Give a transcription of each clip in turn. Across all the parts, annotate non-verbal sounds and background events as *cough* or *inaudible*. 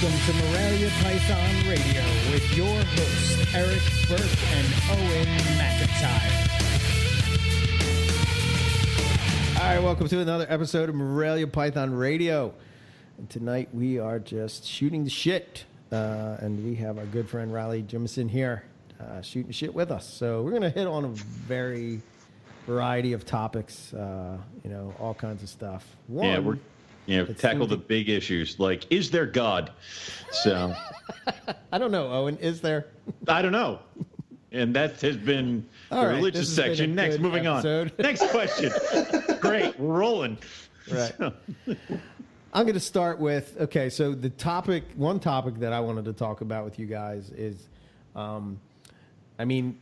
Welcome to Morelia Python Radio with your hosts, Eric Burke and Owen McIntyre. All right, welcome to another episode of Morelia Python Radio. And tonight we are just shooting the shit. Uh, and we have our good friend Riley Jimison here uh, shooting shit with us. So we're going to hit on a very variety of topics, uh, you know, all kinds of stuff. One, yeah, we're you know, tackle the big issues like is there God? So *laughs* I don't know, Owen. Is there? *laughs* I don't know. And that has been All the right, religious section. Next, moving episode. on. *laughs* Next question. Great, we're rolling. Right. So. I'm going to start with okay. So the topic, one topic that I wanted to talk about with you guys is, um, I mean,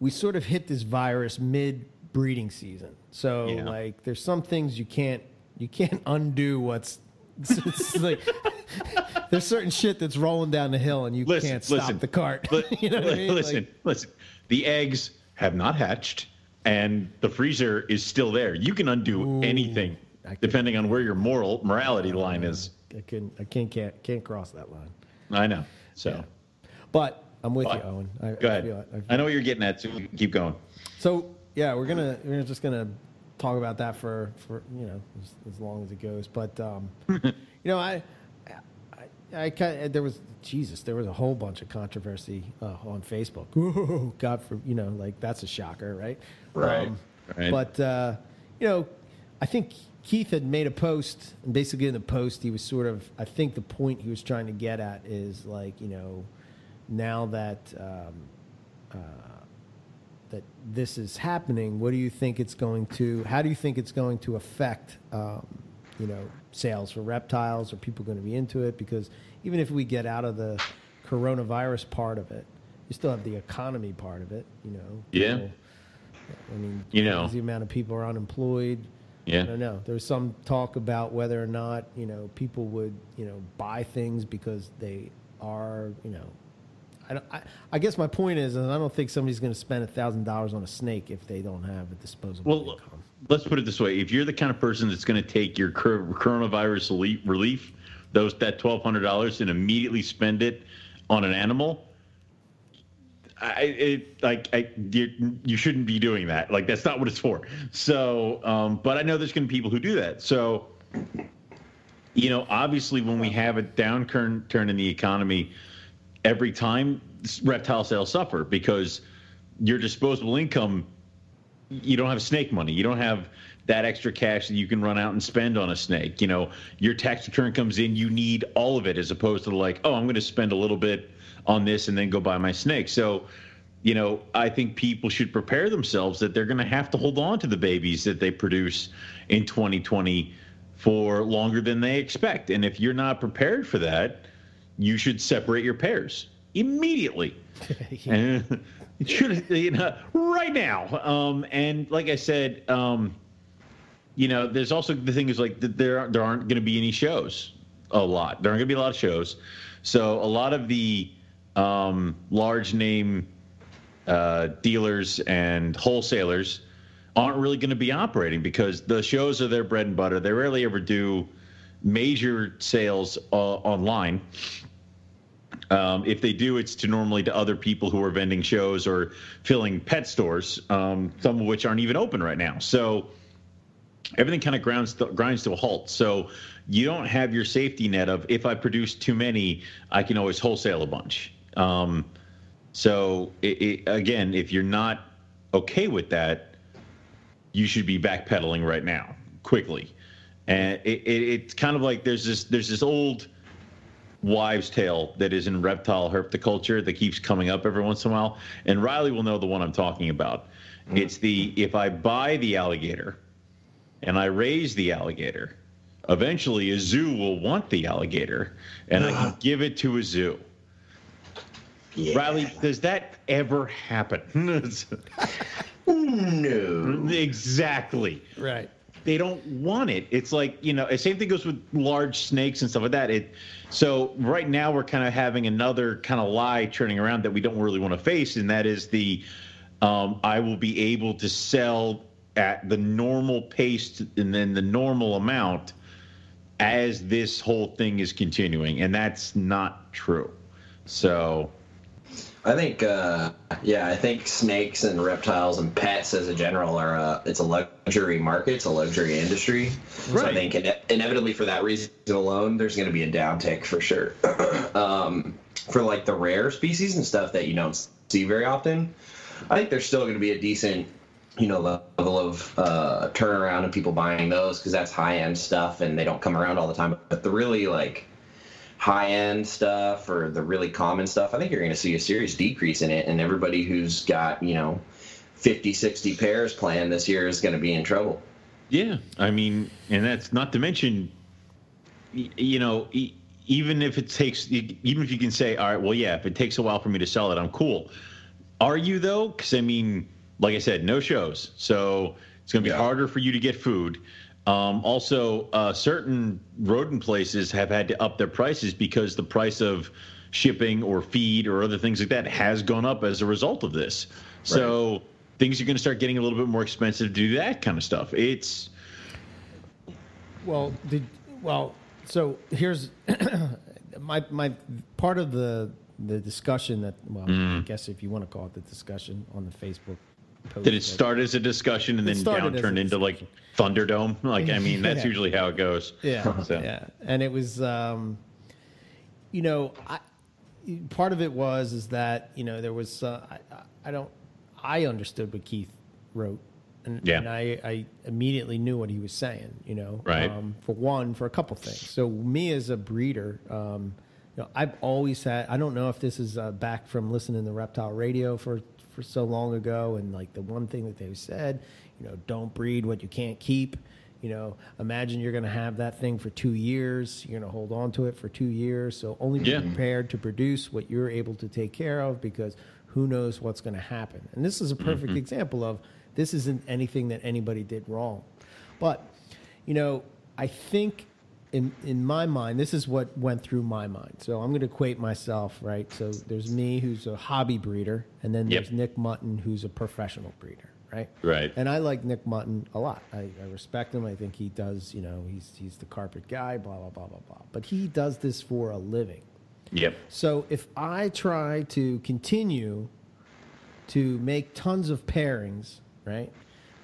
we sort of hit this virus mid breeding season. So yeah. like, there's some things you can't you can't undo what's *laughs* it's, like there's certain shit that's rolling down the hill and you listen, can't stop listen, the cart. Li- *laughs* you know what I mean? Listen, like, listen. The eggs have not hatched and the freezer is still there. You can undo ooh, anything depending on where your moral morality line is. I can I can't can't can't cross that line. I know. So, yeah. but I'm with but, you, Owen. I, go ahead. I, I. I know what you're getting at. So keep going. So yeah, we're gonna we're just gonna talk about that for, for you know as, as long as it goes. But um, *laughs* you know, I, I, I kind of, there was Jesus, there was a whole bunch of controversy uh, on Facebook. Ooh, *laughs* God for you know, like that's a shocker, right? Right. Um, right. But uh, you know, I think Keith had made a post, and basically in the post, he was sort of. I think the point he was trying to get at is like you know, now that. Um, uh, that this is happening, what do you think it's going to? How do you think it's going to affect, um, you know, sales for reptiles? Are people going to be into it? Because even if we get out of the coronavirus part of it, you still have the economy part of it. You know. Yeah. I mean, you know, the amount of people are unemployed. Yeah. I don't know. There's some talk about whether or not you know people would you know buy things because they are you know I, I, I, guess my point is, and I don't think somebody's going to spend a thousand dollars on a snake if they don't have a disposable well, income. Let's put it this way: if you're the kind of person that's going to take your coronavirus relief, those that twelve hundred dollars, and immediately spend it on an animal, I, it, like I, you, you, shouldn't be doing that. Like that's not what it's for. So, um, but I know there's going to be people who do that. So, you know, obviously, when we have a downturn turn in the economy every time reptile sales suffer because your disposable income you don't have snake money. You don't have that extra cash that you can run out and spend on a snake. You know your tax return comes in you need all of it as opposed to like oh i'm going to spend a little bit on this and then go buy my snake. So you know i think people should prepare themselves that they're going to have to hold on to the babies that they produce in 2020 for longer than they expect. And if you're not prepared for that you should separate your pairs immediately. *laughs* and should you know right now. Um, and like I said, um, you know, there's also the thing is like there there aren't going to be any shows. A lot. There aren't going to be a lot of shows. So a lot of the um, large name uh, dealers and wholesalers aren't really going to be operating because the shows are their bread and butter. They rarely ever do major sales uh, online. Um, if they do, it's to normally to other people who are vending shows or filling pet stores, um, some of which aren't even open right now. So everything kind of grinds to, grinds to a halt. So you don't have your safety net of if I produce too many, I can always wholesale a bunch. Um, so it, it, again, if you're not okay with that, you should be backpedaling right now, quickly. And it, it's kind of like there's this there's this old wives' tale that is in reptile herpetoculture that keeps coming up every once in a while. And Riley will know the one I'm talking about. Mm-hmm. It's the if I buy the alligator and I raise the alligator, eventually a zoo will want the alligator and I can *gasps* give it to a zoo. Yeah. Riley, does that ever happen? *laughs* no. Exactly. Right they don't want it. It's like you know, same thing goes with large snakes and stuff like that. It so right now we're kind of having another kind of lie turning around that we don't really want to face, and that is the um, I will be able to sell at the normal pace and then the normal amount as this whole thing is continuing, and that's not true. So I think, uh, yeah, I think snakes and reptiles and pets as a general are a, it's a luxury market, it's a luxury industry. So I think ine- inevitably for that reason alone, there's going to be a downtick for sure. *clears throat* um, for like the rare species and stuff that you don't see very often, I think there's still going to be a decent, you know, level of uh, turnaround and people buying those because that's high end stuff and they don't come around all the time. But the really like high end stuff or the really common stuff, I think you're going to see a serious decrease in it. And everybody who's got, you know, 50, 60 pairs planned this year is going to be in trouble. Yeah, I mean, and that's not to mention, you know, even if it takes, even if you can say, all right, well, yeah, if it takes a while for me to sell it, I'm cool. Are you though? Because I mean, like I said, no shows, so it's going to be Yeah. harder for you to get food. Um, also, uh, certain rodent places have had to up their prices because the price of shipping or feed or other things like that has gone up as a result of this. So things are going to start getting a little bit more expensive to do that kind of stuff. It's Well, did well. So here's *clears throat* my my part of the the discussion that well, I guess if you want to call it the discussion on the Facebook. Did it start as a discussion and It then a downturned into like Thunderdome? Like, I mean, that's *laughs* Yeah. usually how it goes. Yeah, So- yeah, and it was, um, you know, I, part of it was is that you know there was uh, I, I- I don't I understood what Keith wrote, and, Yeah. and I, I immediately knew what he was saying. You know, Right. Um, for one, for a couple things. So me as a breeder, um, you know, I've always had. I don't know if this is uh, back from listening to reptile radio for for so long ago, and like the one thing that they said, you know, don't breed what you can't keep. You know, imagine you're going to have that thing for two years. You're going to hold on to it for two years. So only be Yeah. prepared to produce what you're able to take care of because who knows what's going to happen. And this is a perfect mm-hmm. example of this isn't anything that anybody did wrong. But, you know, I think in in my mind, this is what went through my mind. So I'm going to equate myself, right? So there's me, who's a hobby breeder, and then Yep. there's Nick Mutton, who's a professional breeder, right? Right. And I like Nick Mutton a lot. I, I respect him. I think he does. You know, he's he's the carpet guy. Blah blah blah blah blah. But he does this for a living. Yep. So if I try to continue to make tons of pairings, right,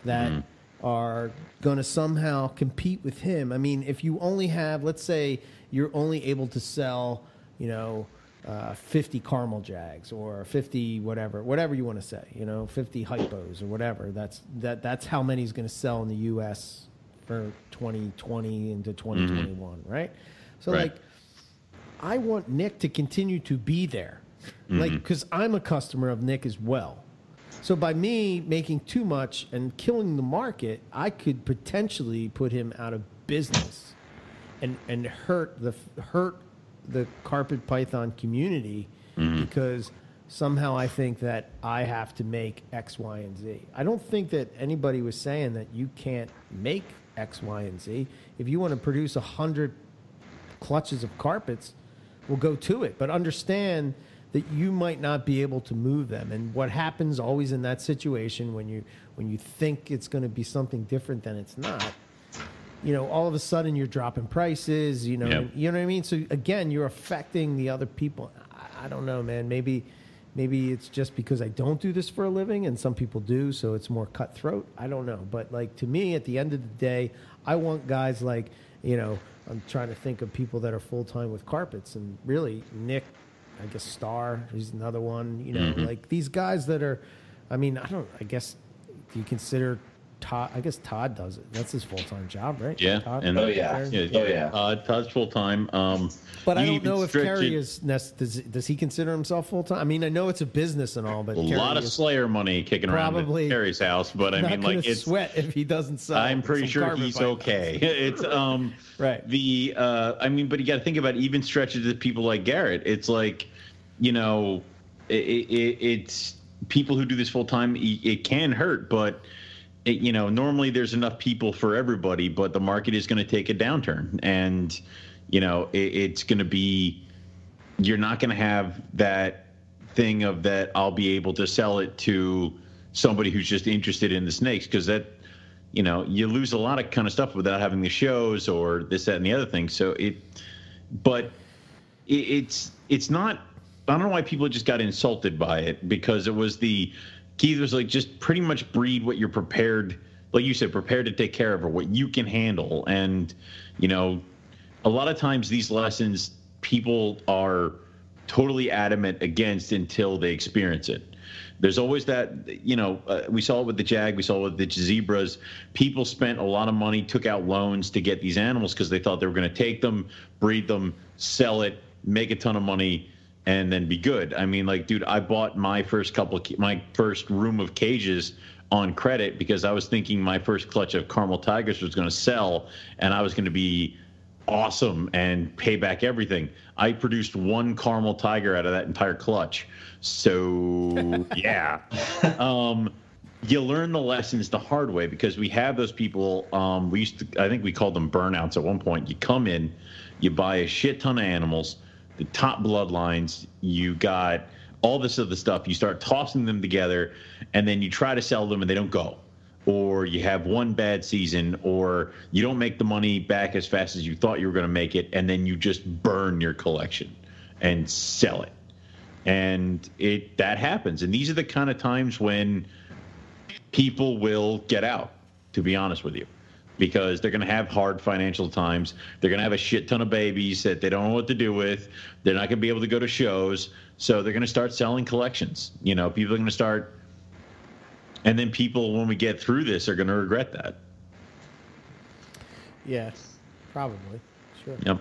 that mm-hmm. Are going to somehow compete with him. I mean, if you only have, let's say, you're only able to sell, you know, uh, 50 caramel jags or 50 whatever, whatever you want to say, you know, 50 hypos or whatever. That's that. That's how many is going to sell in the U.S. for 2020 into 2021, right? So Right. like. I want Nick to continue to be there, like because I'm a customer of Nick as well. So by me making too much and killing the market, I could potentially put him out of business, and and hurt the hurt the carpet python community mm-hmm. because somehow I think that I have to make X, Y, and Z. I don't think that anybody was saying that you can't make X, Y, and Z. If you want to produce a hundred clutches of carpets we'll go to it but understand that you might not be able to move them. And what happens always in that situation when you when you think it's going to be something different than it's not you know all of a sudden you're dropping prices you know Yep. you know what i mean? So again you're affecting the other people. I, I don't know man. Maybe maybe it's just because i don't do this for a living and some people do so it's more cutthroat. I don't know. But like to me at the end of the day i want guys like you know i'm trying to think of people that are full-time with carpets. And really nick i guess star he's another one you know like these guys that are i mean i don't i guess do you consider Todd, I guess Todd does it. That's his full time job, right? Yeah. Todd? And Oh, yeah. Oh, yeah. Uh, Todd's full time. Um, But I don't know if stretch Kerry it- is. Does, does he consider himself full time? I mean, I know it's a business and all, but a Kerry lot of Slayer money kicking Probably around at Kerry's house, but I mean, like it's. sweat if he doesn't sell. I'm pretty sure he's okay. *laughs* It's um Right. The uh, I mean, but you got to think about even stretches to people like Garrett. It's like, you know, it, it, it's people who do this full time. It can hurt, but it, you know, normally there's enough people for everybody, but the market is going to take a downturn, and you know, it, it's going to be. You're not going to have that thing of that I'll be able to sell it to somebody who's just interested in the snakes because that you know, you lose a lot of kind of stuff without having the shows or this, that, and the other thing. So it, but it, it's it's not. I don't know why people just got insulted by it because it was the Keith was like just pretty much breed what you're prepared, like you said, prepared to take care of or what you can handle. And you know, a lot of times these lessons people are totally adamant against until they experience it. There's always that, you know, uh, we saw it with the Jag, we saw it with the zebras. People spent a lot of money, took out loans to get these animals because they thought they were going to take them, breed them, sell it, make a ton of money, and then be good. I mean, like, dude, I bought my first couple, of, my first room of cages on credit because I was thinking my first clutch of Carmel Tigers was going to sell, and I was going to be awesome and pay back everything. I produced one Carmel Tiger out of that entire clutch. So *laughs* yeah, um, you learn the lessons the hard way because we have those people. Um, we used to, I think we called them burnouts at one point. You come in, you buy a shit ton of animals, the top bloodlines. You got all this other stuff. You start tossing them together, and then you try to sell them, and they don't go. Or you have one bad season, or you don't make the money back as fast as you thought you were going to make it, and then you just burn your collection and sell it and it that happens and these are the kind of times when people will get out to be honest with you because they're going to have hard financial times they're going to have a shit ton of babies that they don't know what to do with they're not going to be able to go to shows so they're going to start selling collections you know people are going to start and then people when we get through this are going to regret that yeah probably sure yep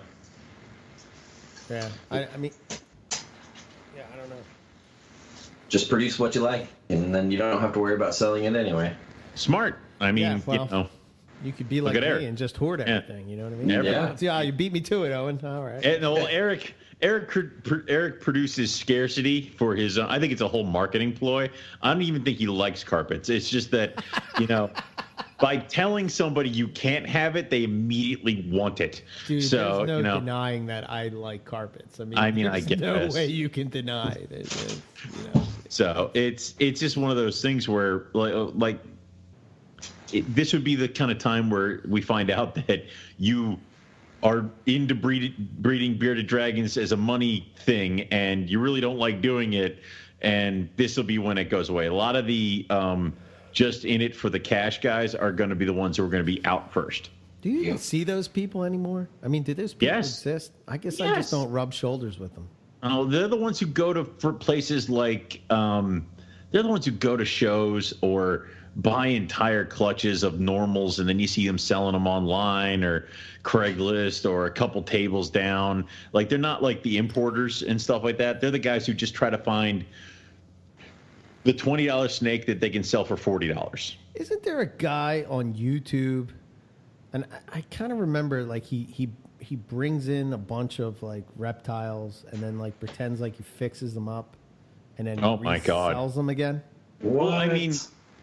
yeah I, I mean yeah, I don't know. just produce what you like, and then you don't have to worry about selling it anyway. Smart. I mean, yeah, well, you know. You could be like me Eric. and just hoard everything. Yeah. You know what I mean? Yeah. yeah. yeah. You beat me to it, Owen. All right. And, well, Eric, Eric, Eric produces scarcity for his. Own, I think it's a whole marketing ploy. I don't even think he likes carpets. It's just that, *laughs* you know, by telling somebody you can't have it, they immediately want it. Dude, so, there's no you know, denying that I like carpets. I mean, I mean, I guess no way you can deny it. it you know. So it's it's just one of those things where like like it, this would be the kind of time where we find out *laughs* that you are into breed, breeding bearded dragons as a money thing, and you really don't like doing it, and this will be when it goes away. A lot of the um, just in it for the cash guys are going to be the ones who are going to be out first. Do you even see those people anymore? I mean, do those people yes. exist? I guess yes. I just don't rub shoulders with them. Oh, they're the ones who go to for places like um, they're the ones who go to shows or buy entire clutches of normals and then you see them selling them online or Craigslist or a couple tables down. Like they're not like the importers and stuff like that. They're the guys who just try to find the twenty dollar snake that they can sell for forty dollars. Isn't there a guy on YouTube? And I, I kind of remember like he he he brings in a bunch of like reptiles and then like pretends like he fixes them up and then oh my god sells them again. What? Well, I mean,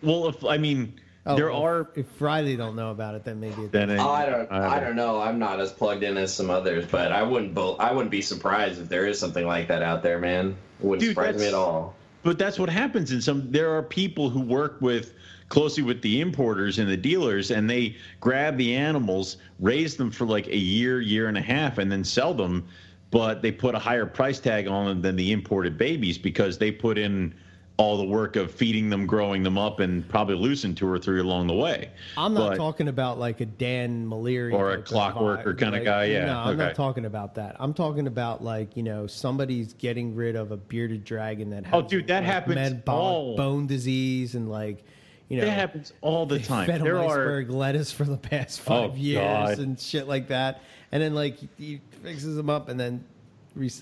well, if I mean. Oh, there well, are. If Friday don't know about it, then maybe. Then it, I don't. I don't know. I'm not as plugged in as some others, but I wouldn't. I wouldn't be surprised if there is something like that out there, man. It wouldn't Dude, surprise me at all. But that's what happens in some. There are people who work with closely with the importers and the dealers, and they grab the animals, raise them for like a year, year and a half, and then sell them. But they put a higher price tag on them than the imported babies because they put in all the work of feeding them, growing them up, and probably losing two or three along the way. I'm not but, talking about like a Dan Maleri or a clockwork or kind like, of guy. Yeah, no, I'm okay. not talking about that. I'm talking about like you know somebody's getting rid of a bearded dragon that oh, has oh dude that like, happens bone disease and like you know that happens all the time. Fed there iceberg are lettuce for the past oh, five oh, years God. and shit like that, and then like he fixes them up and then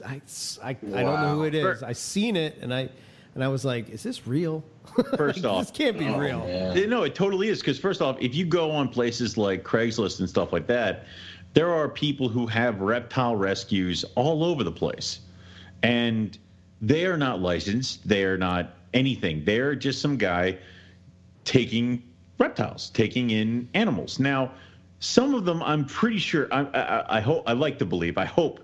I, I, wow. I don't know who it is. I seen it and I and I was like, "Is this real?" *laughs* First like, off, this can't be oh, real. Man. No, it totally is. Because first off, if you go on places like Craigslist and stuff like that, there are people who have reptile rescues all over the place, and they are not licensed. They are not anything. They're just some guy taking reptiles, taking in animals. Now, some of them, I'm pretty sure. I, I, I hope. I like to believe. I hope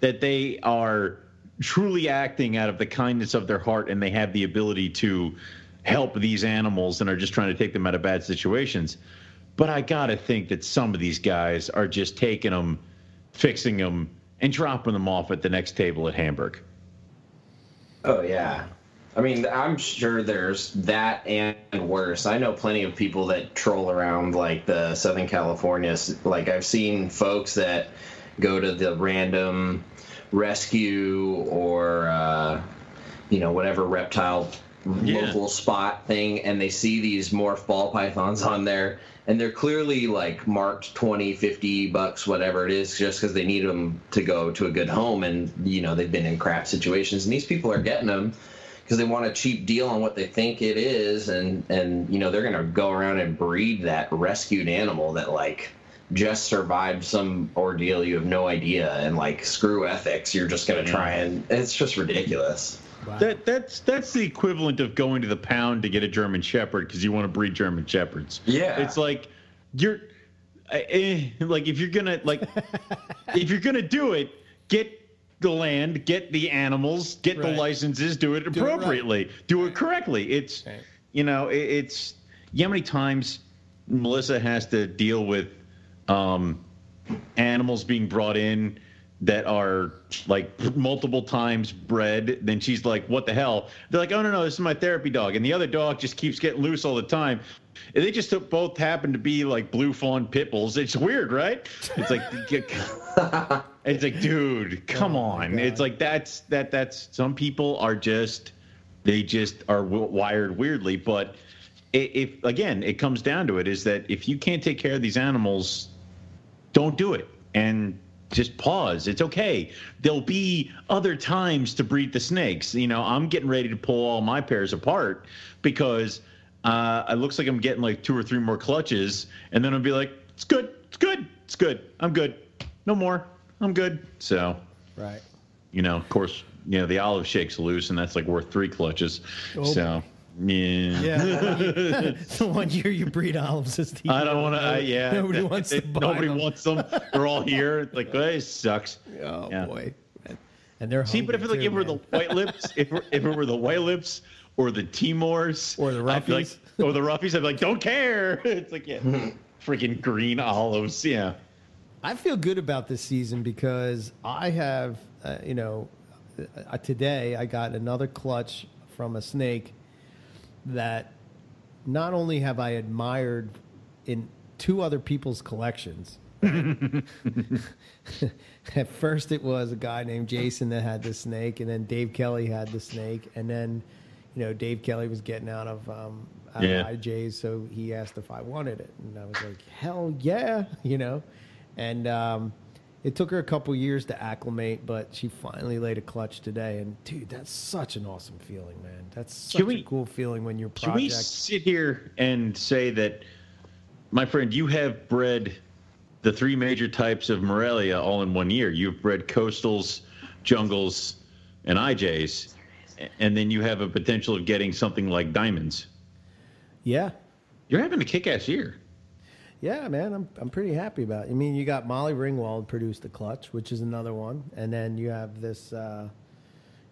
that they are truly acting out of the kindness of their heart and they have the ability to help these animals and are just trying to take them out of bad situations. But I gotta think that some of these guys are just taking them, fixing them, and dropping them off at the next table at Hamburg. Oh yeah. I mean, I'm sure there's that and worse. I know plenty of people that troll around like the Southern California. Like I've seen folks that go to the random rescue or uh, you know whatever reptile Yeah. local spot thing, and they see these morph ball pythons on there, and they're clearly like marked 20, 50 bucks, whatever it is, just because they need them to go to a good home, and you know they've been in crap situations, and these people are getting them because they want a cheap deal on what they think it is, and and you know they're gonna go around and breed that rescued animal that like just survived some ordeal you have no idea, and like screw ethics, you're just gonna try and it's just ridiculous. Wow. That that's that's the equivalent of going to the pound to get a German Shepherd because you want to breed German Shepherds. Yeah. it's like you're eh, like if you're gonna like *laughs* if you're gonna do it, get the land, get the animals, get the licenses, do it it right. appropriately, do it correctly. It's Right. you know it, it's yeah, how many times Melissa has to deal with um, animals being brought in that are like multiple times bred, then she's like, "What the hell?" They're like, "Oh no, no, this is my therapy dog," and the other dog just keeps getting loose all the time. And they just both happen to be like blue fawn pit bulls. It's weird, right? It's like, *laughs* *laughs* it's like, dude, come Oh, on. It's like that's that that's some people are just they just are w- wired weirdly, but. If again, it comes down to it, is that if you can't take care of these animals, don't do it and just pause. It's okay. There'll be other times to breed the snakes. You know, I'm getting ready to pull all my pairs apart because uh, it looks like I'm getting like two or three more clutches, and then I'll be like, it's good, it's good, it's good. I'm good. No more. I'm good. So, right. you know, of course, you know, the olive shake's loose, and that's like worth three clutches. Oh, so, yeah. Yeah. *laughs* *laughs* the one year you breed olives is the I don't want to. Yeah, Nobody wants to *laughs* buy Nobody them. wants them. They're all here. It's like, this sucks. Oh Yeah. boy. And they're See, but if it, like, if it were the white lips, if, it- if it were the white lips or the Timors Or the I'd like, Roughies. or the Roughies, I'd be like, don't care. It's like, yeah, freaking green olives. Yeah. I feel good about this season because I have, uh, you know, uh, today I got another clutch from a snake that not only have I admired in two other people's collections. *laughs* At first, it was a guy named Jason that had the snake, and then Dave Kelly had the snake, and then, you know, Dave Kelly was getting out of um, out Yeah. of IJ's, so he asked if I wanted it, and I was like, hell yeah, *laughs* you know, and um, it took her a couple years to acclimate, but she finally laid a clutch today, and dude, that's such an awesome feeling, man. That's such we- a cool feeling when your Can we project. sit here and say that, my friend, you have bred the three major types of Morelia all in one year? You've bred coastals, jungles, and IJs, and then you have a potential of getting something like diamonds. Yeah, You're having a kick-ass year. Yeah, man, I'm I'm pretty happy about. It. I mean, you got Molly Ringwald produced the clutch, which is another one, and then you have this, uh,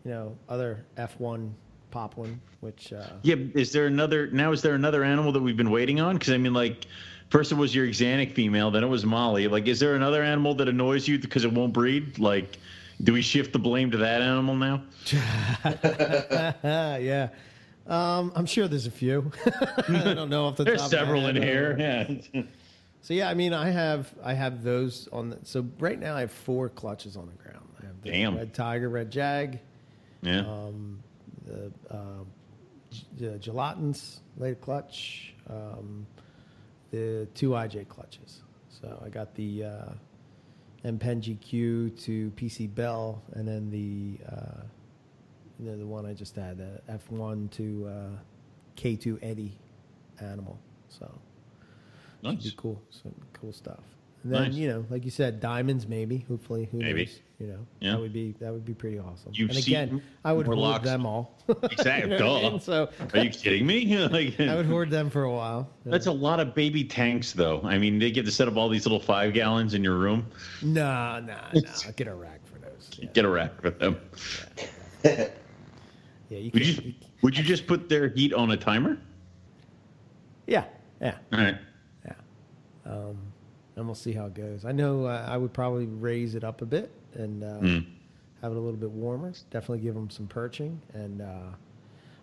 you know, other F1 pop one, which uh, Yeah, is there another now? Is there another animal that we've been waiting on? Because I mean, like, first it was your Xanic female, then it was Molly. Like, is there another animal that annoys you because it won't breed? Like, do we shift the blame to that animal now? *laughs* *laughs* yeah. Um, I'm sure there's a few. *laughs* I don't know if the There's top of my several in here. Yeah. So yeah, I mean, I have I have those on. The, so right now I have four clutches on the ground. I have the Damn. red tiger, red jag, yeah. um, the uh, the gelatins a clutch, um, the two IJ clutches. So I got the uh, MPen GQ to PC Bell, and then the uh, you know, the one I just had, the F1 to uh, K2 Eddie animal. So should be cool, some cool stuff. And then Nice. you know, like you said, diamonds maybe, hopefully, who Maybe. knows? You know, Yeah. that would be that would be pretty awesome. You've and again, I would hoard Morlocks. them all. *laughs* Exactly. You know I mean? So Are you kidding me? *laughs* like, I would hoard them for a while. that's a lot of baby tanks, though. I mean, they get to set up all these little five gallons in your room. Nah, nah, nah. *laughs* Get a rack for those. Yeah, Get a rack for them. yeah you Would can. you? Would you just put their heat on a timer? Yeah, yeah, All right. Um, and we'll see how it goes. I know uh, I would probably raise it up a bit and uh, have it a little bit warmer. Definitely give them some perching, and uh,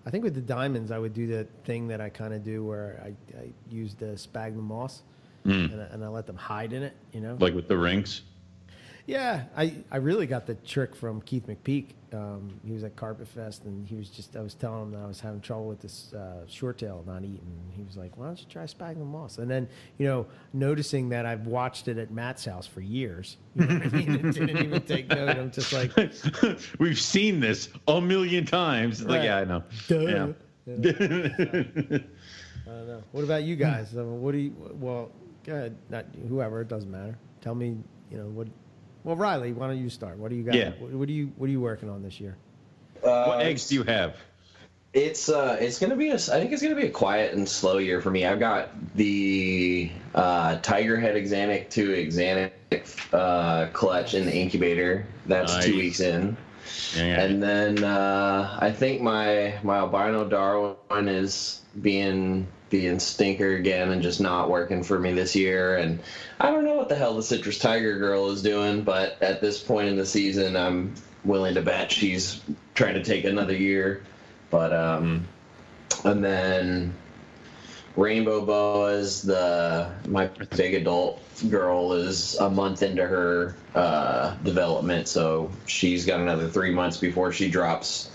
I think with the diamonds, I would do the thing that I kind of do where I, I use the sphagnum moss and, I, and I let them hide in it. You know, Like with the rings. Yeah, I, I really got the trick from Keith McPeak. Um, he was at Carpet Fest, and he was just I was telling him that I was having trouble with this uh, short tail not eating. He was like, "Why don't you try sphagnum moss?" And then you know, noticing that I've watched it at Matt's house for years, you know *laughs* I mean? Didn't even take note. I'm just like, *laughs* We've seen this a million times. It's Like, yeah, I know. Duh. Yeah. *laughs* I don't know. What about you guys? Uh, what do you? Well, go ahead. Not whoever. It doesn't matter. Tell me. You know what? Well, Riley, why don't you start? What do you got? Yeah. What, what do you What are you working on this year? what eggs do you have? It's uh, it's gonna be a. I think it's gonna be a quiet and slow year for me. I've got the uh, Tiger Head Exanic to Exanic uh, clutch in the incubator. That's Nice. two weeks in, Yeah. and then uh, I think my my albino Darwin is being being stinker again and just not working for me this year. And I don't know what the hell the Citrus Tiger girl is doing, but at this point in the season, I'm willing to bet she's trying to take another year. But um, and then Rainbow Boas, the my big adult girl is a month into her uh, development, so she's got another three months before she drops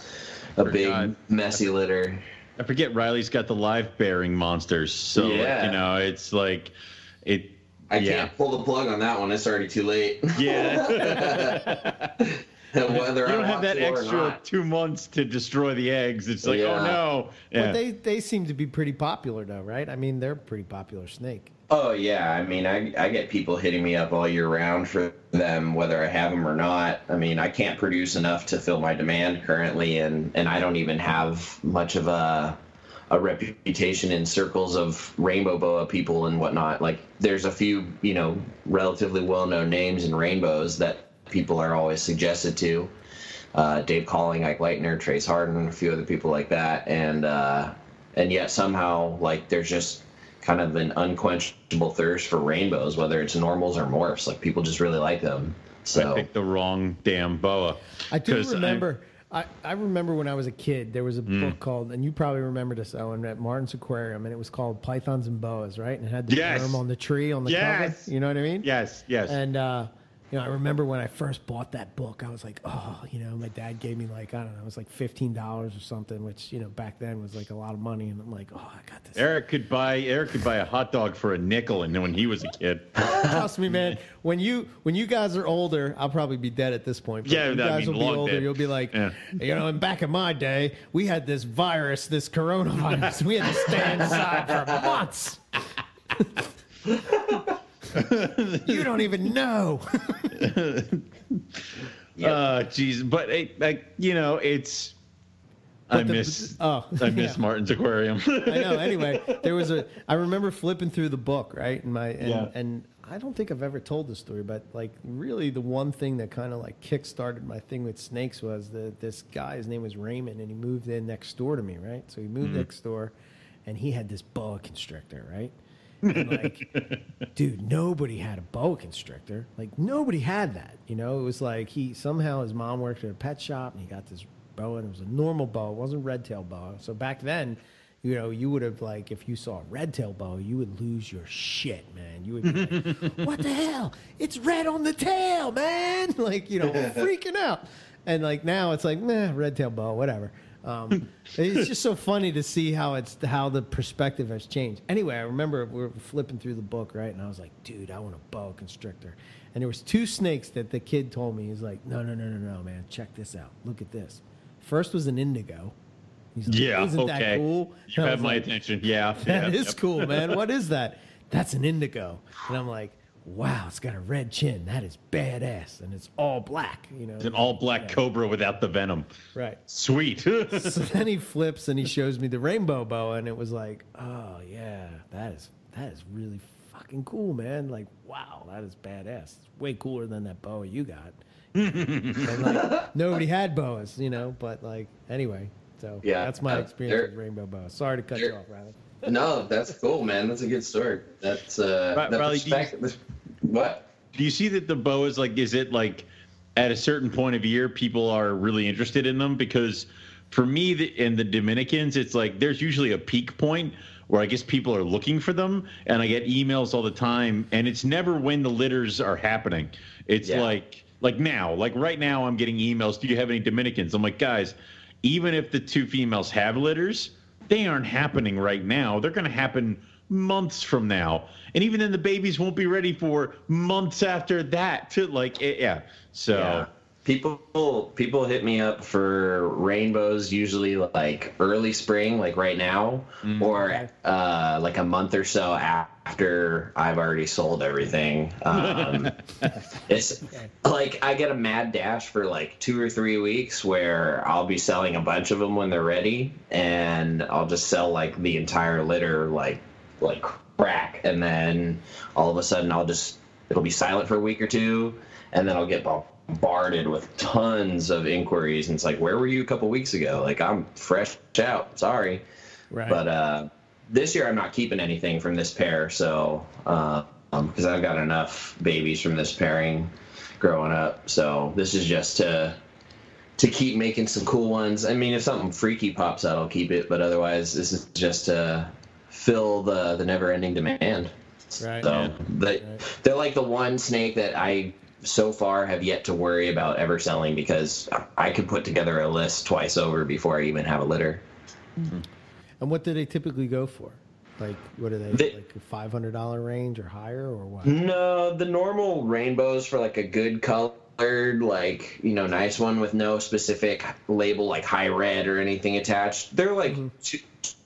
a big messy litter. I forget Riley's got the live bearing monsters. So, like, Yeah. you know, it's like, it. I yeah. can't pull the plug on that one. It's already too late. Yeah. *laughs* Whether you I don't have that extra two months to destroy the eggs. It's like, oh no. Yeah. But they they seem to be pretty popular though, right? I mean, they're a pretty popular snake. Oh yeah, I mean, I I get people hitting me up all year round for them, whether I have them or not. I mean, I can't produce enough to fill my demand currently, and and I don't even have much of a a reputation in circles of rainbow boa people and whatnot. Like, there's a few, you know, relatively well-known names in rainbows that people are always suggested to. Uh, Dave Calling, Ike Leitner, Trace Harden, a few other people like that, and uh, and yet somehow like there's just kind of an unquenchable thirst for rainbows, whether it's normals or morphs. Like people just really like them. So I picked the wrong damn boa. I do remember. I, I remember when I was a kid, there was a book called, and you probably remember this, Owen, at Martin's Aquarium, and it was called Pythons and Boas, right? And it had the Yes. worm on the tree on the Yes. cover. You know what I mean? Yes, yes. And uh, you know, I remember when I first bought that book, I was like, oh, you know, my dad gave me like I don't know, it was like fifteen dollars or something, which you know back then was like a lot of money, and I'm like, oh, I got this. Eric could buy Eric could buy a hot dog for a nickel, and then when he was a kid, *laughs* Trust me, man. When you when you guys are older, I'll probably be dead at this point. But Yeah, you guys mean, will be older. dead. You'll be like, Yeah. you know, and back in my day, we had this virus, this coronavirus. we had to stay inside for months. *laughs* *laughs* you don't even know. *laughs* uh, jeez, but it, like you know, it's. I the- miss. oh, I miss yeah. Martin's aquarium. *laughs* I know. Anyway, there was a. I remember flipping through the book, right? And my and, Yeah. and I don't think I've ever told this story, but like really, the one thing that kind of like kick-started my thing with snakes was that this guy, his name was Raymond, and he moved in next door to me, right? So he moved next door, and he had this boa constrictor, right? *laughs* Like, dude, nobody had a boa constrictor. Like nobody had that. You know, it was like he somehow his mom worked at a pet shop and he got this boa and it was a normal boa. It wasn't red tail boa. So back then, you know, you would have like if you saw a red tail boa, you would lose your shit, man. You would be like, *laughs* What the hell? It's red on the tail, man. *laughs* Like, you know, freaking out. And like now it's like, nah, red tail boa, whatever. Um, it's just so funny to see how it's how the perspective has changed. Anyway, I remember we were flipping through the book, right, and I was like, "Dude, I want a boa constrictor." And there was two snakes that the kid told me. He's like, "No, no, no, no, no, man, check this out. Look at this." First was an indigo. He's like, yeah. isn't okay. that cool? You have my like, attention. Yeah. *laughs* That yeah, is yep. cool, man. *laughs* What is that? That's an indigo. And I'm like, wow, it's got a red chin. That is badass, and it's all black. You know, It's an all black cobra without the venom. right. Sweet. *laughs* *laughs* so then he flips and he shows me the rainbow boa, and it was like, oh yeah, that is that is really fucking cool, man. Like, wow, that is badass. It's way cooler than that boa you got. *laughs* and like, nobody had boas, you know. But like, anyway, so Yeah, that's my uh, experience with rainbow boa. Sorry to cut you off, Riley. no, that's cool, man. That's a good story. That's uh, Right, that Riley, perspective. What? Do you see that the bow is like? Is it like at a certain point of year people are really interested in them? Because for me the, and the Dominicans, it's like there's usually a peak point where I guess people are looking for them, and I get emails all the time, and it's never when the litters are happening. It's Yeah. like like now, like right now, I'm getting emails. Do you have any Dominicans? I'm like, guys, even if the two females have litters, they aren't happening right now. They're going to happen months from now, and even then, the babies won't be ready for months after that. To like, eh, yeah. So Yeah. People people hit me up for rainbows usually like early spring, like right now, or uh, like a month or so after I've already sold everything. Um, *laughs* it's like I get a mad dash for like two or three weeks where I'll be selling a bunch of them when they're ready, and I'll just sell like the entire litter like like crack, and then all of a sudden I'll just it'll be silent for a week or two, and then I'll get bombarded with tons of inquiries, and it's like, where were you a couple weeks ago? Like I'm fresh out, sorry, Right. but uh, this year I'm not keeping anything from this pair, so because um, because I've got enough babies from this pairing growing up, so this is just to to keep making some cool ones. I mean, if something freaky pops out, I'll keep it, but otherwise, this is just to fill the the never ending demand. Right. So Yeah. they they're like the one snake that I so far have yet to worry about ever selling because I could put together a list twice over before I even have a litter. Mm-hmm. And what do they typically go for? Like, what are they, They- like a five hundred dollar range or higher, or what? No, the normal rainbows for like a good colored, like you know, nice one with no specific label like high red or anything attached. They're like mm-hmm. two,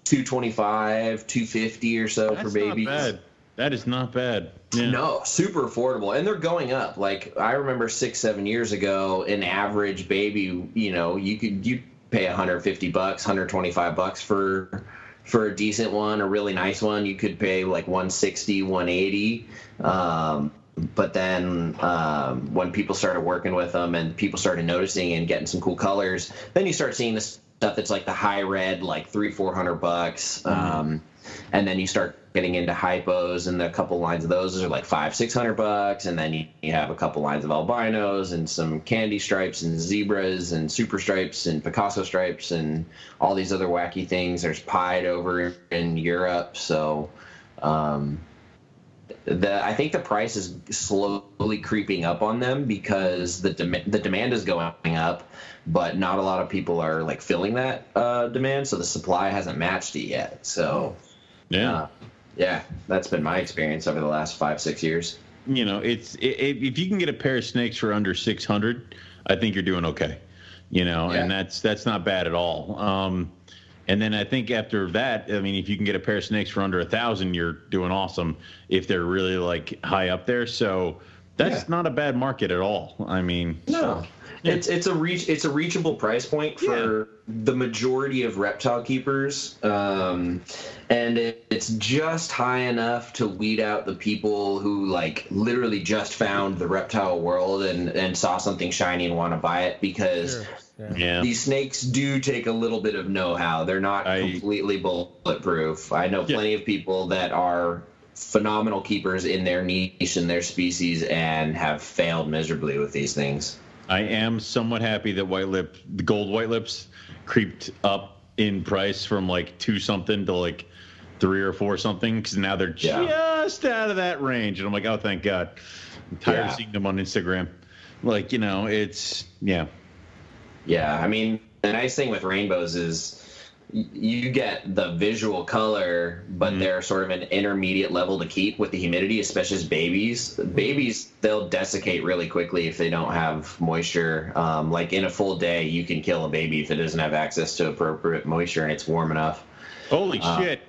225, 250 or so that's for babies. not bad. That is not bad. Yeah. No, super affordable, and they're going up. Like I remember six, seven years ago, an average baby, you know, you could you pay 150 bucks, 125 bucks for for a decent one, a really nice one. You could pay like 160, 180. Um, but then um, when people started working with them and people started noticing and getting some cool colors, then you start seeing this stuff that's like the high red, like three, four hundred bucks. Um, and then you start getting into hypos and a couple lines of those are like five six hundred bucks and then you, you have a couple lines of albinos and some candy stripes and zebras and super stripes and picasso stripes and all these other wacky things there's pied over in europe so um, the I think the price is slowly creeping up on them because the dem- the demand is going up, but not a lot of people are like filling that uh, demand, so the supply hasn't matched it yet. So, Yeah. uh, yeah, that's been my experience over the last five six years. you know, it's i i if you can get a pair of snakes for under six hundred, I think you're doing okay. You know, and that's that's not bad at all. Um, and then I think after that, I mean, if you can get a pair of snakes for under a thousand, you're doing awesome. If they're really like high up there, so that's Yeah. not a bad market at all. I mean, No, it's it's a reach it's a reachable price point for the majority of reptile keepers, um, and it, it's just high enough to weed out the people who like literally just found the reptile world and and saw something shiny and want to buy it because. Sure. Yeah. yeah, These snakes do take a little bit of know-how. They're not I- completely bulletproof. I know Yeah. plenty of people that are phenomenal keepers in their niche and their species and have failed miserably with these things. I am somewhat happy that white lip, the gold white lips, creeped up in price from like two something to like three or four something because now they're Yeah. just out of that range, and I'm like, oh, thank God. I'm tired of seeing them on Instagram. Like you know, it's yeah, Yeah, I mean, the nice thing with rainbows is you get the visual color, but they're sort of an intermediate level to keep with the humidity, especially as babies. Babies, they'll desiccate really quickly if they don't have moisture. Um, like in a full day, you can kill a baby if it doesn't have access to appropriate moisture and it's warm enough. holy Uh, shit.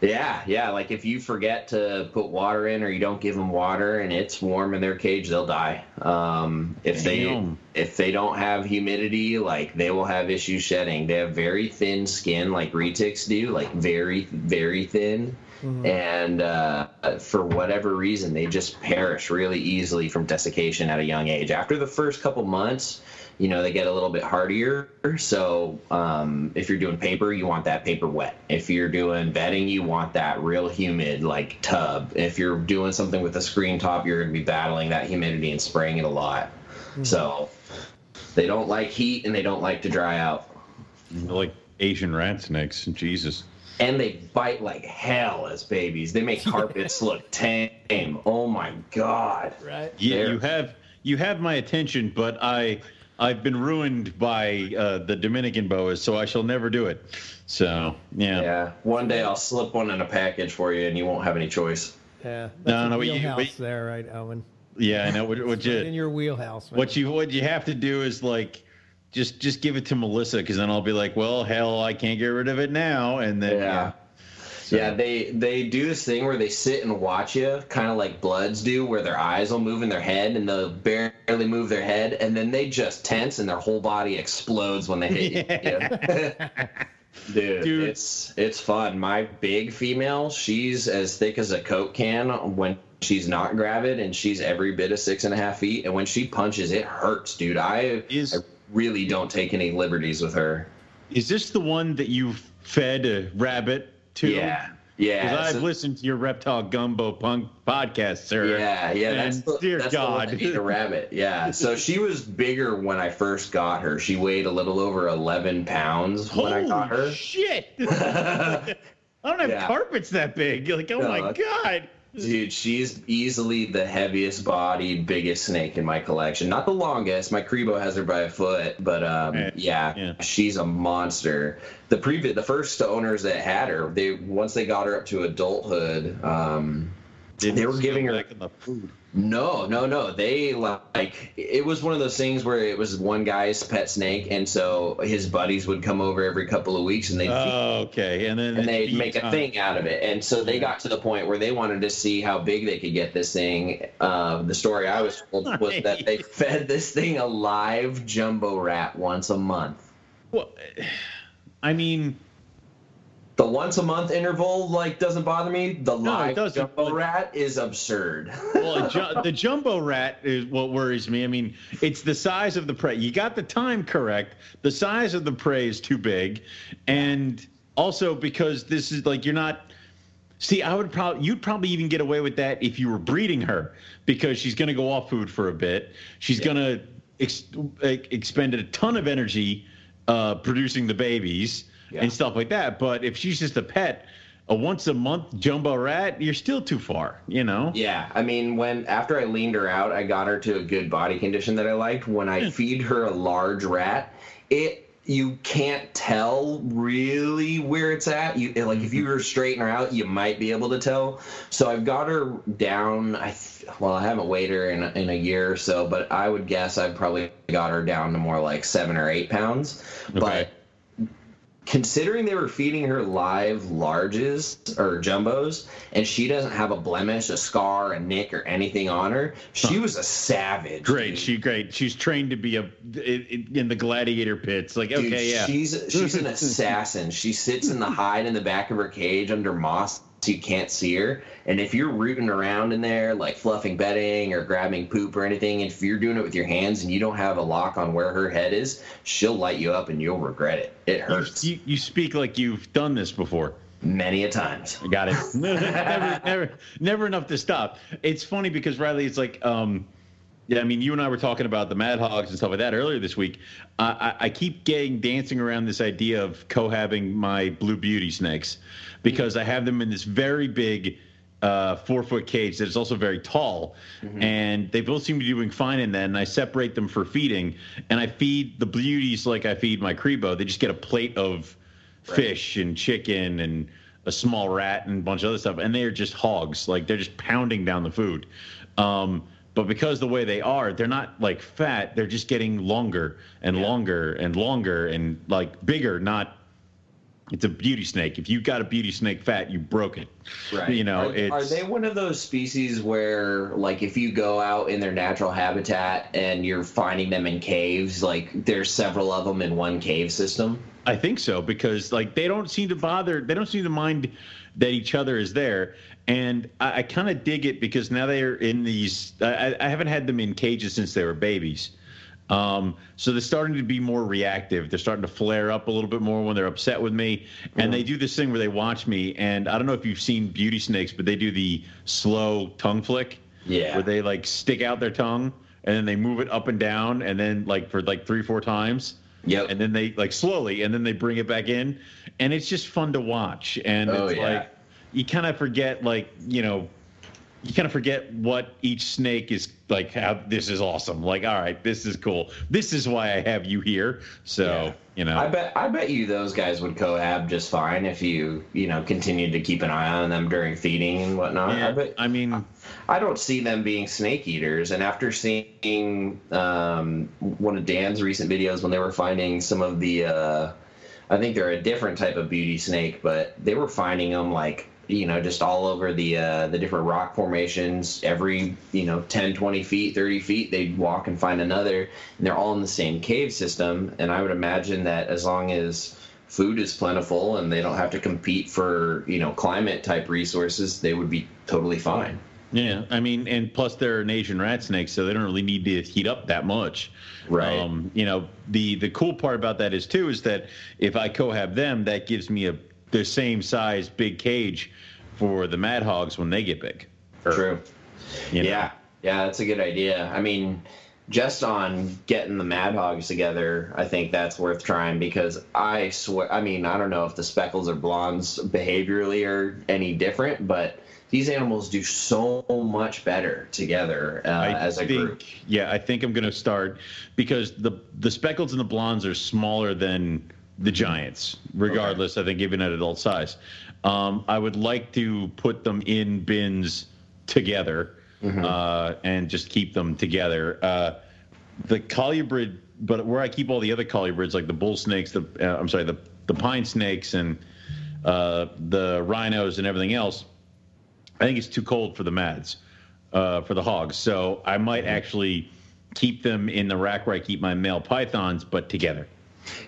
Yeah, yeah. Like if you forget to put water in or you don't give them water and it's warm in their cage, they'll die. Um, if Damn. they if they don't have humidity, like they will have issues shedding. They have very thin skin, like retics do, like very very thin. And uh, for whatever reason, they just perish really easily from desiccation at a young age. After the first couple months, you know they get a little bit hardier. So um, if you're doing paper, you want that paper wet. If you're doing bedding, you want that real humid like tub. If you're doing something with a screen top, you're going to be battling that humidity and spraying it a lot. Mm-hmm. So they don't like heat and they don't like to dry out. Like Asian rat snakes. Jesus and they bite like hell as babies. They make carpets *laughs* look tame. Oh my god! Right? Yeah, They're... you have you have my attention, but I I've been ruined by uh, the Dominican boas, so I shall never do it. So yeah. Yeah. One day I'll slip one in a package for you, and you won't have any choice. Yeah. no, no. Wheelhouse you, there, right, Owen? Yeah, I know. What, what you *laughs* in your wheelhouse? Man. What you what you have to do is like just just give it to Melissa because then I'll be like, well, hell, I can't get rid of it now, and then yeah. Yeah. So. Yeah, they they do this thing where they sit and watch you, kind of like Bloods do, where their eyes will move in their head and they'll barely move their head, and then they just tense and their whole body explodes when they hit *laughs* yeah. you. *laughs* Dude, Dude, it's it's fun. My big female, she's as thick as a Coke can when she's not gravid, and she's every bit of six and a half feet. And when she punches, it hurts, dude. I, is, I really don't take any liberties with her. Is this the one that you fed a rabbit to? Yeah. Yeah, because I've listened to your reptile gumbo punk podcast, sir. Yeah, yeah. That's the, dear that's God, the rabbit. Yeah. So *laughs* she was bigger when I first got her. She weighed a little over eleven pounds when Holy I got her. Shit! *laughs* *laughs* I don't have yeah. carpets that big. You're like, oh no, my god. Dude, she's easily the heaviest bodied, biggest snake in my collection. Not the longest. My Crebo has her by a foot, but um, yeah, yeah, she's a monster. The previous, the first owners that had her, they once they got her up to adulthood, um, they were giving her like in the food. No, no, no. They like it was one of those things where it was one guy's pet snake, and so his buddies would come over every couple of weeks, and they oh, okay, and then and they'd make a thing out of it, and so they got to the point where they wanted to see how big they could get this thing. Uh, the story I was told *laughs* was that they fed this thing a live jumbo rat once a month. Well, *sighs* I mean the once a month interval like doesn't bother me. The no, live jumbo rat is absurd. well, ju- *laughs* the jumbo rat is what worries me. I mean, it's the size of the prey. You got the time correct. The size of the prey is too big, and also because this is like you're not. See, I would probably you'd probably even get away with that if you were breeding her because she's going to go off food for a bit. She's yeah. going to ex- expend a ton of energy uh, producing the babies yeah. and stuff like that. But if she's just a pet, a once a month jumbo rat, you're still too far, you know? Yeah. I mean, when after I leaned her out, I got her to a good body condition that I liked. When I feed her a large rat, it you can't tell really where it's at. You like if you mm-hmm. were straighten her out, you might be able to tell. So I've got her down. I well, I haven't weighed her in in a year or so, but I would guess I've probably got her down to more like seven or eight pounds. Okay. But considering they were feeding her live larges or jumbos and she doesn't have a blemish a scar a nick or anything on her she was a savage great dude. she great. She's trained to be a in the gladiator pits. Like dude, okay yeah. she's she's an *laughs* assassin. She sits in the hide in the back of her cage under moss so you can't see her. And if you're rooting around in there, like fluffing bedding or grabbing poop or anything, if you're doing it with your hands and you don't have a lock on where her head is, she'll light you up and you'll regret it. It hurts. You, you speak like you've done this before. Many a times. Got it. *laughs* *laughs* never, never, never enough to stop. It's funny because Riley, it's like, um, yeah, I mean, you and I were talking about the Mad Hogs and stuff like that earlier this week. I, I keep getting dancing around this idea of cohabbing my blue beauty snakes because I have them in this very big uh, four foot cage that is also very tall, mm-hmm. and they both seem to be doing fine in that. And I separate them for feeding, and I feed the beauties like I feed my Crebo. They just get a plate of right. fish and chicken and a small rat and a bunch of other stuff, and they are just hogs. Like they're just pounding down the food. Um, but because the way they are, they're not like fat. They're just getting longer and yeah. longer and longer and like bigger. Not it's a beauty snake. If you got a beauty snake fat, you broke it. Right. You know, are, are, they one of those species where, like, if you go out in their natural habitat and you're finding them in caves, like, there's several of them in one cave system? I think so because, like, they don't seem to bother. They don't seem to mind that each other is there, and I, I kind of dig it because now they're in these. I, I, haven't had them in cages since they were babies, Um, so they're starting to be more reactive. They're starting to flare up a little bit more when they're upset with me. And they do this thing where they watch me. And I don't know if you've seen beauty snakes, but they do the slow tongue flick. Yeah. Where they like stick out their tongue and then they move it up and down and then like for like three, four times. Yeah. And then they like slowly and then they bring it back in. And it's just fun to watch. And Oh, it's yeah. like you kind of forget like, you know, you kind of forget what each snake is like how this is awesome like all right this is cool this is why i have you here so Yeah. you know I bet I bet you those guys would cohab just fine if you you know continued to keep an eye on them during feeding and whatnot. I Yeah, bet i mean I don't see them being snake eaters. And after seeing um, one of Dan's recent videos when they were finding some of the, uh, I think they're a different type of beauty snake, but they were finding them like you know just all over the uh, the different rock formations. Every you know 10, 20 feet, thirty feet, they'd walk and find another, and they're all in the same cave system. And I would imagine that as long as food is plentiful and they don't have to compete for you know climate type resources, they would be totally fine. yeah i mean and plus they're an asian rat snake so they don't really need to heat up that much Right. um, you know the the cool part about that is too is that if i cohab them that gives me a the same size big cage for the mad hogs when they get big Or, True. you know. Yeah, yeah, that's a good idea. I mean, just on getting the Mad Hogs together, I think that's worth trying because I swear, I mean, I don't know if the speckles or blondes behaviorally are any different, but these animals do so much better together uh, I as a think, group. Yeah, I think I'm going to start because the the speckles and the blondes are smaller than the giants, regardless. I think even at adult size. Um, I would like to put them in bins together uh, and just keep them together. Uh, the colubrid, but where I keep all the other colubrids, like the bull snakes, the uh, I'm sorry, the the pine snakes and uh, the rhinos and everything else. I think it's too cold for the mads, uh, for the hogs. So I might actually keep them in the rack where I keep my male pythons, but together.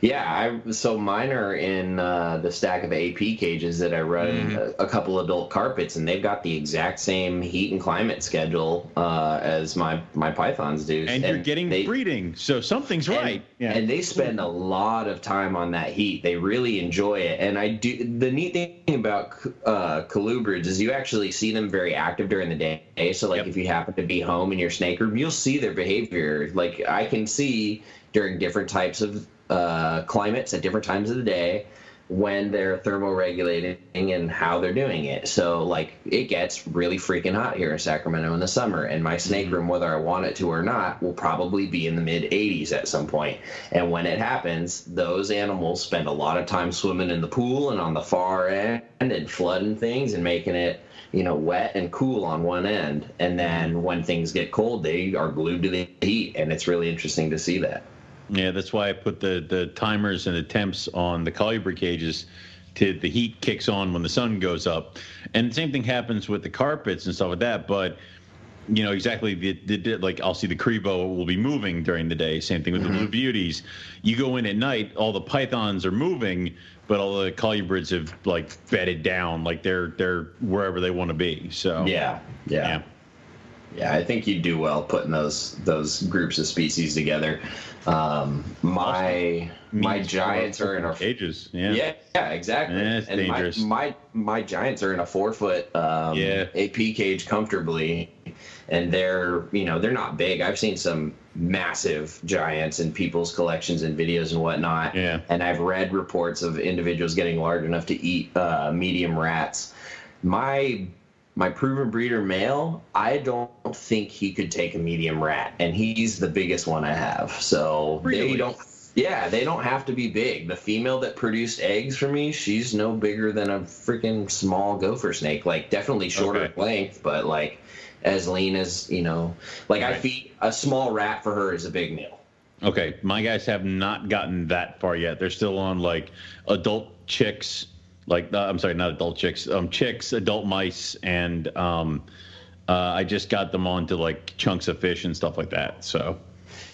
Yeah, I so mine are in uh, the stack of AP cages that I run Mm-hmm. a, a couple adult carpets, and they've got the exact same heat and climate schedule uh, as my my pythons do. And, you're getting they, breeding, so something's and- right. Yeah. And they spend a lot of time on that heat. They really enjoy it. And I do. The neat thing about uh, colubrids is you actually see them very active during the day. So like Yep. if you happen to be home in your snake room, you'll see their behavior. Like I can see during different types of uh, climates at different times of the day when they're thermoregulating and how they're doing it. So like it gets really freaking hot here in Sacramento in the summer and my snake room whether I want it to or not will probably be in the mid 80s at some point. And when it happens, those animals spend a lot of time swimming in the pool and on the far end and flooding things and making it you know, wet and cool on one end, and then when things get cold, they are glued to the heat, and it's really interesting to see that. Yeah, that's why I put the the timers and the temps on the colubrid cages. To the heat kicks on when the sun goes up, and the same thing happens with the carpets and stuff like that. But you know exactly the, the, like I'll see the Crebo will be moving during the day. Same thing with the blue mm-hmm. beauties. You go in at night, all the pythons are moving, but all the colubrids have like bedded down, like they're they're wherever they want to be. So Yeah, yeah, yeah. Yeah. I think you do well putting those those groups of species together. Um, my my giants are in a cages. Yeah. Yeah, yeah, exactly. Yeah, and dangerous. My, my my giants are in a four foot um, Yeah. AP cage comfortably, and they're you know they're not big. I've seen some massive giants in people's collections and videos and whatnot. Yeah. And I've read reports of individuals getting large enough to eat uh, medium rats. My my proven breeder male, I don't think he could take a medium rat, and he's the biggest one I have. So Really? they don't. Yeah, they don't have to be big. The female that produced eggs for me, she's no bigger than a freaking small gopher snake. Like definitely shorter Okay. length, but like as lean as you know. Like I feed a small rat for her is a big meal. Okay, my guys have not gotten that far yet. They're still on like adult chicks, like uh, I'm sorry, not adult chicks, um, chicks, adult mice, and um, uh, I just got them onto like chunks of fish and stuff like that. So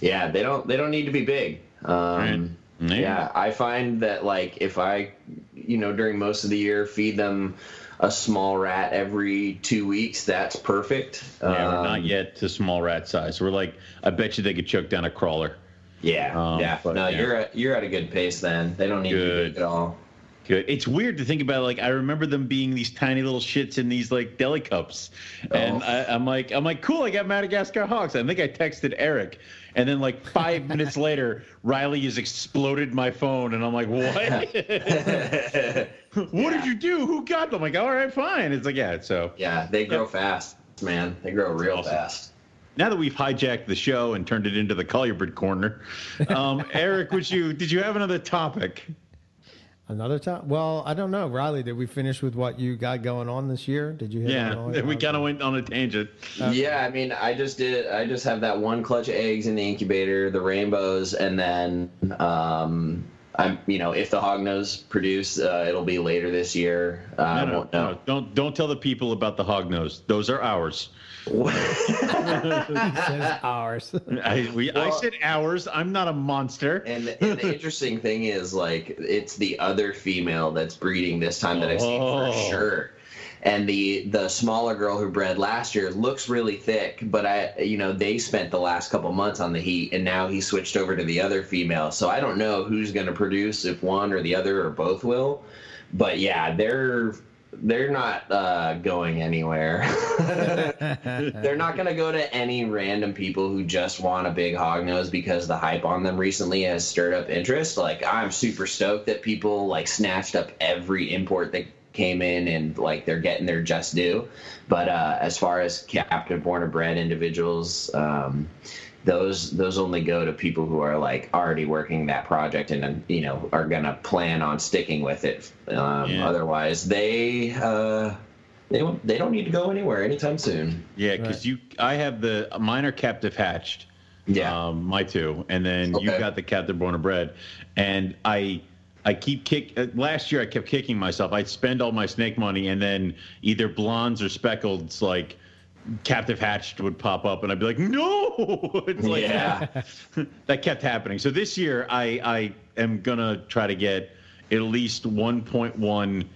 Yeah, they don't they don't need to be big. Um, Right. Yeah, I find that like if I, you know, during most of the year feed them a small rat every two weeks, that's perfect. yeah, we're not Um, yet to small rat size. We're like, I bet you they could choke down a crawler. Yeah, Um, yeah. but, no, yeah. you're at, you're at a good pace then. They don't need to Good. be big at all. Good. It's weird to think about. Like I remember them being these tiny little shits in these like deli cups, and Oh. I, I'm like, I'm like, cool. I got Madagascar Hogs. I think I texted Eric, and then like five *laughs* minutes later, Riley has exploded my phone, and I'm like, what? *laughs* what did you do? Who got them? I'm like, all right, fine. It's like, yeah. So yeah, they grow fast, man. They grow real Awesome. fast. now that we've hijacked the show and turned it into the Colubrid corner, um, *laughs* Eric, would you did you have another topic? Another time? Well, I don't know, Riley. Did we finish with what you got going on this year? Did you? hit Yeah, all- we kind of went on a tangent. Yeah, I mean, I just did. I just have that one clutch of eggs in the incubator, the rainbows, and then um, I'm, you know, if the hognose produce, uh, it'll be later this year. Uh, I No, no, won't know. no, don't don't tell the people about the hog nose. Those are ours. He says *laughs* ours. I, we, I said ours. I'm not a monster. And, *laughs* and the interesting thing is, like, it's the other female that's breeding this time that I've seen Oh. for sure. And the the smaller girl who bred last year looks really thick, but I, you know, they spent the last couple months on the heat, and now he switched over to the other female. So I don't know who's going to produce, if one or the other or both will. But yeah, they're they're not uh, going anywhere. *laughs* they're not going to go to any random people who just want a big hog nose because the hype on them recently has stirred up interest. Like I'm super stoked that people like snatched up every import that came in and like they're getting their just due. But uh, as far as captive born or bred individuals, um, those those only go to people who are like already working that project and you know are gonna plan on sticking with it. Um, Yeah. Otherwise, they uh, they don't, they don't need to go anywhere anytime soon. Yeah, because Right. you, I have the mine are captive hatched. Yeah. um, my two, and then you Okay. got the captive born and bred, and I. I keep kick. Uh, last year, I kept kicking myself. I'd spend all my snake money, and then either blondes or speckleds, like captive hatched, would pop up, and I'd be like, "No!" *laughs* It's like, Yeah. *laughs* that kept happening. So this year, I I am gonna try to get at least 1.1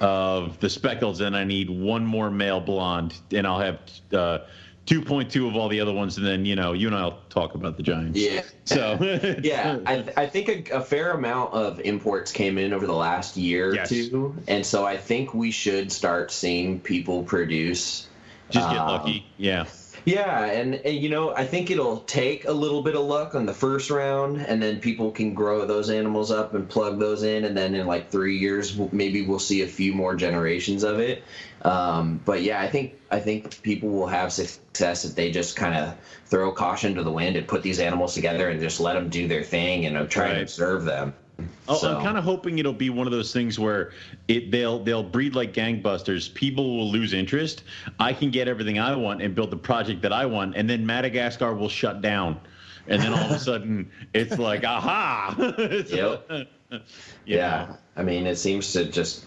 of the speckles, and I need one more male blonde, and I'll have uh, 2.2 of all the other ones, and then you know you and I'll talk about the giants. Yeah. *laughs* So yeah, I, I think a, a fair amount of imports came in over the last year Yes. or two, and so I think we should start seeing people produce. Just get um, lucky. Yeah. Yeah, and, and you know, I think it'll take a little bit of luck on the first round, and then people can grow those animals up and plug those in, and then in like three years, maybe we'll see a few more generations of it. Um, but yeah, I think I think people will have success if they just kind of throw caution to the wind and put these animals together and just let them do their thing and uh, try Right. and observe them. Oh, So- I'm kind of hoping it'll be one of those things where it they'll they'll breed like gangbusters. People will lose interest. I can get everything I want and build the project that I want, and then Madagascar will shut down, and then all of a *laughs* sudden it's like, aha! *laughs* Yep. *laughs* Yeah, know. I mean, it seems to just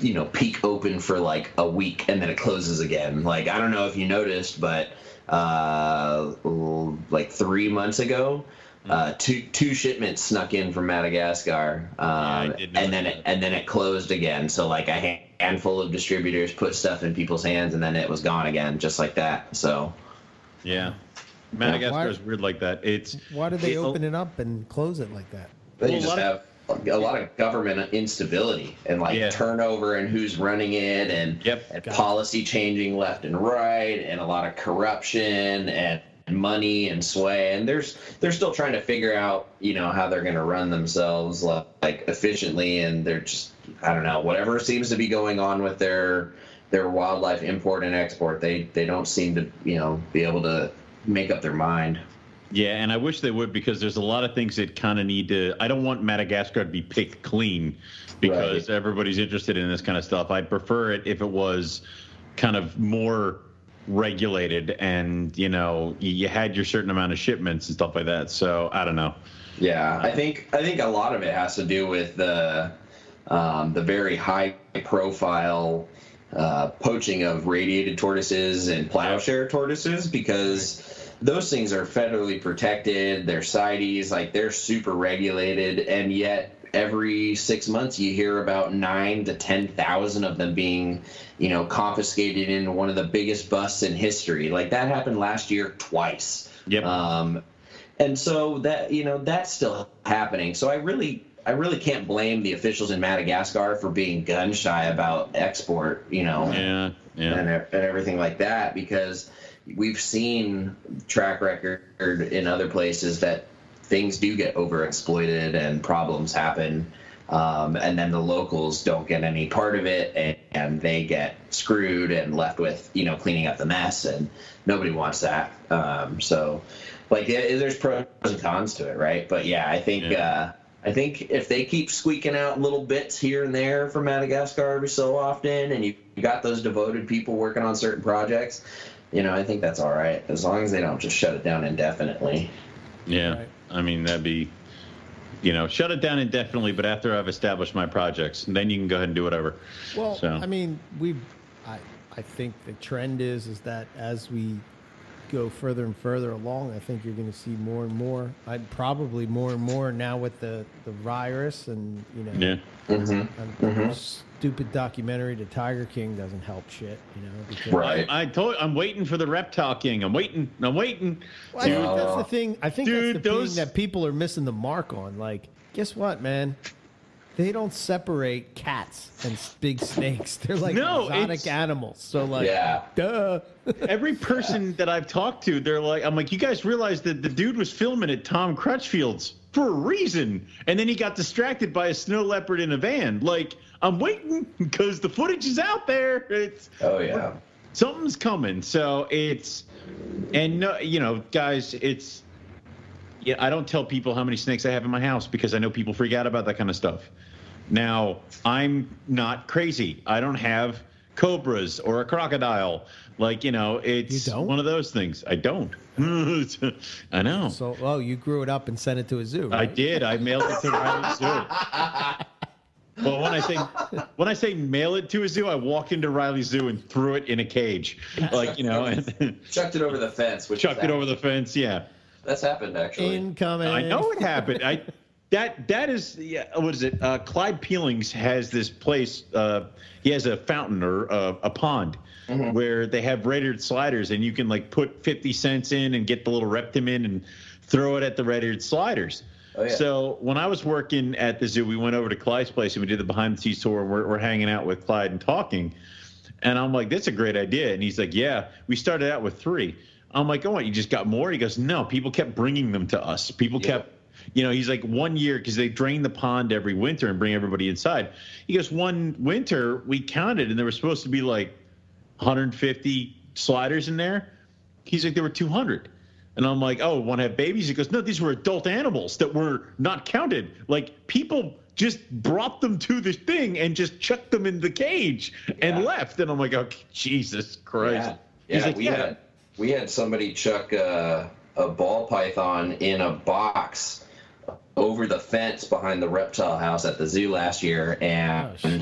you know peak open for like a week and then it closes again. Like I don't know if you noticed, but uh, like three months ago. Uh, two two shipments snuck in from Madagascar, um, I did notice and then it, and then it closed again. So like a handful of distributors put stuff in people's hands, and then it was gone again, just like that. So Yeah. Madagascar is weird like that. It's Why did they it'll- open it up and close it like that? Then Well, you just lot have a lot of government instability and like Yeah. turnover and who's running it and, Yep. and Got it. policy changing left and right and a lot of corruption and money and sway and there's they're still trying to figure out you know how they're going to run themselves like, efficiently and they're just I don't know whatever seems to be going on with their their wildlife import and export they they don't seem to you know be able to make up their mind Yeah, and I wish they would because there's a lot of things that kind of need to. I don't want Madagascar to be picked clean because Right. everybody's interested in this kind of stuff. I'd prefer it if it was kind of more regulated and you know you, had your certain amount of shipments and stuff like that. So I don't know. Yeah, I think I think a lot of it has to do with the um, the very high profile uh, poaching of radiated tortoises and plowshare tortoises because those things are federally protected. They're CITES, like they're super regulated, and yet every six months you hear about nine to ten thousand of them being, you know, confiscated in one of the biggest busts in history. Like that happened last year twice. Yep. Um, and so that you know that's still happening. So I really I really can't blame the officials in Madagascar for being gun shy about export, you know, Yeah, yeah. and, and everything like that because we've seen track record in other places that things do get overexploited and problems happen. Um, and then the locals don't get any part of it and, and they get screwed and left with you know cleaning up the mess and nobody wants that um, so like yeah, there's pros and cons to it right but yeah i think Yeah. uh, I think if they keep squeaking out little bits here and there from Madagascar every so often, and you you got those devoted people working on certain projects, you know, I think that's all right as long as they don't just shut it down indefinitely. Yeah, Right. I mean that'd be, you know, shut it down indefinitely. But after I've established my projects, then you can go ahead and do whatever. Well, So- I mean, we, I, I think the trend is is that as we go further and further along, I think you're going to see more and more. I probably more and more now with the the virus and you know, Yeah, Mm-hmm. and stupid documentary to Tiger King doesn't help shit. You know, because Right. I told. I'm waiting for the reptile king. I'm waiting. I'm waiting. Well, I think Dude. that's the thing. I think Dude, that's the those- thing that people are missing the mark on. Like, guess what, man? They don't separate cats and big snakes. *laughs* They're like No, exotic animals. So, like, Yeah. duh. *laughs* Every person that I've talked to, they're like, I'm like, you guys realize that the dude was filming at Tom Crutchfield's for a reason, and then he got distracted by a snow leopard in a van. Like, I'm waiting because the footage is out there. It's Oh yeah. something's coming. So it's and no, you know, guys, it's yeah. I don't tell people how many snakes I have in my house because I know people freak out about that kind of stuff. Now I'm not crazy. I don't have cobras or a crocodile. Like you know, it's You one of those things. I don't. *laughs* I know. So, oh, you grew it up and sent it to a zoo. I did. I mailed it to Riley Zoo. *laughs* Well, when I say when I say mail it to a zoo, I walked into Riley Zoo and threw it in a cage, like you know, and *laughs* Chucked it over the fence. Which chucked is it over the fence. Yeah, That's happened actually. Incoming. I know it happened. I that that is yeah. What is it? Uh, Clyde Peeling's has this place. Uh, he has a fountain or uh, a pond where they have red-eared sliders, and you can like put fifty cents in and get the little ReptoMin and throw it at the red-eared sliders. Oh, yeah. So when I was working at the zoo, we went over to Clyde's place and we did the behind-the-scenes tour. And we're, we're hanging out with Clyde and talking. And I'm like, that's a great idea. And he's like, yeah, we started out with three. I'm like, oh, what, you just got more? He goes, no, people kept bringing them to us. People Yeah. kept, you know, he's like, one year, because they drain the pond every winter and bring everybody inside. He goes, one winter, we counted and there were supposed to be like 150 sliders in there. He's like, there were 200. And I'm like, oh, want to have babies? He goes, no, these were adult animals that were not counted. Like people just brought them to the thing and just chucked them in the cage and left. And I'm like, oh, Jesus Christ. Yeah, yeah like, we yeah. had we had somebody chuck a, a ball python in a box over the fence behind the reptile house at the zoo last year, and Oh,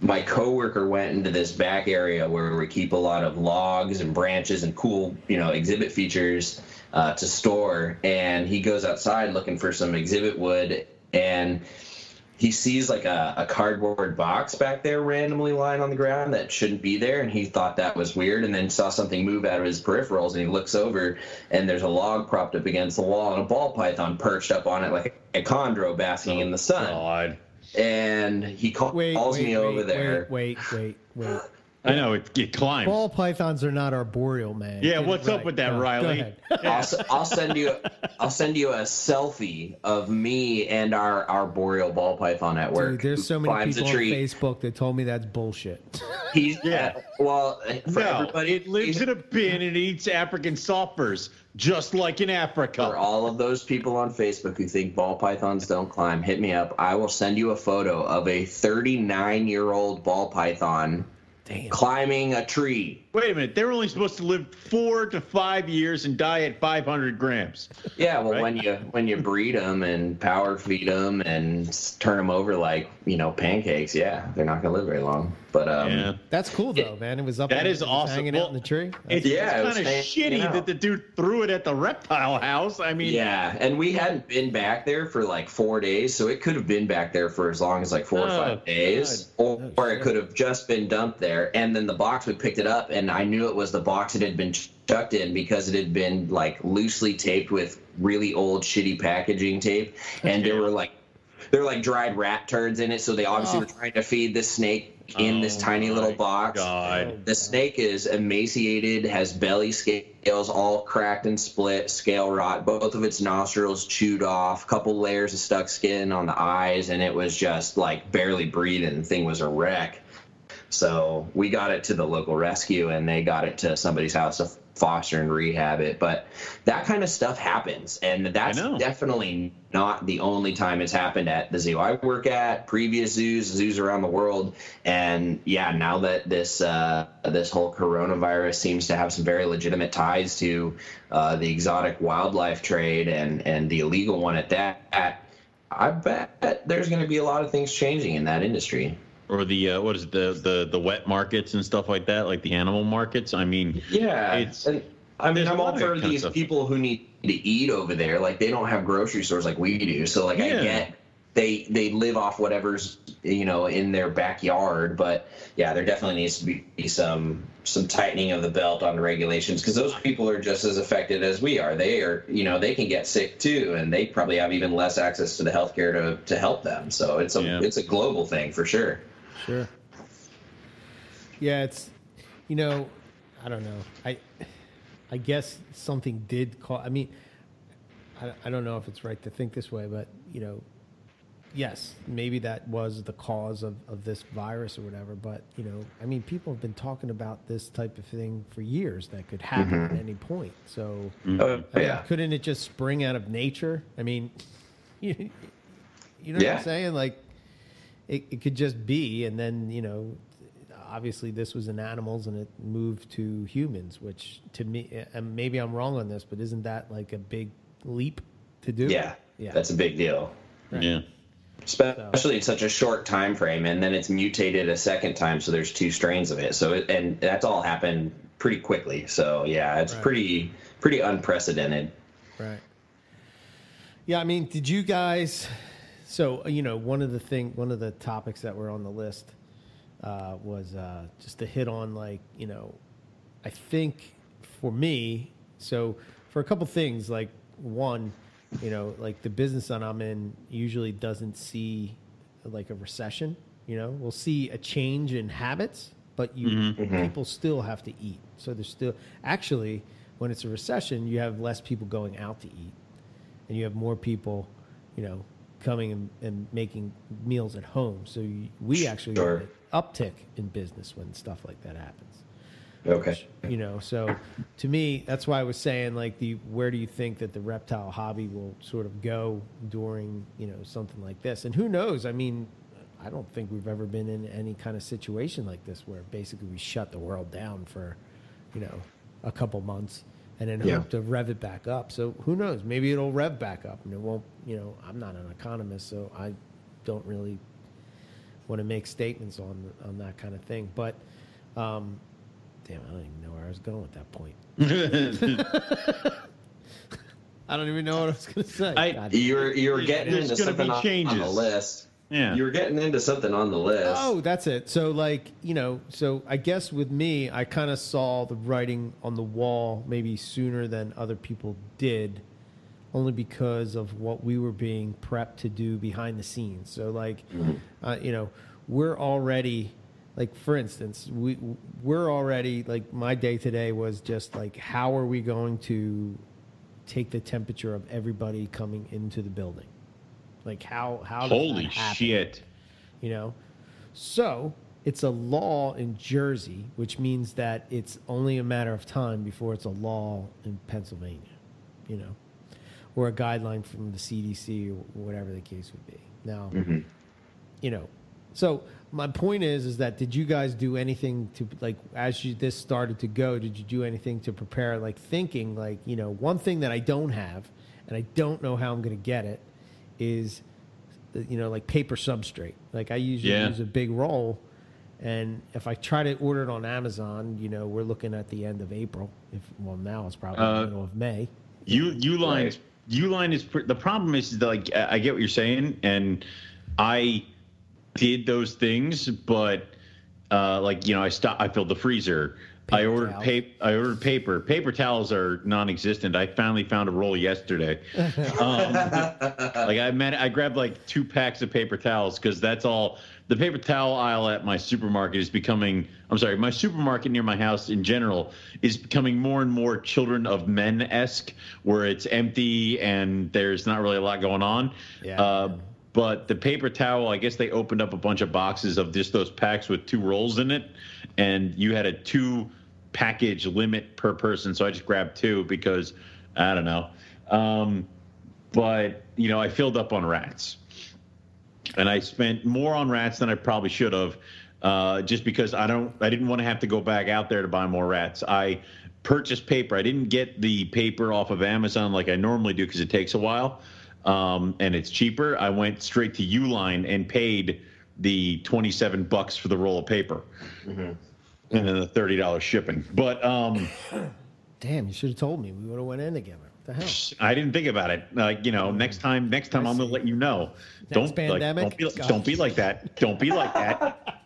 my coworker went into this back area where we keep a lot of logs and branches and cool, you know, exhibit features uh, to store. And he goes outside looking for some exhibit wood, and he sees like a, a cardboard box back there randomly lying on the ground that shouldn't be there, and he thought that was weird. And then saw something move out of his peripherals, and he looks over, and there's a log propped up against the wall, and a ball python perched up on it like a chondro basking in the sun. God. And he call, Wait, calls wait, me wait, over there. Wait, wait, wait, *gasps* wait. I know it, it climbs. Ball pythons are not arboreal, man. Yeah, Get it what's up right. with that, Go- go Riley? I'll, s- I'll send you I'll send you a selfie of me and our arboreal ball python at work. Dude, there's so many climbs people on tree. Facebook that told me that's bullshit. *laughs* He's Yeah. Uh, well uh, for no, everybody. it lives in a bin and eats African soft furs, just like in Africa. for all of those people on Facebook who think ball pythons don't climb, hit me up. I will send you a photo of a 39 year old ball python Damn. climbing a tree. Wait a minute, they're only supposed to live four to five years and die at 500 grams. Yeah, well, Right. when you when you breed them and power feed them and turn them over like you know pancakes, yeah, they're not gonna live very long. But um, yeah. That's cool though, man. It was up. That it is awesome. Hanging Well, out in the tree. It's, Yeah, it was kind of shitty out. that the dude threw it at the reptile house. I mean, Yeah, and we hadn't been back there for like four days, so it could have been back there for as long as like four or five days, God. or, Oh, or it could have just been dumped there there. And then the box, we picked it up, and I knew it was the box it had been chucked in because it had been like loosely taped with really old, shitty packaging tape, and there were like there were like dried rat turds in it. So they obviously Oh. were trying to feed this snake in this Oh tiny my little box. God. The snake is emaciated, has belly scales all cracked and split, scale rot, both of its nostrils chewed off, couple layers of stuck skin on the eyes, and it was just like barely breathing. The thing was a wreck. So we got it to the local rescue, and they got it to somebody's house to foster and rehab it. But that kind of stuff happens, and that's definitely not the only time it's happened at the zoo I work at, previous zoos, zoos around the world, and yeah, now that this uh, this whole coronavirus seems to have some very legitimate ties to uh, the exotic wildlife trade and and the illegal one at that. I bet there's going to be a lot of things changing in that industry. Or the uh, what is it, the the the wet markets and stuff like that, like the animal markets. I mean, Yeah, It's- and I mean, I'm all for that kind of these people who need to eat over there. Like they don't have grocery stores like we do, so like Yeah. I get they they live off whatever's you know in their backyard. But yeah, there definitely needs to be some some tightening of the belt on the regulations because those people are just as affected as we are. They are you know they can get sick too, and they probably have even less access to the healthcare to to help them. So it's a Yeah. it's a global thing for sure. Sure. Yeah, it's you know, I don't know. I I guess something did cause. I mean, I, I don't know if it's right to think this way, but you know, yes, maybe that was the cause of, of this virus or whatever. But you know, I mean, people have been talking about this type of thing for years that could happen at mm-hmm. any point. So mm-hmm. Oh I mean, yeah. couldn't it just spring out of nature? I mean, you, *laughs* you know what I'm saying? Like, it, it could just be, and then you know, obviously this was in animals and it moved to humans, which to me, and maybe I'm wrong on this, but isn't that like a big leap to do? Yeah, yeah, that's a big deal. yeah. especially in such a short time frame and then it's mutated a second time so there's two strains of it so it, and that's all happened pretty quickly so yeah it's Right. pretty pretty unprecedented Right. Yeah, I mean, did you guys? So you know, one of the thing, one of the topics that were on the list uh, was uh, just to hit on, like you know, I think for me, so for a couple things, like one, you know, like the business that I'm in usually doesn't see like a recession. You know, we'll see a change in habits, but you people still have to eat. So there's still actually when it's a recession, you have less people going out to eat, and you have more people, you know, coming and, and making meals at home. So you, we actually Sure. an uptick in business when stuff like that happens. Okay. You know so to me that's why i was saying like the where do you think that the reptile hobby will sort of go during you know something like this? And who knows? I mean i don't think we've ever been in any kind of situation like this where basically we shut the world down for you know a couple months and then Yeah. hope to rev it back up so who knows maybe it'll rev back up and it won't you know i'm not an economist so i don't really want to make statements on on that kind of thing but um, Damn, I don't even know where I was going with that point. *laughs* I don't even know what I was going to say. I- God. you're you were getting There's into gonna be something on, on the list Yeah. you were getting into something on the list Oh, that's it. So, like, you know, so I guess with me, I kind of saw the writing on the wall maybe sooner than other people did, only because of what we were being prepped to do behind the scenes. So, like, uh, you know, we're already, like, for instance, we we're already like my day today was just like, how are we going to take the temperature of everybody coming into the building? Like, how how does Holy shit. you know? So it's a law in jersey which means that it's only a matter of time before it's a law in pennsylvania you know? Or a guideline from the cdc or whatever the case would be. Now mm-hmm. you know so my point is is that did you guys do anything to like as you this started to go did you do anything to prepare like thinking like you know one thing that i don't have and i don't know how i'm going to get it is you know like paper substrate like i usually Yeah. use a big roll and if i try to order it on amazon you know we're looking at the end of april if well now it's probably Uh, the middle of may U line Right. Uline is pr- the problem is that like I I get what you're saying, and I did those things, but Uh, like you know, I stopped. I filled the freezer. I ordered paper. I ordered paper. Paper towels are non-existent. I finally found a roll yesterday. *laughs* Um, like I meant, I grabbed like two packs of paper towels because that's all. The paper towel aisle at my supermarket is becoming. I'm sorry, my supermarket near my house in general is becoming more and more children of men esque, where it's empty and there's not really a lot going on. Yeah. Uh, but the paper towel, I guess they opened up a bunch of boxes of just those packs with two rolls in it, and you had a two package limit per person. So I just grabbed two because I don't know. Um, but you know, I filled up on rats, and I spent more on rats than I probably should have, uh, just because I don't, I didn't want to have to go back out there to buy more rats. I purchased paper. I didn't get the paper off of Amazon like I normally do because it takes a while, um, and it's cheaper. I went straight to Uline and paid the twenty-seven bucks for the roll of paper, and then the thirty dollars shipping. But um, *coughs* Damn, you should have told me. We would have went in together. What the hell? I didn't think about it. Like you know, next time, next time I I'm gonna let you know. Next don't like, pandemic? don't, be, God. don't be like that. Don't be like that.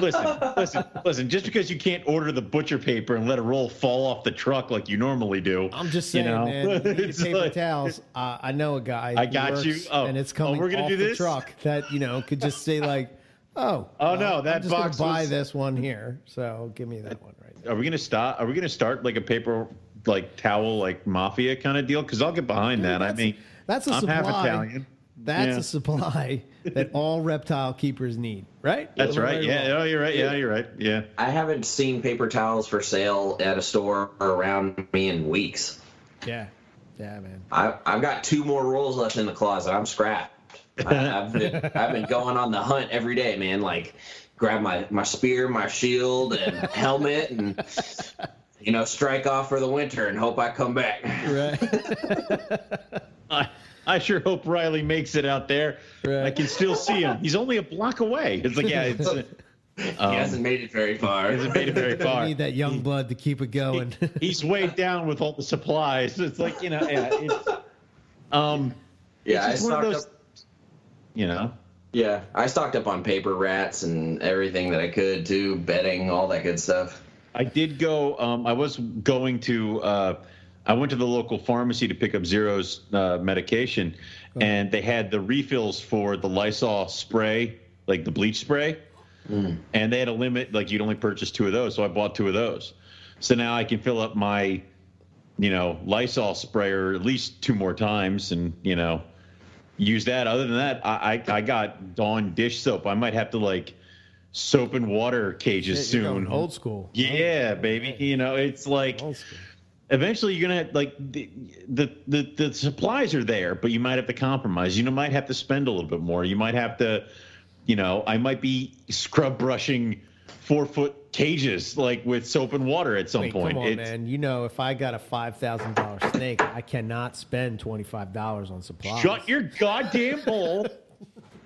listen, listen, listen. Just because you can't order the butcher paper and let a roll fall off the truck like you normally do, I'm just you saying, know? man. You *laughs* paper like- towels. Uh, I know a guy. I got you. Oh, and it's oh, coming we're gonna off do the truck that you know could just say like, "Oh, Oh, no, I'm that just box gonna buy was- this one here." So give me that one right there. Are we gonna start? Are we gonna start like a paper like towel like mafia kind of deal? Because I'll get behind that. I that's- mean, that's a I'm half. Italian. That's Yeah. a supply *laughs* that all reptile keepers need, right? That's Am I right. Yeah. Oh, you're right. Yeah, you're right. Yeah. I haven't seen paper towels for sale at a store around me in weeks. Yeah, yeah, man. I, I've got two more rolls left in the closet. I'm scrapped. I, I've been I've been going on the hunt every day, man. Like grab my my spear, my shield, and helmet, and you know strike off for the winter and hope I come back. Right. *laughs* I, I sure hope Riley makes it out there. Right. I can still see him. He's only a block away. It's like, yeah, it's, uh, *laughs* he hasn't made it very far. Um, hasn't made it very *laughs* I far. need that young blood to keep it going. He's weighed down with all the supplies. It's like, you know, yeah, it's, um, yeah, I it's just one of stocked those, up. You know, Yeah, I stocked up on paper rats and everything that I could too, bedding, all that good stuff. I did go. Um, I was going to. Uh, I went to the local pharmacy to pick up Zero's uh, medication, and they had the refills for the Lysol spray, like the bleach spray, and they had a limit. Like you'd only purchase two of those, so I bought two of those. So now I can fill up my, you know, Lysol sprayer at least two more times, and you know, use that. Other than that, I I, I got Dawn dish soap. I might have to like soap and water cages soon. old school. Yeah, baby. You know, it's like Old eventually you're gonna like the, the the the supplies are there, but you might have to compromise. You know, might have to spend a little bit more. You might have to, you know, I might be scrub brushing four foot cages like with soap and water at some Wait, point. come on, It's- man. You know, if I got a five thousand dollar snake, I cannot spend twenty five dollars on supplies. Shut your goddamn hole.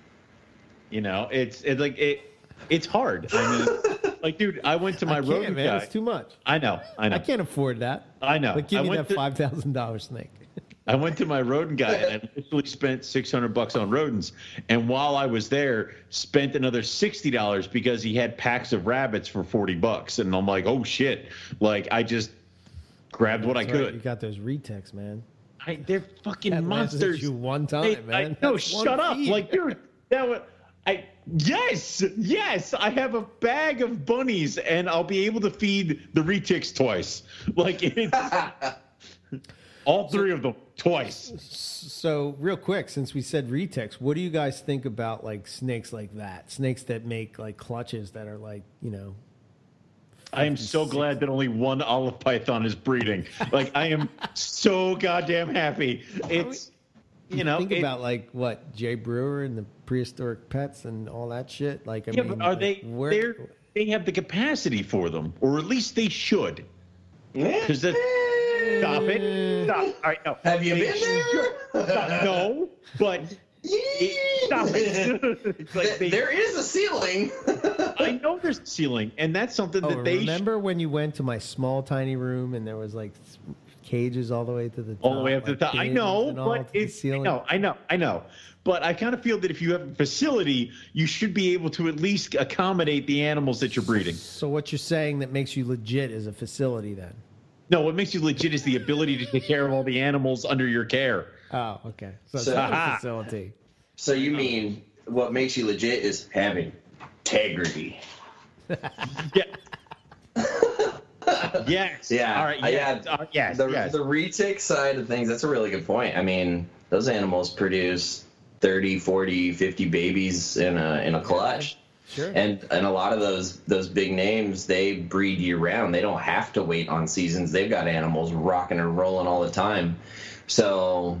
*laughs* you know, it's it's like it. It's hard. I mean, like, dude, I went to my road man. guy. It's too much. I know, I know. I can't afford that. I know. But give I me that to- five thousand dollar snake. I went to my rodent guy and I *laughs* literally spent six hundred bucks on rodents. And while I was there, spent another sixty dollars because he had packs of rabbits for forty bucks. And I'm like, oh shit! Like I just grabbed what I That's right, could. You got those retics, man. I, they're fucking That monsters. you one time, They- man. I, no, That's one shut up! feed. Like dude, that was. I yes, yes. I have a bag of bunnies, and I'll be able to feed the retics twice. Like it's *laughs* all three of them twice. So, real quick, since we said retics, what do you guys think about like snakes like that? Snakes that make like clutches that are like, you know, I am so glad that only one olive python is breeding. Like I am so goddamn happy. It's you know think it- about like what Jay Brewer and the prehistoric pets and all that shit. Like, I yeah, mean, but are like, they where- they're, they have the capacity for them, or at least they should. Because that eh, stop it, stop. All right, no. Have you been should- there? Stop. No, but it, stop it. like they, there is a ceiling. *laughs* I know there's a ceiling, and that's something Oh, that they. sh- remember when you went to my small tiny room and there was like cages all the way to the top, all the way up to like the top. I know, but to it's I know, I know, I know. But I kind of feel that if you have a facility, you should be able to at least accommodate the animals that you're breeding. So what you're saying that makes you legit is a facility then? No, what makes you legit is the ability to take care of all the animals under your care. Oh, okay. So, it's So- a facility. So you mean what makes you legit is having integrity? *laughs* Yeah. *laughs* yes. Yeah, All right. I Yes. had uh, yes. the, yes. the retic side of things that's a really good point i mean those animals produce 30 40 50 babies in a in a clutch Sure. and and a lot of those those big names they breed year round. They don't have to wait on seasons. They've got animals rocking and rolling all the time. So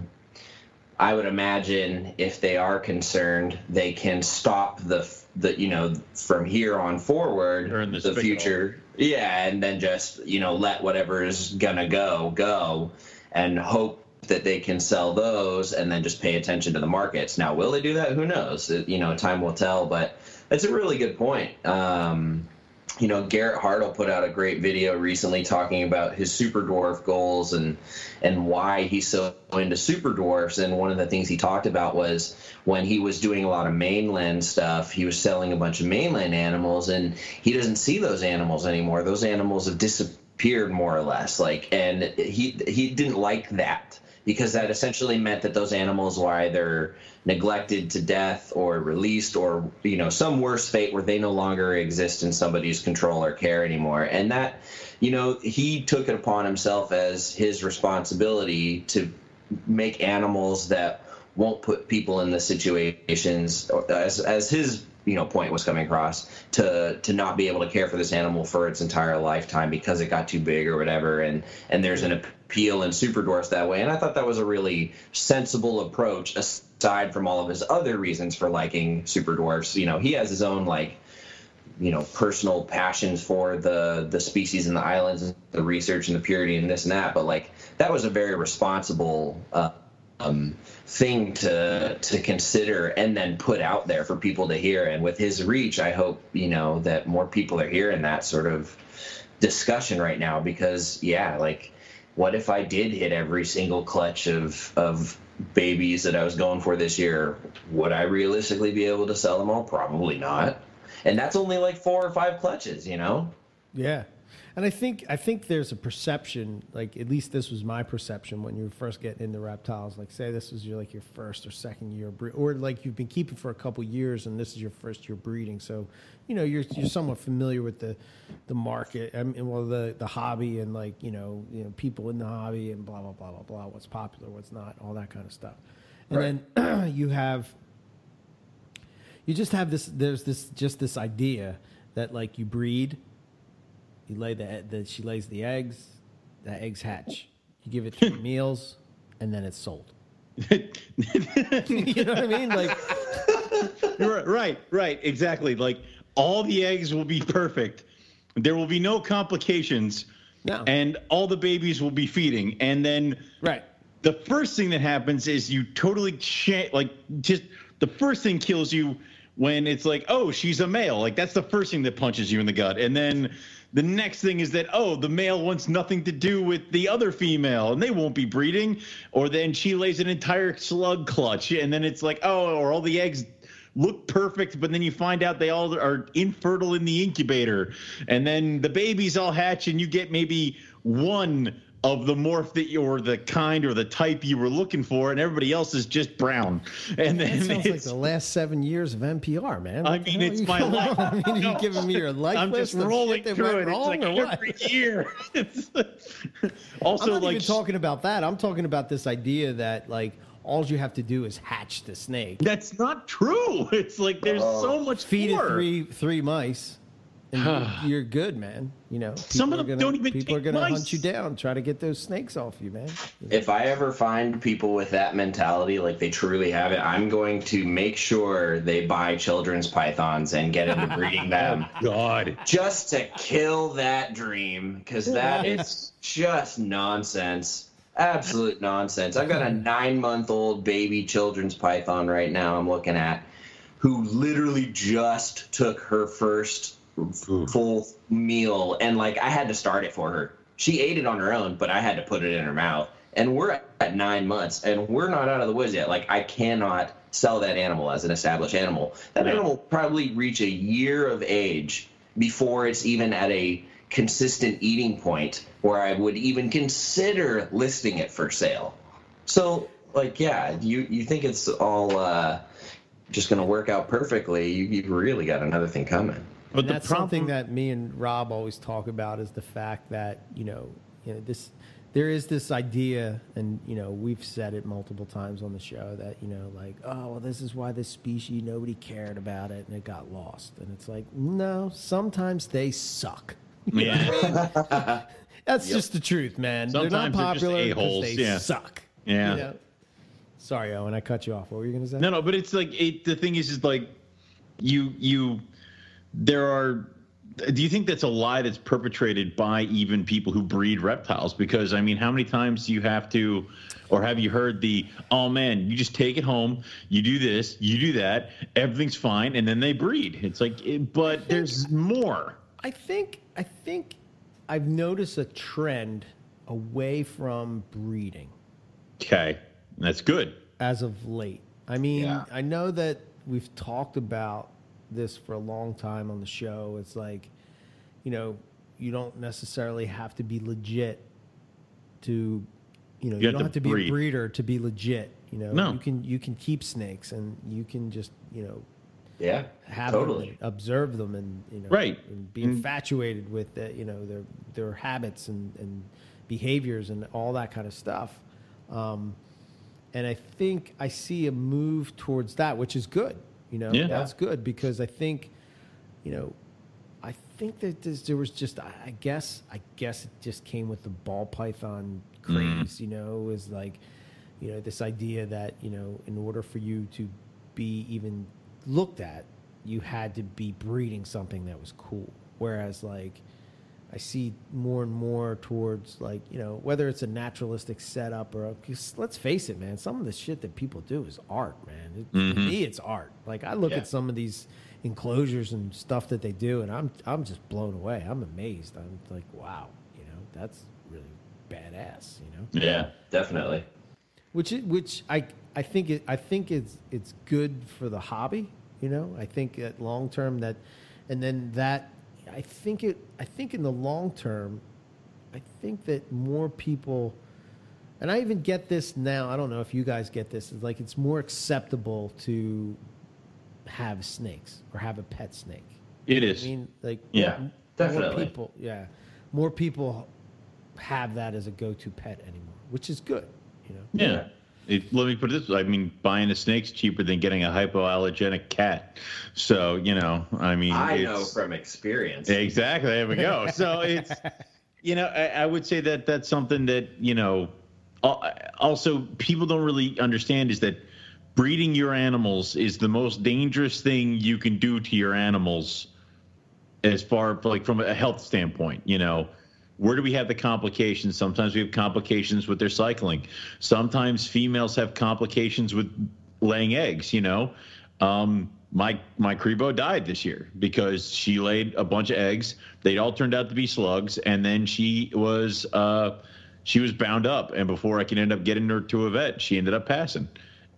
i would imagine if they are concerned they can stop the the you know from here on forward Turn the the future. Yeah and then just you know let whatever is gonna go go and hope that they can sell those and then just pay attention to the markets. Now will they do that? Who knows? You know time will tell but that's a really good point. Um, you know garrett hartle put out a great video recently talking about his super dwarf goals and and why he's so into super dwarfs. And one of the things he talked about was when he was doing a lot of mainland stuff he was selling a bunch of mainland animals and he doesn't see those animals anymore. Those animals have disappeared more or less. Like and he he didn't like that because that essentially meant that those animals were either neglected to death or released or you know some worse fate where they no longer exist in somebody's control or care anymore. And that you know he took it upon himself as his responsibility to make animals that won't put people in the situations as as his you know point was coming across to to not be able to care for this animal for its entire lifetime because it got too big or whatever. And and there's an appeal and super dwarfs that way. And i thought that was a really sensible approach aside from all of his other reasons for liking super dwarfs you know he has his own like you know personal passions for the the species and the islands and the research and the purity and this and that. But like that was a very responsible uh, um, thing to to consider and then put out there for people to hear. And with his reach i hope you know that more people are hearing that sort of discussion right now because yeah like what if i did hit every single clutch of of babies that i was going for this year? Would i realistically be able to sell them all? Probably not. And that's only like four or five clutches you know? Yeah, and I think I think there's a perception, like at least this was my perception when you were first getting into reptiles. Like, say this was your like your first or second year, bre- or like you've been keeping for a couple years and this is your first year breeding. So, you know, you're you're somewhat familiar with the the market, I mean, well, the the hobby and like you know you know people in the hobby and blah blah blah blah blah. What's popular, what's not, all that kind of stuff. And then *clears throat* you have you just have this there's this just this idea that like you breed you lay the, the she lays the eggs the eggs hatch you give it three *laughs* meals and then it's sold *laughs* you know what i mean like right, right, exactly. Like all the eggs will be perfect. There will be no complications. No. And all the babies will be feeding. And then right the first thing that happens is you totally cha- like just the first thing kills you when it's like oh she's a male like that's the first thing that punches you in the gut and then the next thing is that oh the male wants nothing to do with the other female and they won't be breeding. Or then she lays an entire slug clutch and then it's like oh or all the eggs look perfect, but then you find out they all are infertile in the incubator, and then the babies all hatch, and you get maybe one of the morph that you or the kind or the type you were looking for, and everybody else is just brown. And that then sounds like the last seven years of npr man I What the mean, it's my life. on? *laughs* i mean are you *laughs* No. giving me your life I'm list just of rolling that through went it. It's like every year. *laughs* It's- also, I'm not like even talking about that. I'm talking about this idea that like all you have to do is hatch the snake, that's not true. It's like there's so uh, much feed more. it three three mice, and *sighs* you're good, man. You know, Some of are them gonna- don't even people are gonna hunt you down, try to get those snakes off you, man. if I ever find people with that mentality, like they truly have it, I'm going to make sure they buy children's pythons and get into breeding them *laughs* God. just to kill that dream because that is just nonsense. Absolute nonsense. I've got a nine month old baby children's python right now I'm looking at who literally just took her first full meal and like I had to start it for her. she ate it on her own, but I had to put it in her mouth. And we're at nine months, and we're not out of the woods yet. Like I cannot sell that animal as an established animal. That Yeah. animal will probably reach a year of age before it's even at a consistent eating point where I would even consider listing it for sale. So, like, yeah, you you think it's all uh, just going to work out perfectly? You, you've really got another thing coming. But and the that's problem, something that me and Rob always talk about is the fact that you know, you know this there is this idea, and you know we've said it multiple times on the show that you know like oh well this is why this species nobody cared about it and it got lost, and it's like no sometimes they suck. yeah, *laughs* That's just the truth, man. they're Sometimes not they're just popular because they yeah. suck. Yeah. You know? Sorry, Owen, I cut you off. What were you going to say? No, no, but it's like it, the thing is, is like you you there are. Do you think that's a lie that's perpetrated by even people who breed reptiles? Because I mean, how many times do you have to, or have you heard the, oh man, you just take it home, you do this, you do that, everything's fine, and then they breed. It's like, it, but there's more. I think I think I've noticed a trend away from breeding Okay, that's good. as of late. I mean, Yeah. I know that we've talked about this for a long time on the show. It's like, you know, you don't necessarily have to be legit to, you know, you, have don't to have to be a breeder to be legit. You know, No. you can you can keep snakes and you can just you know Yeah, have totally. them observe them and you know Right. and be And- infatuated with the, you know their their habits and, and behaviors and all that kind of stuff um, and I think I see a move towards that which is good you know? Yeah. that's good because I think you know I think that there's, there was just I, I guess I guess it just came with the ball python craze mm. you know? Is like you know this idea that you know in order for you to be even looked at you had to be breeding something that was cool. Whereas like i see more and more towards like you know whether it's a naturalistic setup or a, let's face it man some of the shit that people do is art man it, to mm-hmm. me it's art like i look Yeah. at some of these enclosures and stuff that they do and i'm i'm just blown away i'm amazed i'm like wow you know that's really badass you know Yeah. Definitely. which which I I think it I think it's it's good for the hobby. You know, I think that long term that, and then that I think it I think in the long term, I think that more people, and I even get this now. I don't know if you guys get this. It's like it's more acceptable to have snakes or have a pet snake. It I is. mean, like Yeah, more, definitely. More people, yeah, more people have that as a go-to pet anymore, which is good. You know. Yeah. It, let me put it this way. I mean, buying a snake's cheaper than getting a hypoallergenic cat. So, you know, I mean, I know from experience. Exactly. There we go. So it's, *laughs* you know, I, I would say that that's something that, you know, also people don't really understand is that breeding your animals is the most dangerous thing you can do to your animals as far like from a health standpoint, you know. Where do we have the complications? Sometimes we have complications with their cycling. Sometimes females have complications with laying eggs, you know. Um, my my Grebo died this year because she laid a bunch of eggs. They all turned out to be slugs, and then she was uh, she was bound up. And before I could end up getting her to a vet, she ended up passing,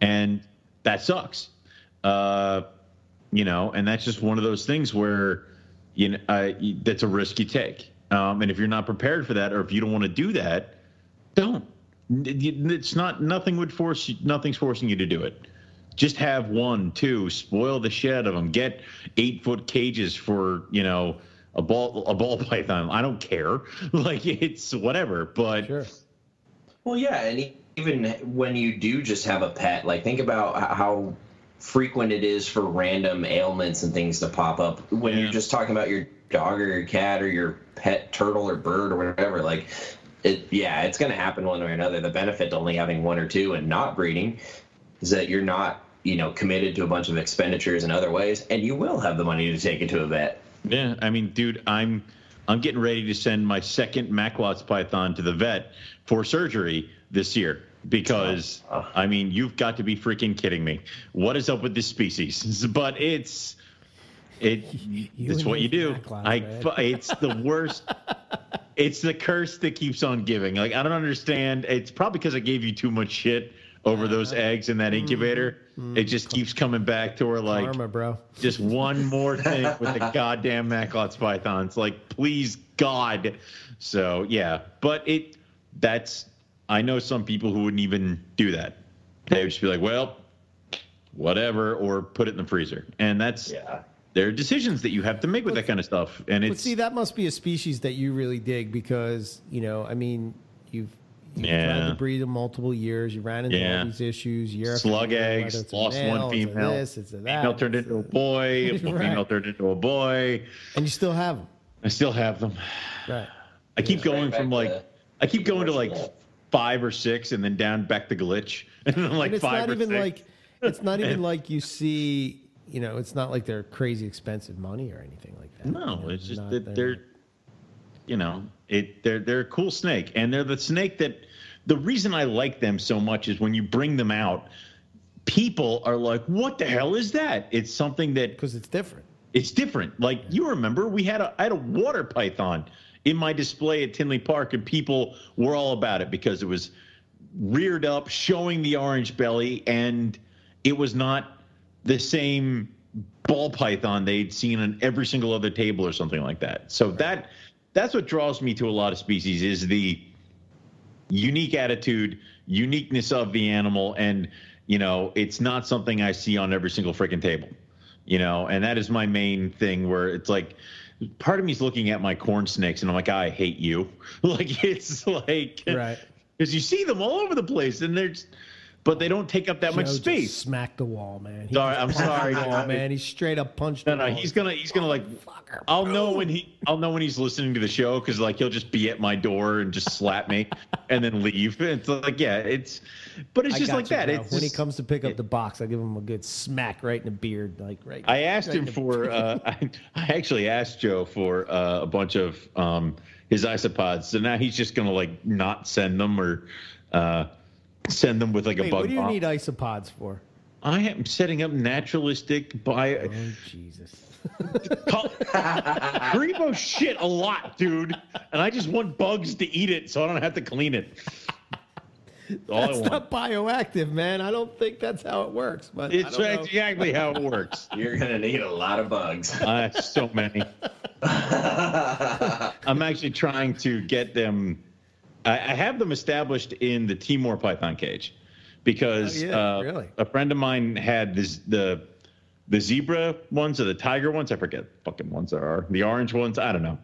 and that sucks. Uh, you know, and that's just one of those things where you know uh, that's a risk you take. Um, and if you're not prepared for that, or if you don't want to do that, don't. It's not nothing would force you. Nothing's forcing you to do it. Just have one, two, spoil the shit out of them. Get eight foot cages for you know a ball a ball *laughs* python. I don't care. *laughs* Like it's whatever. But Sure. Well, yeah, and even when you do just have a pet, like think about how frequent it is for random ailments and things to pop up when Yeah. you're just talking about your dog or your cat or your pet turtle or bird or whatever. Like, it, yeah, it's going to happen one way or another. The benefit to only having one or two and not breeding is that you're not, you know, committed to a bunch of expenditures in other ways, and you will have the money to take it to a vet. Yeah, I mean, dude, I'm I'm getting ready to send my second Macklot's python to the vet for surgery this year because. I mean, you've got to be freaking kidding me. What is up with this species? *laughs* But it's it *laughs* You it's what you do. Macklot's, I man. it's the *laughs* worst. it's the curse that keeps on giving. Like I don't understand. It's probably because I gave you too much shit over those eggs in that incubator. Mm-hmm. It just mm-hmm. keeps coming back to her like Karma, bro. just one more *laughs* thing with the goddamn Macklot's pythons. Like, please God. So yeah, but it that's I know some people who wouldn't even do that. They would just be like, well, whatever, or put it in the freezer, and that's Yeah. There are decisions that you have to make with that kind of stuff, and But it's see, that must be a species that you really dig because you know, I mean, you've you've Yeah. tried to breed them multiple years. You ran into Yeah. all these issues. Year after slug year, eggs, whether it's a lost male, one it's a female. This, it's a that. female turned it's into a- a boy. a *laughs* Right. Female turned into a boy. and you still have them, I still have them. right? I keep Yeah. going Right from like to- I keep going to like Yeah. five or six, and then down back to glitch, *laughs* and then like and it's five not or even six. like it's not even *laughs* like you see. You know, it's not like they're crazy expensive money or anything like that. No, You know, it's just not- that they're, you know, it they're they're a cool snake, and they're the snake that. The reason I like them so much is when you bring them out, people are like, "What the hell is that?" It's something that because it's different. it's different. Like you remember, we had a I had a water python in my display at Tinley Park, and people were all about it because it was reared up, showing the orange belly, and it was not the same ball python they'd seen on every single other table or something like that. So that that's what draws me to a lot of species is the unique attitude, uniqueness of the animal, and you know, it's not something I see on every single freaking table. You know, and that is my main thing where it's like part of me's looking at my corn snakes and I'm like, I hate you. *laughs* like it's like Right. *laughs* because you see them all over the place and they're just, but they don't take up that much Joe just space. Smacked the wall, man. He Sorry, I'm sorry. wall, man. He straight up punched. No, the no, wall. he's gonna he's gonna like Fucker, I'll know when he I'll know when he's listening to the show because like he'll just be at my door and just slap me *laughs* and then leave. It's like yeah, it's but it's just like you, that. bro. It's when he comes to pick up the box, I give him a good smack right in the beard, like right. I asked right him for uh, *laughs* I, I actually asked Joe for uh, a bunch of um, his isopods. So now he's just gonna like not send them or uh, send them with like a Wait, bug what do you bomb. need isopods for? I am setting up naturalistic bio. Oh Jesus! *laughs* Call- Grebo shit a lot, dude, and I just want bugs to eat it so I don't have to clean it. That's all That's I want. not bioactive, man. I don't think that's how it works. But I It's don't know. exactly how it works. *laughs* You're gonna need a lot of bugs. Uh, so many. *laughs* I'm actually trying to get them. I, I have them established in the Timor python cage because Oh, yeah, uh, really? a friend of mine had this the the zebra ones or the tiger ones. I forget fucking ones there are. The orange ones. I don't know.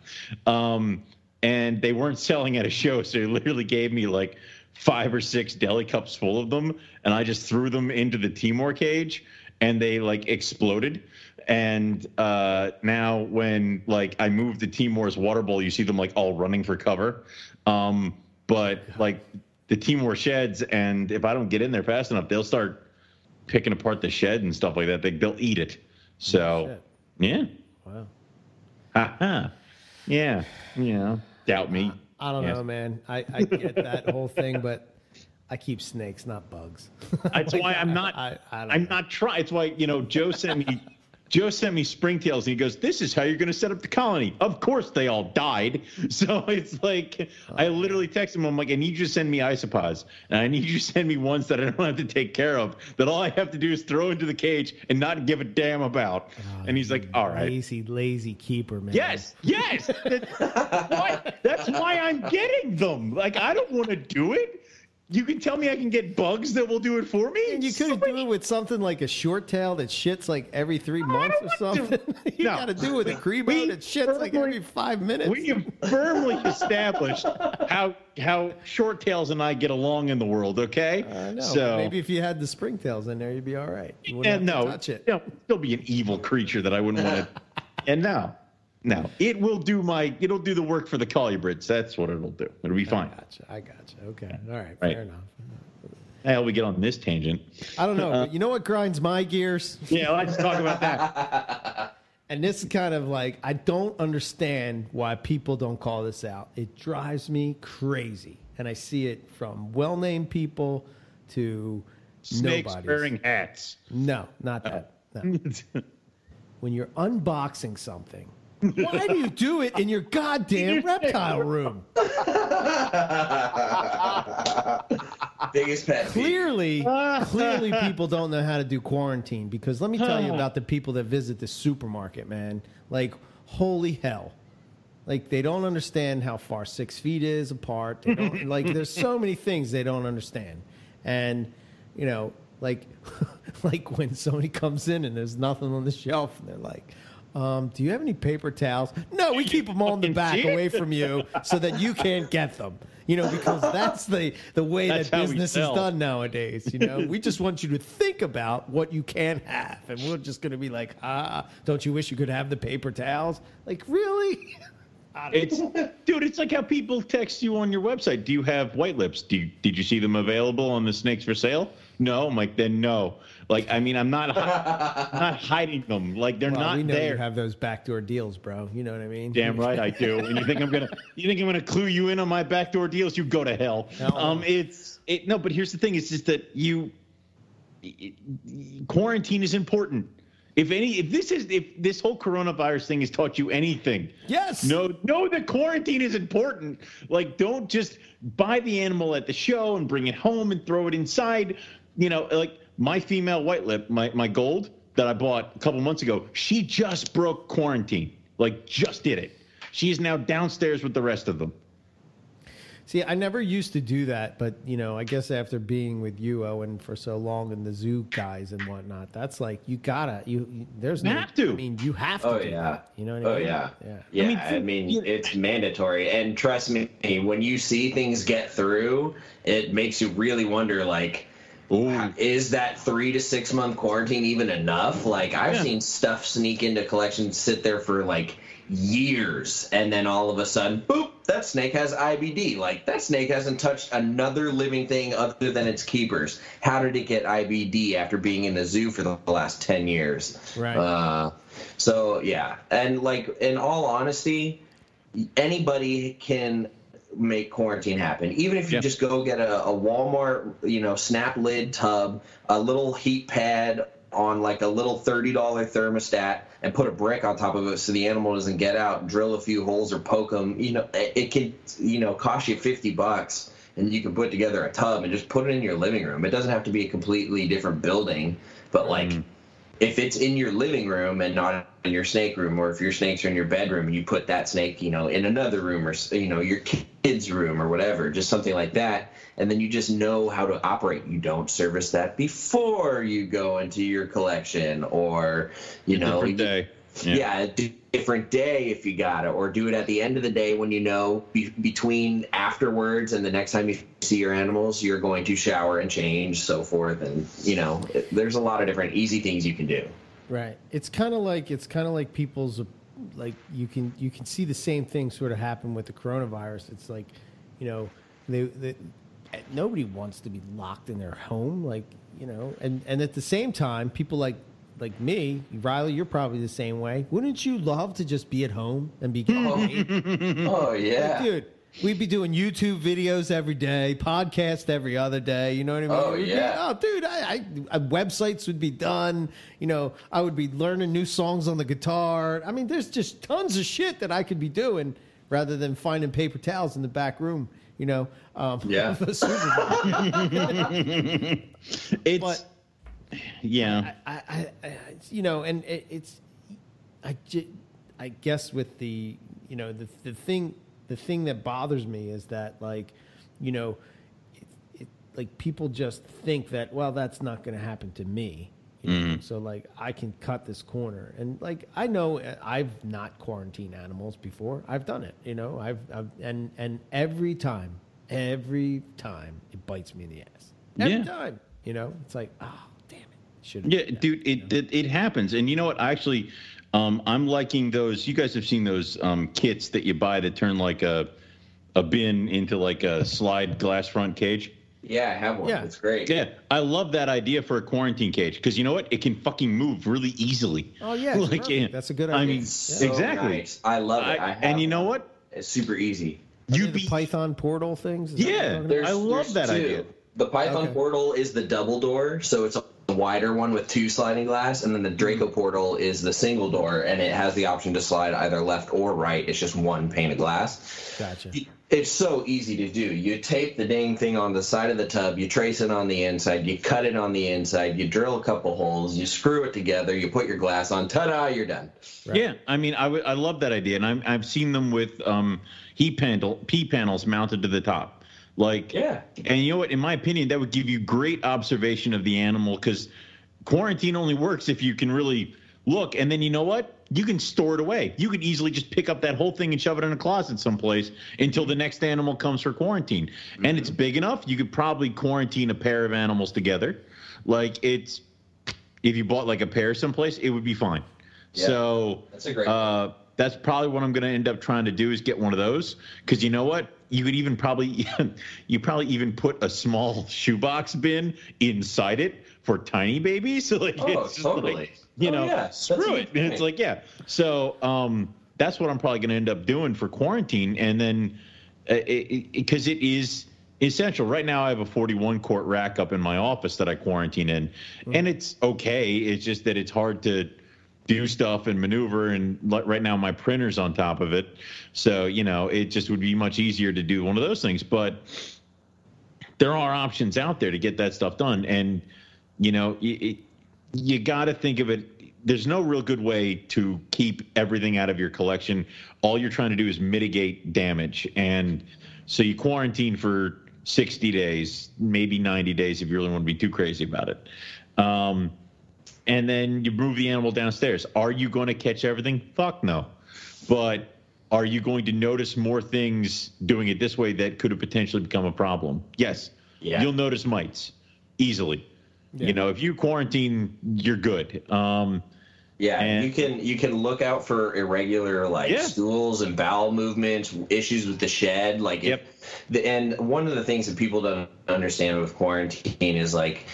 Um, and they weren't selling at a show, so he literally gave me like five or six deli cups full of them, and I just threw them into the Timor cage, and they like exploded. And uh, now, when like I move the Timor's water bowl, you see them like all running for cover. Um, but oh like the Timor sheds, and if I don't get in there fast enough, they'll start picking apart the shed and stuff like that. They, they'll eat it. So, yeah. Wow. Ha ha. Yeah. Yeah. Doubt me. I don't Yes. know, man. I, I get that whole thing, but I keep snakes, not bugs. That's *laughs* Like, why I'm not. I, I don't I'm know. not trying. It's why you know Joe sent me. *laughs* Joe sent me springtails, and he goes, "This is how you're going to set up the colony." Of course, they all died. *laughs* So it's like oh, I literally texted him. I'm like, "I need you to send me isopods, and I need you to send me ones that I don't have to take care of. That all I have to do is throw into the cage and not give a damn about." Oh, and he's like, "All right." Lazy, lazy keeper, man. Yes, yes. That's why, that's why I'm getting them. Like I don't want to do it. You can tell me I can get bugs that will do it for me. And you could do it with something like a short tail that shits like every three months or don't to. something. *laughs* you No. got to do it with a We grebo that shits like every five minutes. We have firmly *laughs* established how how short tails and I get along in the world. Okay, I know. so Maybe if you had the springtails in there, you'd be all right. You wouldn't and have to no, touch it. you know, still be an evil creature that I wouldn't want to. *laughs* and no, no, it will do my it'll do the work for the colubrids. That's what it'll do. It'll be I fine. gotcha. I gotcha. Okay. All right. Right. Fair enough. Hell, we get on this tangent. I don't know. but uh, you know what grinds my gears? Yeah, let's talk about that. *laughs* And this is kind of like I don't understand why people don't call this out. It drives me crazy, and I see it from well-named people to Snakes nobodies. wearing hats. No, not that. No. *laughs* when you're unboxing something Why do you do it in your goddamn *laughs* reptile room? Biggest pet peeve. Clearly, *laughs* clearly, people don't know how to do quarantine because let me tell you about the people that visit the supermarket, man. Like, holy hell. Like, they don't understand how far six feet is apart. They don't, *laughs* like, there's so many things they don't understand. And, you know, like, like when somebody comes in and there's nothing on the shelf and they're like, um, do you have any paper towels? No, we *laughs* keep them all in the back away from you so that you can't get them. You know, because *laughs* that's the the way That's that business is done nowadays. You know, we just want you to think about what you can have, and we're just going to be like, ah, don't you wish you could have the paper towels? Like, really? *laughs* It's dude, it's like how people text you on your website. Do you have white lips? Do you, did you see them available on the snakes for sale? No. I'm like, then no. Like, I mean, I'm not hi- *laughs* not hiding them. Like they're Well, not we know there. you have those backdoor deals, bro. You know what I mean? Damn right I do. And you think I'm gonna *laughs* you think I'm gonna clue you in on my backdoor deals? You go to hell. Hell. Um, it's it no, but here's the thing: it's just that you it- quarantine is important. If any, if this is if this whole coronavirus thing has taught you anything, Yes. no, know that quarantine is important. Like, don't just buy the animal at the show and bring it home and throw it inside. You know, like my female white lip, my, my gold that I bought a couple months ago, she just broke quarantine. Like, just did it. She is now downstairs with the rest of them. See, I never used to do that, but you know, I guess after being with you, Owen, for so long, and the zoo guys and whatnot, that's like you gotta you. you there's You no. have to. I mean, you have to. Oh do yeah. that, you know what I Oh mean? yeah. Yeah. Yeah. I mean, I mean, you- it's mandatory, and trust me, when you see things get through, it makes you really wonder, like. Ooh. Is that three to six month quarantine even enough? Like I've Yeah. seen stuff sneak into collections, sit there for like years, and then all of a sudden, boop, that snake has IBD. Like that snake hasn't touched another living thing other than its keepers. How did it get IBD after being in the zoo for the last ten years? Right. Uh, so yeah, and like in all honesty, anybody can make quarantine happen. Even if you Yeah. just go get a, a Walmart, you know, snap lid tub, a little heat pad on like a little thirty dollar thermostat, and put a brick on top of it so the animal doesn't get out. Drill a few holes or poke them. You know, it, it could you know cost you fifty bucks. And you can put together a tub and just put it in your living room. It doesn't have to be a completely different building, but like mm. If it's in your living room and not in your snake room, or if your snakes are in your bedroom, you put that snake, you know, in another room or you know your kid's room or whatever, just something like that, and then you just know how to operate. You don't service that before you go into your collection, or you know, Different day. Yeah, a di- different day if you got it, or do it at the end of the day when you know be- between afterwards and the next time you see your animals, you're going to shower and change, so forth, and you know, it, there's a lot of different easy things you can do. Right. It's kind of like it's kind of like people's like you can you can see the same thing sort of happen with the coronavirus. It's like, you know, they, they nobody wants to be locked in their home, like you know, and and at the same time, people like like me, Riley, you're probably the same way. Wouldn't you love to just be at home and be *laughs* getting paid? Oh yeah, dude? We'd be doing YouTube videos every day, podcast every other day. You know what I mean? Oh, We'd be- yeah. oh, dude, I, I, I websites would be done. You know, I would be learning new songs on the guitar. I mean, there's just tons of shit that I could be doing rather than finding paper towels in the back room. You know, um, Yeah. *laughs* of the Super Bowl. *laughs* It's But- yeah. I, I, I, you know, and it, it's, I, I guess with the, you know, the the thing, the thing that bothers me is that like, you know, it, it, like people just think that well, that's not going to happen to me. Know? So like I can cut this corner, and like I know uh, I've not quarantined animals before. I've done it, you know. I've, I've and and every time, every time it bites me in the ass. Every Yeah. time, you know. It's like oh damn it, should Yeah, dude, it, it it happens, and you know what? Actually, um, I'm liking those. You guys have seen those um, kits that you buy that turn like a a bin into like a slide glass front cage. yeah, I have one. Yeah. It's great. Yeah, I love that idea for a quarantine cage because you know what? It can fucking move really easily. Oh, yeah, *laughs* it's perfect. That's a good idea. I mean, It's So exactly. nice. I love it. I, I, have and you know one. what? It's super easy. You You the be Python portal things? Is Yeah, you're talking There's, I love that two. idea. The Python Okay. portal is the double door, so it's a wider one with two sliding glass, and then the Draco portal is the single door, and it has the option to slide either left or right. It's just one pane of glass. Gotcha. It's so easy to do. You tape the dang thing on the side of the tub, you trace it on the inside, you cut it on the inside, you drill a couple holes, you screw it together, you put your glass on, ta-da, you're done. Right. Yeah, I mean, I, w- I love that idea, and i have seen them with um, heat panel P panels mounted to the top. Like, yeah. And you know what? In my opinion, that would give you great observation of the animal because quarantine only works if you can really look. And then you know what? You can store it away. You could easily just pick up that whole thing and shove it in a closet someplace until the next animal comes for quarantine. Mm-hmm. And it's big enough. You could probably quarantine a pair of animals together. Like it's, if you bought like a pair someplace, it would be fine. Yeah, so that's a great. Uh, that's probably what I'm going to end up trying to do is get one of those because you know what you could even probably *laughs* you probably even put a small shoebox bin inside it for tiny babies. So *laughs* like oh, it's totally. like you oh, know yeah. screw it. And it's like yeah. So um, that's what I'm probably going to end up doing for quarantine, and then because uh, it, it, it is essential. Right now, I have a 41 quart rack up in my office that I quarantine in, mm. and it's okay. It's just that it's hard to do stuff and maneuver and right now my printer's on top of it. So you know it just would be much easier to do one of those things but there are options out there to get that stuff done. And you know it, you got to think of it there's no real good way to keep everything out of your collection. All you're trying to do is mitigate damage. And so you quarantine for 60 days maybe 90 days if you really want to be too crazy about it. Um, and then you move the animal downstairs. Are you going to catch everything? Fuck no. But are you going to notice more things doing it this way that could have potentially become a problem? Yes. Yeah. You'll notice mites easily. Yeah. You know, if you quarantine, you're good. Um, yeah, and, you can you can look out for irregular like yeah. stools and bowel movements, issues with the shed. Like, yep. If, the, and one of the things that people don't understand with quarantine is like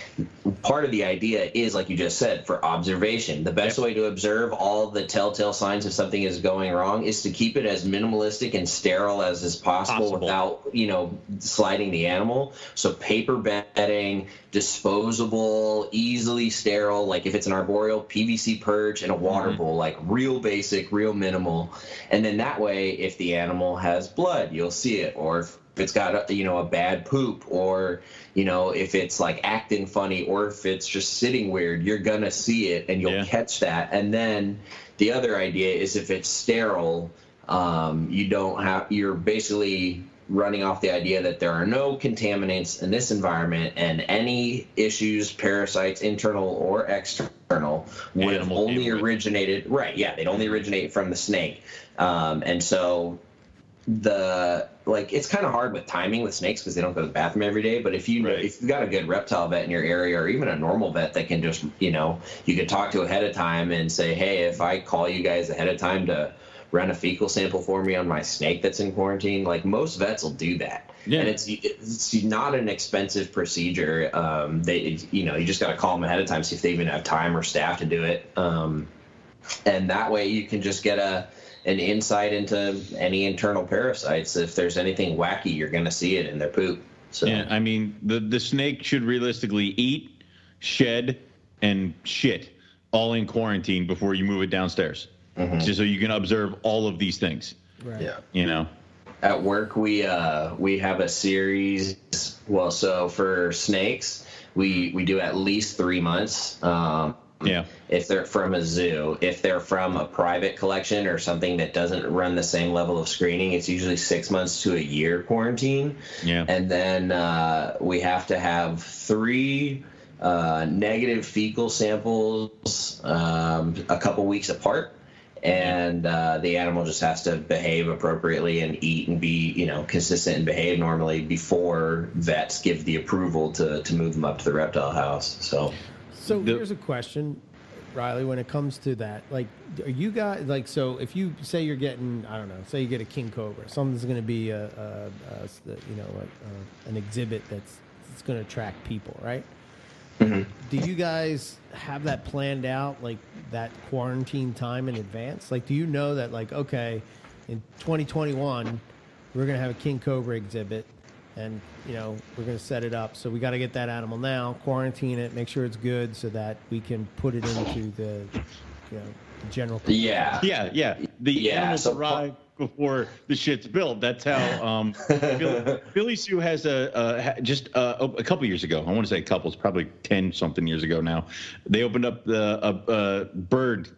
part of the idea is like you just said for observation. The best way to observe all the telltale signs of something is going wrong is to keep it as minimalistic and sterile as is possible, possible. without you know sliding the animal. So paper bedding, disposable, easily sterile. Like if it's an arboreal, PVC perch and a water mm-hmm. bowl, like real basic, real minimal. And then that way, if the animal has blood, you'll see it, or if it's got you know a bad poop, or you know if it's like acting funny, or if it's just sitting weird, you're gonna see it and you'll yeah. catch that. And then the other idea is if it's sterile. Um, you don't have you're basically running off the idea that there are no contaminants in this environment and any issues, parasites, internal or external, would have only originated, right, yeah, they'd only originate from the snake. Um, and so the like it's kind of hard with timing with snakes because they don't go to the bathroom every day but if you right. if you've got a good reptile vet in your area or even a normal vet that can just you know you can talk to ahead of time and say hey if i call you guys ahead of time to run a fecal sample for me on my snake that's in quarantine. Like most vets will do that. Yeah. And it's it's not an expensive procedure. Um, they you know you just got to call them ahead of time see if they even have time or staff to do it. Um, and that way you can just get a an insight into any internal parasites. If there's anything wacky, you're going to see it in their poop. So yeah, I mean the the snake should realistically eat, shed, and shit all in quarantine before you move it downstairs mm-hmm. just so you can observe all of these things. Right. Yeah. You know. At work, we uh, we have a series. Well, so for snakes, we we do at least three months. Um, yeah. If they're from a zoo, if they're from a private collection or something that doesn't run the same level of screening, it's usually six months to a year quarantine. Yeah. And then uh, we have to have three uh, negative fecal samples um, a couple weeks apart and uh, the animal just has to behave appropriately and eat and be you know consistent and behave normally before vets give the approval to to move them up to the reptile house so so the, here's a question riley when it comes to that like are you guys like so if you say you're getting i don't know say you get a king cobra something's going to be a, a, a, you know a, an exhibit that's it's going to attract people right Mm-hmm. Do you guys have that planned out, like that quarantine time in advance? Like, do you know that, like, okay, in 2021, we're going to have a King Cobra exhibit, and you know we're going to set it up. So we got to get that animal now, quarantine it, make sure it's good, so that we can put it into the you know the general. Yeah. Yeah, yeah. The Yeah, animals so- arrive before the shit's built. That's how um, Philly, *laughs* Philly Zoo has a, a just a, a couple years ago. I want to say a couple. It's probably ten something years ago now. They opened up the a, a bird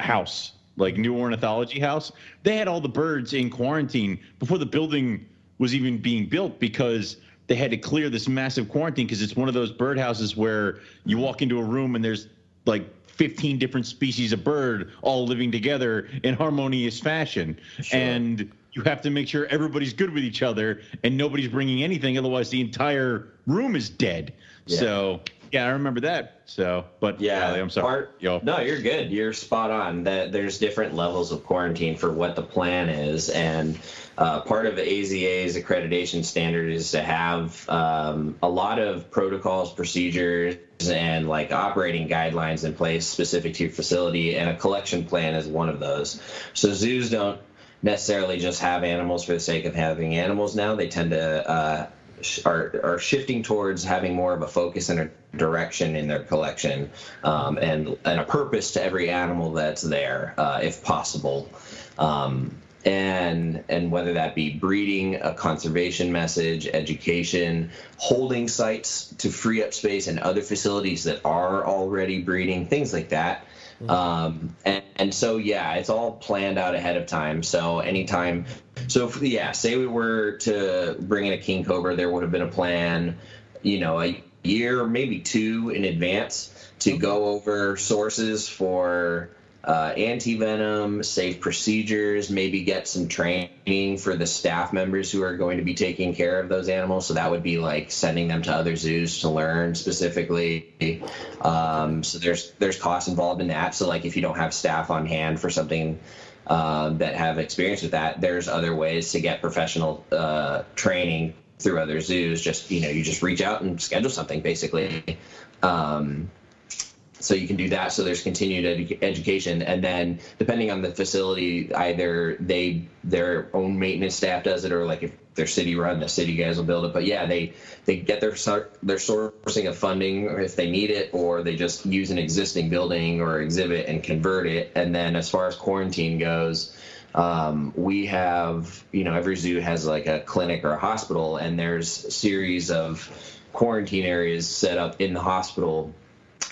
house, like new ornithology house. They had all the birds in quarantine before the building was even being built because they had to clear this massive quarantine because it's one of those birdhouses where you walk into a room and there's like 15 different species of bird all living together in harmonious fashion. And you have to make sure everybody's good with each other and nobody's bringing anything otherwise the entire room is dead. Yeah. so yeah i remember that so but Yeah, i'm sorry Part, Yo. No, you're good. You're spot on. That there's different levels of quarantine for what the plan is, and uh, part of the AZA's accreditation standard is to have um, a lot of protocols, procedures, and like operating guidelines in place specific to your facility, and a collection plan is one of those. So zoos don't necessarily just have animals for the sake of having animals now. They tend to uh, are are shifting towards having more of a focus and a direction in their collection, um, and and a purpose to every animal that's there, uh, if possible. Um, and and whether that be breeding, a conservation message, education, holding sites to free up space and other facilities that are already breeding, things like that. Um, and, and so, yeah, it's all planned out ahead of time. So anytime, so if, yeah, say we were to bring in a king cobra, there would have been a plan, you know, a year, maybe two in advance to go over sources for uh, anti-venom, safe procedures, maybe get some training for the staff members who are going to be taking care of those animals. So that would be like sending them to other zoos to learn specifically. Um, so there's there's costs involved in that. So like if you don't have staff on hand for something uh, that have experience with that, there's other ways to get professional uh, training through other zoos. Just you know, you just reach out and schedule something basically. Um, so you can do that. So there's continued edu- education. And then depending on the facility either they their own maintenance staff does it or like if they're city run the city guys will build it. But yeah they they get their their sourcing of funding if they need it or they just use an existing building or exhibit and convert it. And then as far as quarantine goes um, we have you know every zoo has like a clinic or a hospital and there's a series of quarantine areas set up in the hospital.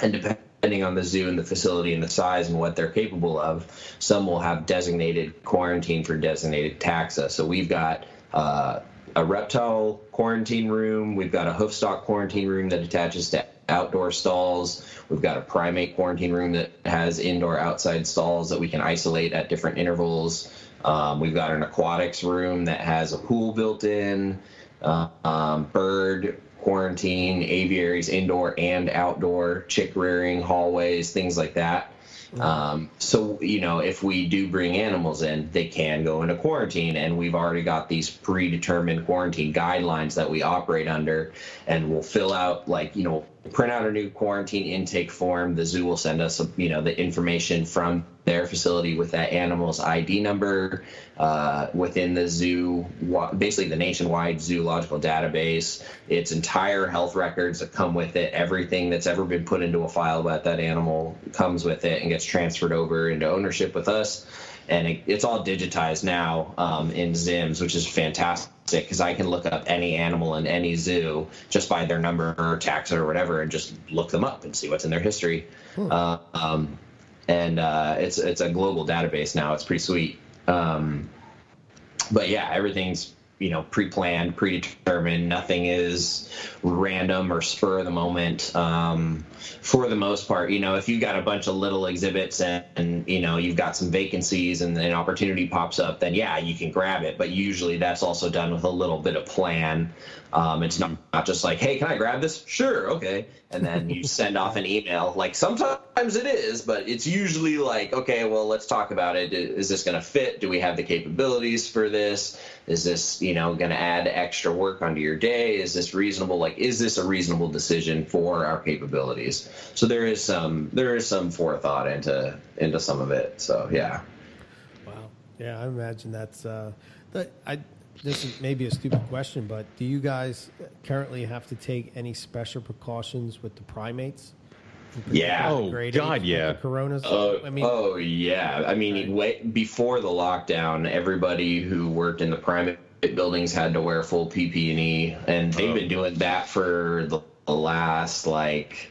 And depending on the zoo and the facility and the size and what they're capable of, some will have designated quarantine for designated taxa. So we've got uh, a reptile quarantine room, we've got a hoofstock quarantine room that attaches to outdoor stalls. We've got a primate quarantine room that has indoor outside stalls that we can isolate at different intervals. Um, we've got an aquatics room that has a pool built in, uh, um, bird quarantine, aviaries, indoor and outdoor, chick rearing, hallways, things like that. Um, so, you know, if we do bring animals in, they can go into quarantine, and we've already got these predetermined quarantine guidelines that we operate under, and we'll fill out, like, you know, print out a new quarantine intake form. The zoo will send us, you know, the information from their facility with that animal's ID number uh, within the zoo, basically the nationwide zoological database, its entire health records that come with it, everything that's ever been put into a file about that animal comes with it and gets transferred over into ownership with us. And it, it's all digitized now um, in ZIMS, which is fantastic because I can look up any animal in any zoo just by their number or taxa or whatever and just look them up and see what's in their history. Uh, um, and uh, it's it's a global database now. It's pretty sweet. Um, but yeah, everything's you know pre-planned, predetermined. Nothing is random or spur of the moment. Um, for the most part, you know, if you've got a bunch of little exhibits and, and you know you've got some vacancies and an opportunity pops up, then yeah, you can grab it. But usually that's also done with a little bit of plan. Um, it's not, not just like, hey, can I grab this? Sure, okay. And then you send off an email. Like sometimes it is, but it's usually like, okay, well, let's talk about it. Is this going to fit? Do we have the capabilities for this? Is this, you know, going to add extra work onto your day? Is this reasonable? Like, is this a reasonable decision for our capabilities? So there is some there is some forethought into into some of it. So yeah. Wow. Yeah, I imagine that's uh, that I this is maybe a stupid question, but do you guys currently have to take any special precautions with the primates? Yeah. Oh, Grade God, yeah. the Coronas. Oh, I mean, oh yeah. I mean, Right. way, before the lockdown, everybody who worked in the primate buildings had to wear full PPE, and they've Oh. been doing that for the, the last like.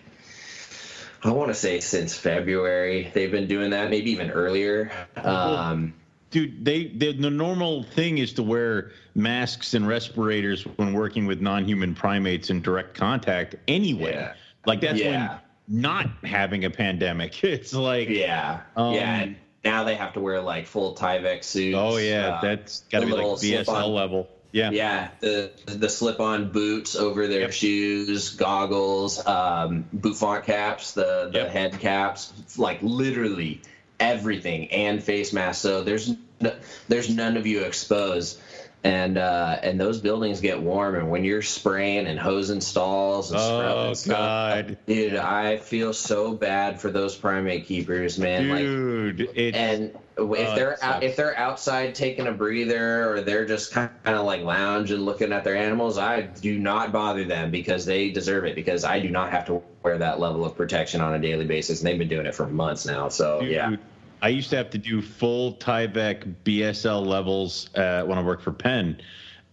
I want to say since February they've been doing that, maybe even earlier. Um, Dude, they, they the normal thing is to wear masks and respirators when working with non-human primates in direct contact anyway. Yeah. Like that's Yeah. when not having a pandemic. *laughs* It's like yeah, Um, yeah. And now they have to wear like full Tyvek suits. Oh yeah, uh, that's got to be like BSL level. Yeah. Yeah, the the slip-on boots over their Yep. shoes, goggles, um, bouffant caps, the the Yep. head caps, like literally everything, and face masks. So there's no, there's none of you exposed, and uh, and those buildings get warm, and when you're spraying and hosing stalls and Oh stuff, God, dude, I feel so bad for those primate keepers, man. Like dude, it's and if Oh, they're out, if they're outside taking a breather or they're just kind of like lounging looking at their animals i do not bother them because they deserve it because i do not have to wear that level of protection on a daily basis and they've been doing it for months now so Dude, yeah I used to have to do full Tyvek BSL levels uh, when I worked for Penn.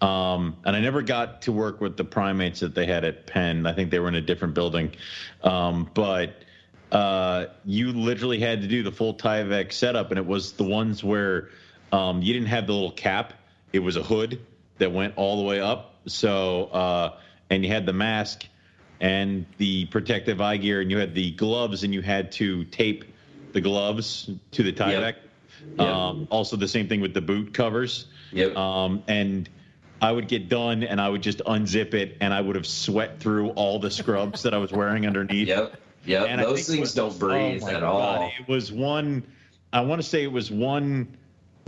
Um, and I never got to work with the primates that they had at Penn. I think they were in a different building. Um, but uh, you literally had to do the full Tyvek setup, and it was the ones where um, you didn't have the little cap. It was a hood that went all the way up. So, uh, and you had the mask and the protective eye gear, and you had the gloves, and you had to tape the gloves to the Tyvek. Yep. Um, also, the same thing with the boot covers. Yep. Um, and I would get done, and I would just unzip it, and I would have sweat through all the scrubs that I was wearing underneath. yep yep And those things don't breathe Oh at God, all It was one. I want to say it was one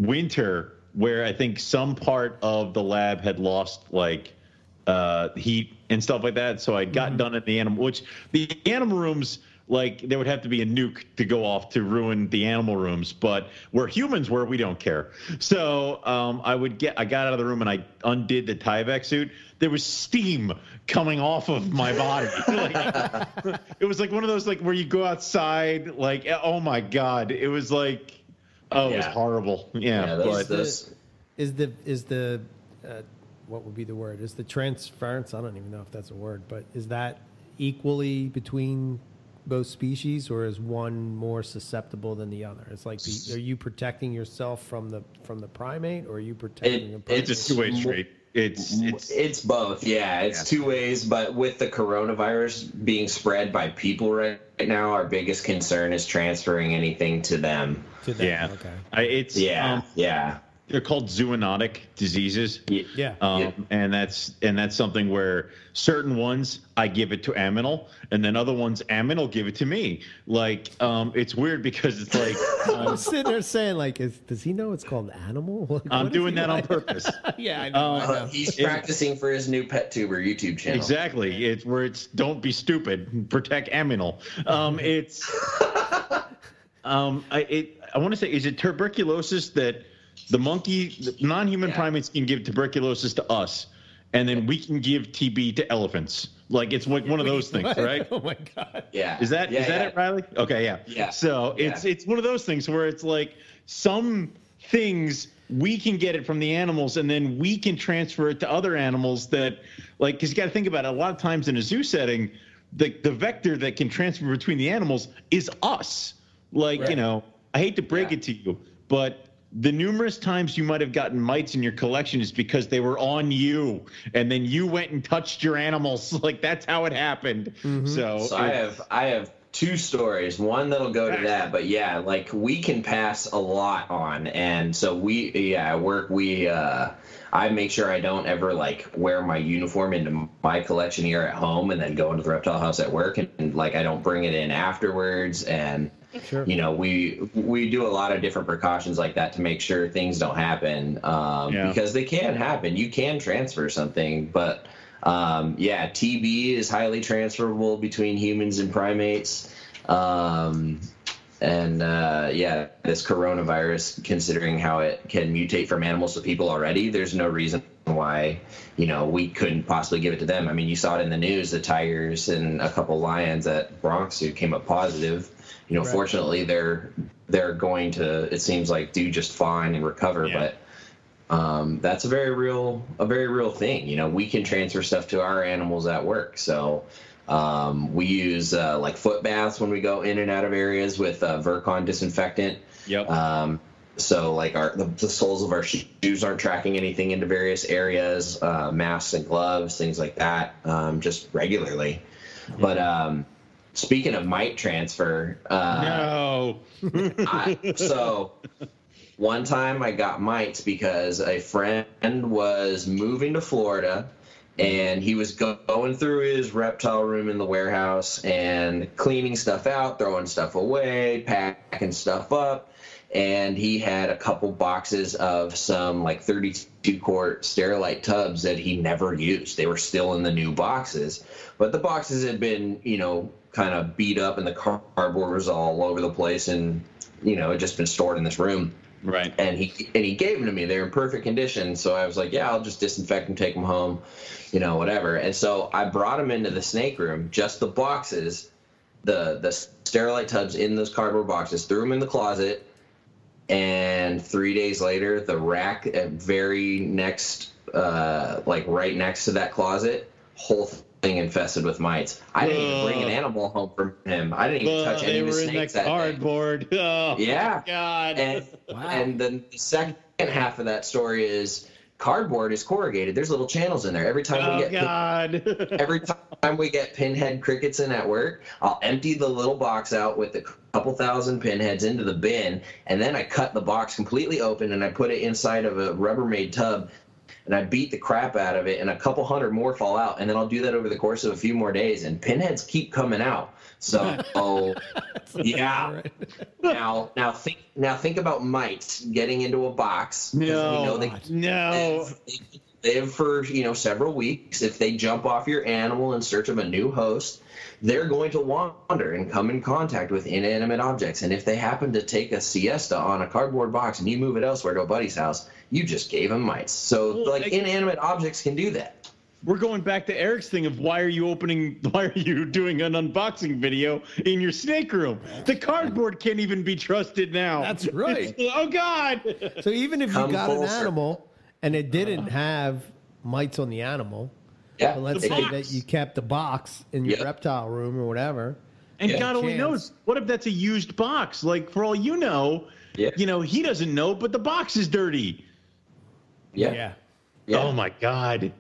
winter where I think some part of the lab had lost like uh, heat and stuff like that. So I'd gotten done at the animal, which the animal rooms. Like there would have to be a nuke to go off to ruin the animal rooms, but where humans were, we don't care. So um, I would get, I got out of the room and I undid the Tyvek suit. There was steam coming off of my body. *laughs* like, it was like one of those like where you go outside like oh my god it was like oh it was horrible yeah, yeah those, but those is the is the uh, what would be the word? Is the transference? I don't even know if that's a word, but is that equally between both species, or is one more susceptible than the other? It's like, the, are you protecting yourself from the from the primate, or are you protecting It- the primate? it's a two-way street it's It's, it's both, yeah. It's two ways, but with the coronavirus being spread by people right now, our biggest concern is transferring anything to them. to them? yeah Okay. I, it's Yeah, um, yeah, they're called zoonotic diseases Yeah. um, Yeah. and that's and that's something where certain ones I give it to Aminal, and then other ones Aminal give it to me. Like um, it's weird because it's like *laughs* I'm um, sitting there saying, like, is, does he know it's called animal? *laughs* Like, I'm doing he that on purpose. *laughs* yeah, I know. Um, I know. He's It- practicing for his new pet tuber YouTube channel. Exactly. It's where it's don't be stupid, protect Aminal. Um, it's um, I it I want to say is it tuberculosis that the monkey the non-human Yeah. primates can give tuberculosis to us, and then we can give TB to elephants. Like it's like one of those things, right? *laughs* Oh my god. Yeah. Is that is yeah, that yeah. it, Riley? Okay, yeah. Yeah. So Yeah. it's it's one of those things where it's like some things we can get it from the animals, and then we can transfer it to other animals that, like, because you got to think about it. A lot of times in a zoo setting, the the vector that can transfer between the animals is us. Like you know, I hate to break Yeah. it to you, but the numerous times you might have gotten mites in your collection is because they were on you and then you went and touched your animals. *laughs* Like that's how it happened. So, So I have I have two stories. One that'll go to that, but yeah, like we can pass a lot on, and so we yeah at work we uh, I make sure I don't ever like wear my uniform into my collection here at home and then go into the reptile house at work, and, and like I don't bring it in afterwards, and Sure. you know we we do a lot of different precautions like that to make sure things don't happen um, Yeah. because they can happen. You can transfer something, but um, yeah, TB is highly transferable between humans and primates. Um, and uh, yeah, this coronavirus, considering how it can mutate from animals to people already, there's no reason why you know we couldn't possibly give it to them. I mean, you saw it in the news. The tigers and a couple lions at Bronx who came up positive. You know, Right. fortunately, they're they're going to. It seems like do just fine and recover, Yeah. but um, that's a very real a very real thing. You know, we can transfer stuff to our animals at work, so. Um, we use uh, like foot baths when we go in and out of areas with uh, Virkon disinfectant. Yep. Um, so like our the, the soles of our shoes aren't tracking anything into various areas, uh, masks and gloves, things like that, um, just regularly. But um, speaking of mite transfer, uh, no. I, so one time I got mites because a friend was moving to Florida and he was go- going through his reptile room in the warehouse and cleaning stuff out, throwing stuff away, packing stuff up. And he had a couple boxes of some like 32 quart Sterilite tubs that he never used. They were still in the new boxes, but the boxes had been, you know, kind of beat up and the cardboard was all over the place and, you know, it just been stored in this room Right. and he and he gave them to me. They're in perfect condition, so I was like, yeah, I'll just disinfect them, take them home, you know, whatever. And so I brought them into the snake room, just the boxes, the the sterilite tubs in those cardboard boxes, threw them in the closet, and three days later, the rack at very next, uh, like right next to that closet, whole thing infested with mites. I didn't even bring an animal home from him. I didn't even Uh, touch any of his snakes that that day. cardboard. *laughs* Oh, Yeah. God. And Wow. and then the second half of that story is cardboard is corrugated. There's little channels in there. Every time oh, we get God. every time we get pinhead crickets in at work, I'll empty the little box out with a couple thousand pinheads into the bin, and then I cut the box completely open and I put it inside of a Rubbermaid tub. And I beat the crap out of it, and a couple hundred more fall out, and then I'll do that over the course of a few more days, and pinheads keep coming out. So, *laughs* oh, yeah. now, now think, now think about mites getting into a box. no. know they no. they live for you know several weeks. If they jump off your animal in search of a new host, they're going to wander and come in contact with inanimate objects. And if they happen to take a siesta on a cardboard box and you move it elsewhere to a buddy's house, you just gave them mites. So Well, like I- inanimate objects can do that. We're going back to Eric's thing of why are you opening, *laughs* why are you doing an unboxing video in your snake room? The cardboard can't even be trusted now. That's right. oh, God. So even if you got an animal and it didn't have mites on the animal, Yeah, but let's say box. that you kept the box in your Yep. reptile room or whatever. And Yeah. God only Chance. knows. What if that's a used box? Like, for all you know, Yeah. you know, he doesn't know, but the box is dirty. yeah, yeah. Oh, my God.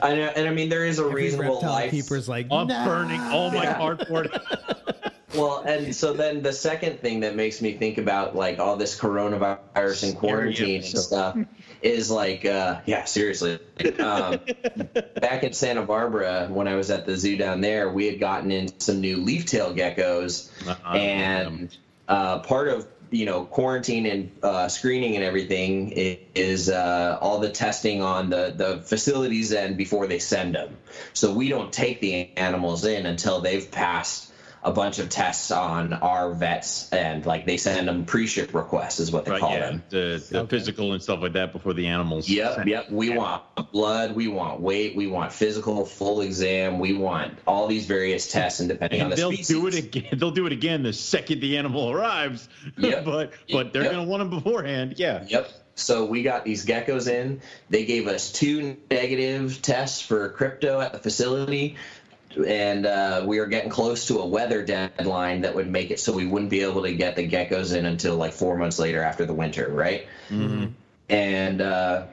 I know, and I mean there is a Every reasonable reptile life. keeper's like, I'm nah. burning all my Yeah. cardboard. *laughs* *laughs* Well, and so then the second thing that makes me think about like all this coronavirus and quarantine and stuff is like, uh, yeah, seriously. Um, *laughs* back in Santa Barbara, when I was at the zoo down there, we had gotten in some new leaf-tail geckos, Uh-uh. and uh, part of you know quarantine and uh, screening and everything is uh, all the testing on the the facilities end before they send them. So we don't take the animals in until they've passed a bunch of tests on our vets and like they send them pre-ship requests is what they Right, call yeah, them. the, the Okay. physical and stuff like that before the animals. Yep, yep. We want blood, we want weight, we want physical, full exam, we want all these various tests, and depending on And the they'll species. do it again. *laughs* They'll do it again the second the animal arrives. *laughs* Yep. but but they're Yep. gonna want them beforehand. Yeah. Yep. So we got these geckos in. They gave us two negative tests for crypto at the facility, and uh, we were getting close to a weather deadline that would make it so we wouldn't be able to get the geckos in until like four months later after the winter, right? Mhm. And uh,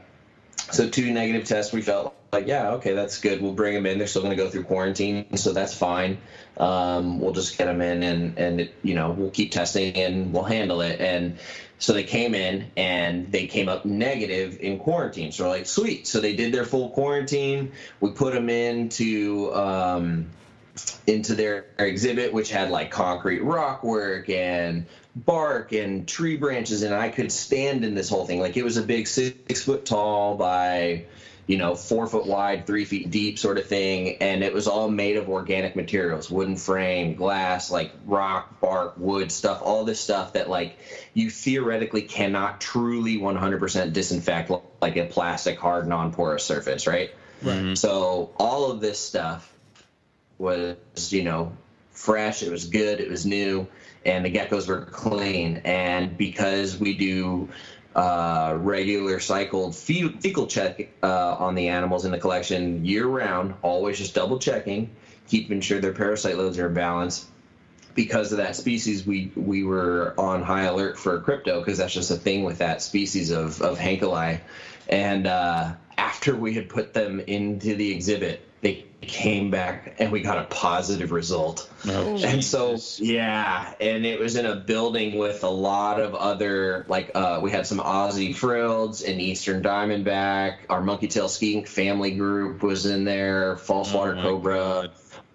so two negative tests. We felt like, yeah, okay, that's good. We'll bring them in. They're still going to go through quarantine, so that's fine. Um, we'll just get them in, and and you know we'll keep testing and we'll handle it. And so they came in and they came up negative in quarantine. So we're like, sweet. So they did their full quarantine. We put them into. Um, into their exhibit, which had like concrete rock work and bark and tree branches, and I could stand in this whole thing. Like it was a big six foot tall by you know, four foot wide, three feet deep sort of thing. And it was all made of organic materials, wooden frame, glass, like rock, bark, wood stuff, all this stuff that like you theoretically cannot truly 100% disinfect like a plastic hard non-porous surface, right? Right. Mm-hmm. So all of this stuff was, you know, fresh, it was good, it was new, and the geckos were clean. And because we do uh, regular cycled fe- fecal check uh, on the animals in the collection year round, always just double checking, keeping sure their parasite loads are in balance. Because of that species, we we were on high alert for crypto because that's just a thing with that species of of Henkeli. And uh, after we had put them into the exhibit, they came back and we got a positive result. Oh, and so yeah, and it was in a building with a lot of other like uh, we had some Aussie frills, and Eastern Diamondback, our monkey tail skink family group was in there, false Oh water cobra, God.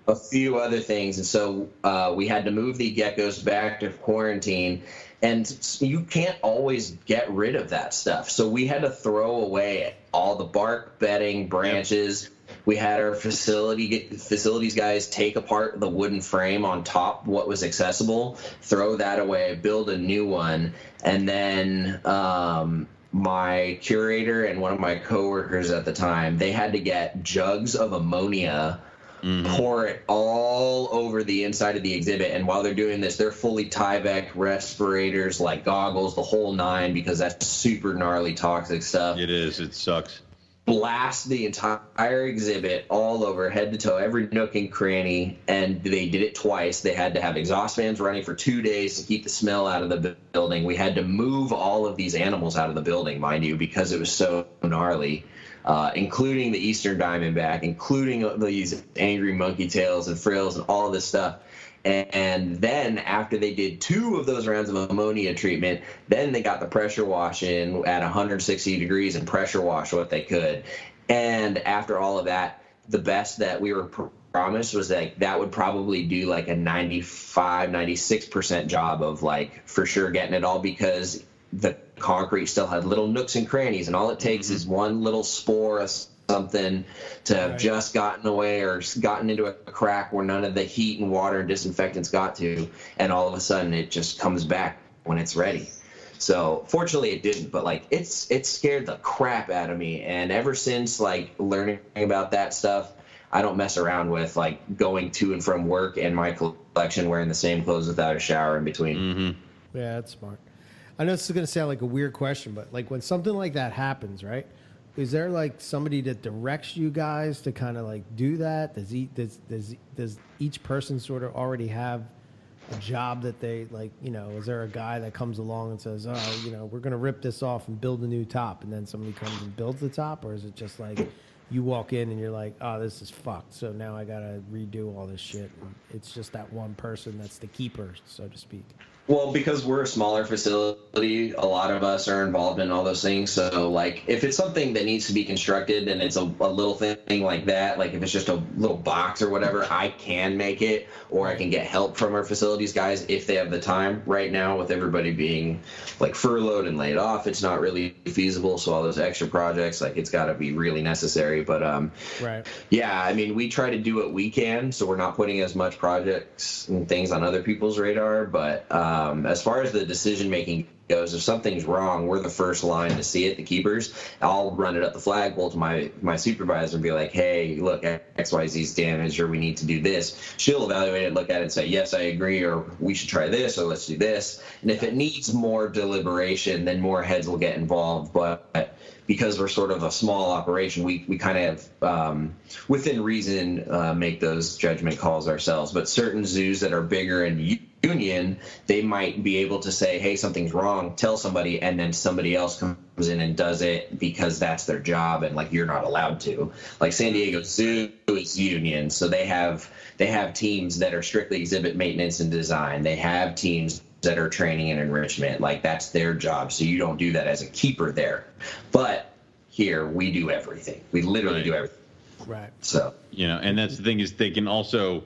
a few other things, and so uh, we had to move the geckos back to quarantine. And you can't always get rid of that stuff. So we had to throw away all the bark, bedding, branches. We had our facility facilities guys take apart the wooden frame on top what was accessible, throw that away, build a new one, and then um, my curator and one of my coworkers at the time they had to get jugs of ammonia pour it all over the inside of the exhibit. And while they're doing this, they're fully Tyvek respirators, like goggles, the whole nine, because that's super gnarly toxic stuff. It is. It sucks. Blast the entire exhibit all over, head to toe, every nook and cranny. And they did it twice. They had to have exhaust fans running for two days to keep the smell out of the building. We had to move all of these animals out of the building, mind you, because it was so gnarly uh, including the Eastern Diamondback, including these angry monkey tails and frills and all this stuff. And, then after they did two of those rounds of ammonia treatment, then they got the pressure wash in at 160 degrees and pressure wash what they could. And after all of that, the best that we were pr- promised was that that would probably do like a 95, 96% job of like for sure getting it all because the concrete still had little nooks and crannies, and all it takes mm-hmm. is one little spore of something to have Right. just gotten away or gotten into a crack where none of the heat and water and disinfectants got to, and all of a sudden it just comes back when it's ready. So fortunately it didn't, but like it's it scared the crap out of me, and ever since like learning about that stuff. I don't mess around with like going to and from work and my collection wearing the same clothes without a shower in between. Mm-hmm. Yeah, that's smart. I know this is going to sound like a weird question, but like when something like that happens, right? Is there like somebody that directs you guys to kind of like do that? Does each does does does each person sort of already have a job that they like? You know, is there a guy that comes along and says, "Oh, you know, we're going to rip this off and build a new top," and then somebody comes and builds the top, or is it just like you walk in and you're like, "Oh, this is fucked," so now I got to redo all this shit? It's just that one person that's the keeper, so to speak. Well, because we're a smaller facility, a lot of us are involved in all those things. So, like, if it's something that needs to be constructed and it's a, a little thing like that, like if it's just a little box or whatever, I can make it, or I can get help from our facilities guys if they have the time. Right now, with everybody being like furloughed and laid off, it's not really feasible. So, all those extra projects, like, it's got to be really necessary. But, um, Right. yeah, I mean, we try to do what we can, so we're not putting as much projects and things on other people's radar. But um, as far as the decision making goes, if something's wrong, we're the first line to see it. The keepers, I'll run it up the flagpole to my my supervisor and be like, "Hey, look, X Y Z's damaged, or we need to do this." She'll evaluate it, look at it, and say, "Yes, I agree," or "We should try this," or "Let's do this." And if it needs more deliberation, then more heads will get involved. But because we're sort of a small operation, we, we kind of, um, within reason, uh, make those judgment calls ourselves. But certain zoos that are bigger and union, they might be able to say, hey, something's wrong, tell somebody, and then somebody else comes in and does it because that's their job and like you're not allowed to. Like San Diego Zoo is union, so they have they have teams that are strictly exhibit maintenance and design. They have teams that are training and enrichment. Like that's their job. So you don't do that as a keeper there. But here we do everything. We literally Right. do everything. Right. So you know and that's the thing is they can also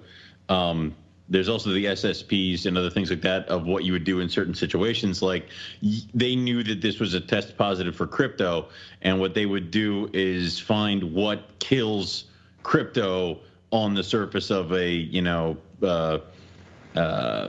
um there's also the SSPs and other things like that of what you would do in certain situations. Like they knew that this was a test positive for crypto, and what they would do is find what kills crypto on the surface of a you know. Uh, uh,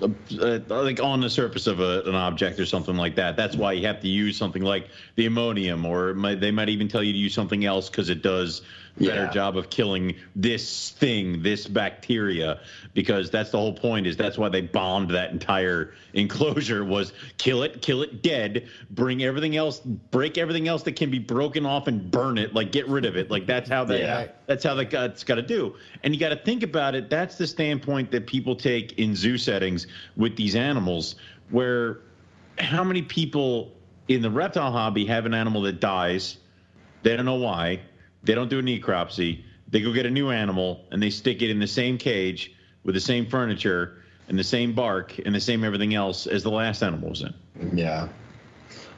like on the surface of a, an object or something like that. That's why you have to use something like the ammonium, or might, they might even tell you to use something else because it does better Yeah. job of killing this thing, this bacteria. Because that's the whole point. Is that's why they bombed that entire *laughs* enclosure was kill it, kill it dead, bring everything else, break everything else that can be broken off and burn it, like get rid of it. Like that's how they. Yeah. That's how the it's got to do. And you got to think about it. That's the standpoint that people take in zoo settings with these animals, where how many people in the reptile hobby have an animal that dies? They don't know why. They don't do a necropsy. They go get a new animal and they stick it in the same cage with the same furniture and the same bark and the same everything else as the last animal was in. Yeah.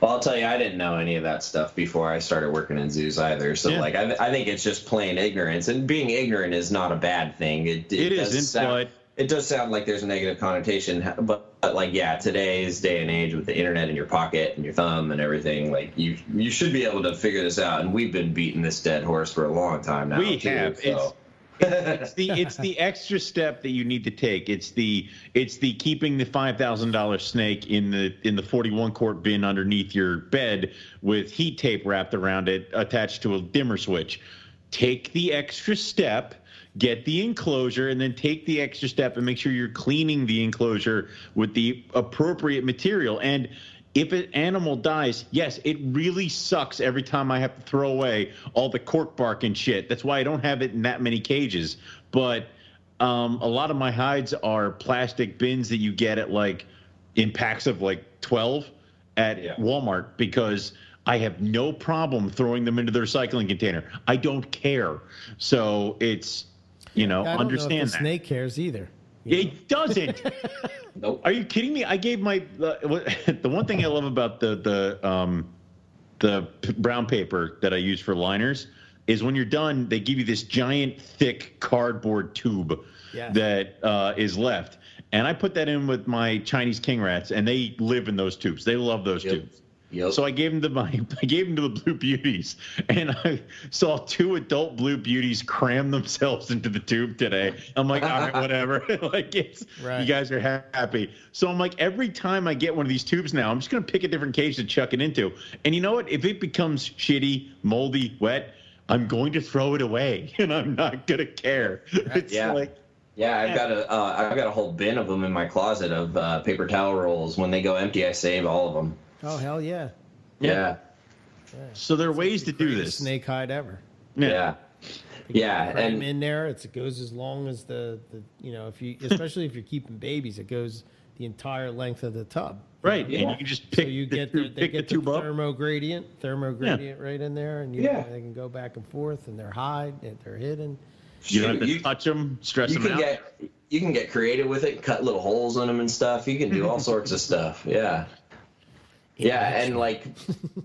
Well, I'll tell you, I didn't know any of that stuff before I started working in zoos either. So, Yeah. like, I, I think it's just plain ignorance, and being ignorant is not a bad thing. It, It does isn't, sound, but- it does sound like there's a negative connotation. But, but, like, yeah, today's day and age with the internet in your pocket and your thumb and everything, like, you you should be able to figure this out. And we've been beating this dead horse for a long time now. We too, have. So. it's the it's the extra step that you need to take. It's the it's the keeping the five thousand dollar snake in the in the forty one quart bin underneath your bed with heat tape wrapped around it attached to a dimmer switch. Take the extra step, get the enclosure, and then take the extra step and make sure you're cleaning the enclosure with the appropriate material. And if an animal dies, yes, it really sucks every time I have to throw away all the cork bark and shit. That's why I don't have it in that many cages. But um, a lot of my hides are plastic bins that you get at like in packs of like 12 at Yeah. Walmart because I have no problem throwing them into the recycling container. I don't care. So it's, you know, I don't know understand if the that. snake cares either. you know? It doesn't. *laughs* Nope. Are you kidding me? I gave my the, *laughs* the one thing I love about the the um the brown paper that I use for liners is when you're done, they give you this giant thick cardboard tube Yeah. that uh, is left, and I put that in with my Chinese king rats, and they live in those tubes. They love those Yep. tubes. Yep. So I gave them to my *laughs* I gave them to the blue beauties, and I saw two adult blue beauties cram themselves into the tube today. I'm like, all right, *laughs* whatever. *laughs* like it's Right. you guys are ha- happy. So I'm like, every time I get one of these tubes now, I'm just gonna pick a different cage to chuck it into. And you know what? If it becomes shitty, moldy, wet, I'm going to throw it away, and I'm not gonna care. It's Yeah. like Yeah, I've got a uh, I've got a whole bin of them in my closet of uh, paper towel rolls. When they go empty, I save all of them. Oh hell yeah! Yeah, so there are ways to do this. snake hide ever. yeah, yeah, Cram and in there, it's, it goes as long as the, the you know if you *laughs* especially if you're keeping babies, it goes the entire length of the tub. Right, Yeah. and you can just So pick you the, get tu- the, they pick the get the tube up. thermo gradient, thermo gradient right in there, and you, Yeah. they can go back and forth, and they're hide, and they're hidden. You don't have to you, touch them, stress you them can out. get you can get creative with it, cut little holes in them and stuff. You can do all *laughs* sorts of stuff. Yeah, yeah, and like,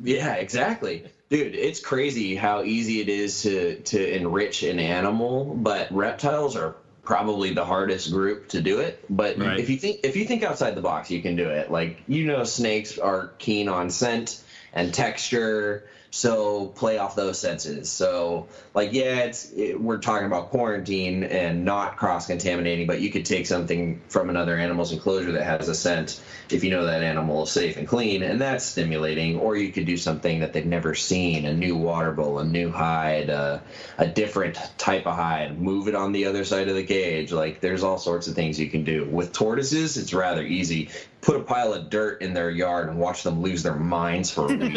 yeah, exactly, dude. It's crazy how easy it is to to enrich an animal, but reptiles are probably the hardest group to do it. But Right. if you think if you think outside the box, you can do it. Like you know, snakes are keen on scent and texture. So play off those senses. So like yeah, it's it, we're talking about quarantine and not cross contaminating, but you could take something from another animal's enclosure that has a scent if you know that animal is safe and clean, and that's stimulating. Or you could do something that they've never seen, a new water bowl, a new hide, uh, a different type of hide, move it on the other side of the cage. Like there's all sorts of things you can do. With tortoises, it's rather easy. Put a pile of dirt in their yard and watch them lose their minds for a *laughs* week.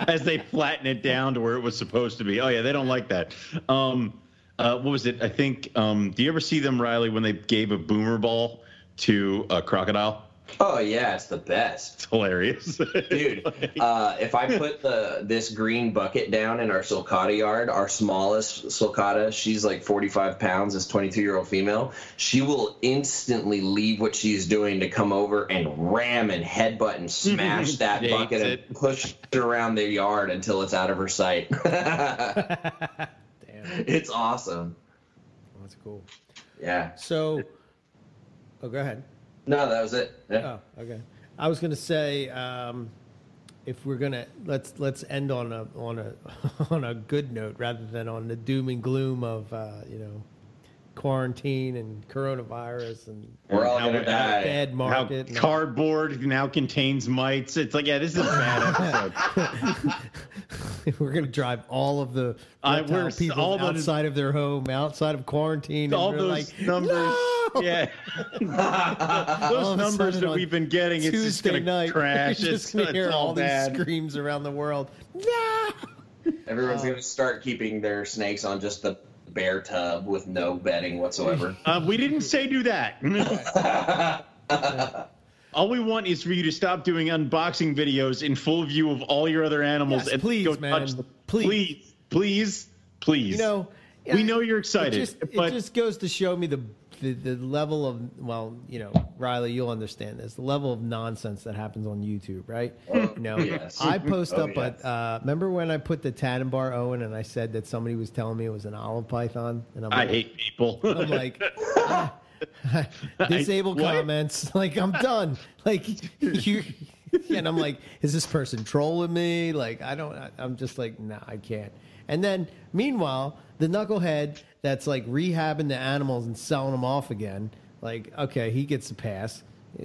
As they flatten it down to where it was supposed to be. Oh yeah, they don't like that. Um, uh, what was it? I think. Um, do you ever see them, Riley, when they gave a boomer ball to a crocodile? Oh yeah, it's the best. It's hilarious, dude. *laughs* Uh, if I put the this green bucket down in our sulcata yard, our smallest sulcata, she's like 45 pounds, this 22 year old female. She will instantly leave what she's doing to come over and ram and headbutt and smash *laughs* that bucket it. and push it around the yard until it's out of her sight. *laughs* Damn, it's awesome. that's cool. Yeah. So, Oh, go ahead. No, that was it. Yeah. Oh, okay. I was gonna say um, if we're gonna let's let's end on a on a *laughs* on a good note rather than on the doom and gloom of uh, you know quarantine and coronavirus and We're all gonna die. bad How market. and- cardboard now contains mites. It's like, yeah, this is a bad *laughs* episode. *laughs* we're gonna drive all of the I- we're- people all the- outside of their home, outside of quarantine. All and those like, numbers. "No!" Yeah. *laughs* Those numbers that we've been getting, it's just Tuesday going to night, crash. You're It's, just gonna it's hear all all bad. these screams around the world. No! Everyone's uh, gonna start keeping their snakes on just the bear tub with no bedding whatsoever. *laughs* Uh, we didn't say do that. *laughs* *laughs* all we want is for you to stop doing unboxing videos in full view of all your other animals Yes, and please, go man. touch them. Please. please, please, please. You know, we know you're excited, It just, but it just goes to show me the, the the level of well, you know, Riley, you'll understand this. The level of nonsense that happens on YouTube, right? Oh, you know, yes. I post Oh, up, but uh, remember when I put the Tanimbar Owen and I said that somebody was telling me it was an olive python, and I'm I like, hate people. I'm like. *laughs* ah, *laughs* disable what? comments *laughs* like i'm done like you and i'm like is this person trolling me like i don't I, i'm just like nah i can't and then meanwhile the knucklehead that's like rehabbing the animals and selling them off again like okay he gets a pass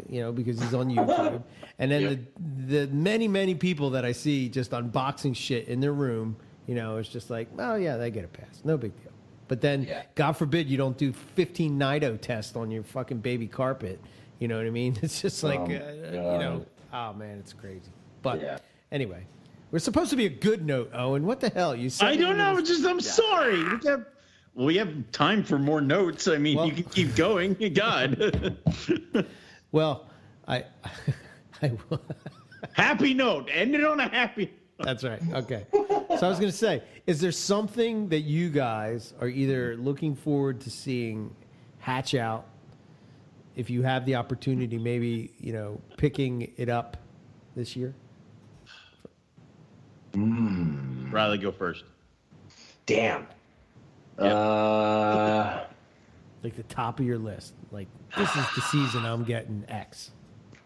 you know because he's on youtube *laughs* and then the the many many people that i see just unboxing shit in their room you know it's just like oh yeah they get a pass no big deal but then, Yeah. God forbid, you don't do 15 Nido tests on your fucking baby carpet. You know what I mean? *laughs* It's just like, Oh, uh, you know, oh man, it's crazy. But Yeah. anyway, we're supposed to be a good note, Owen. What the hell? You said I don't know. It's just I'm sorry. We have, we have time for more notes. I mean, Well- you can keep going. *laughs* God, *laughs* Well, I, *laughs* I, happy note. End it on a happy. that's right. Okay. So I was going to say, is there something that you guys are either looking forward to seeing hatch out? If you have the opportunity, maybe you know, picking it up this year. Riley, go first. Damn. Yep. Uh, like the top of your list. Like this is the season I'm getting X.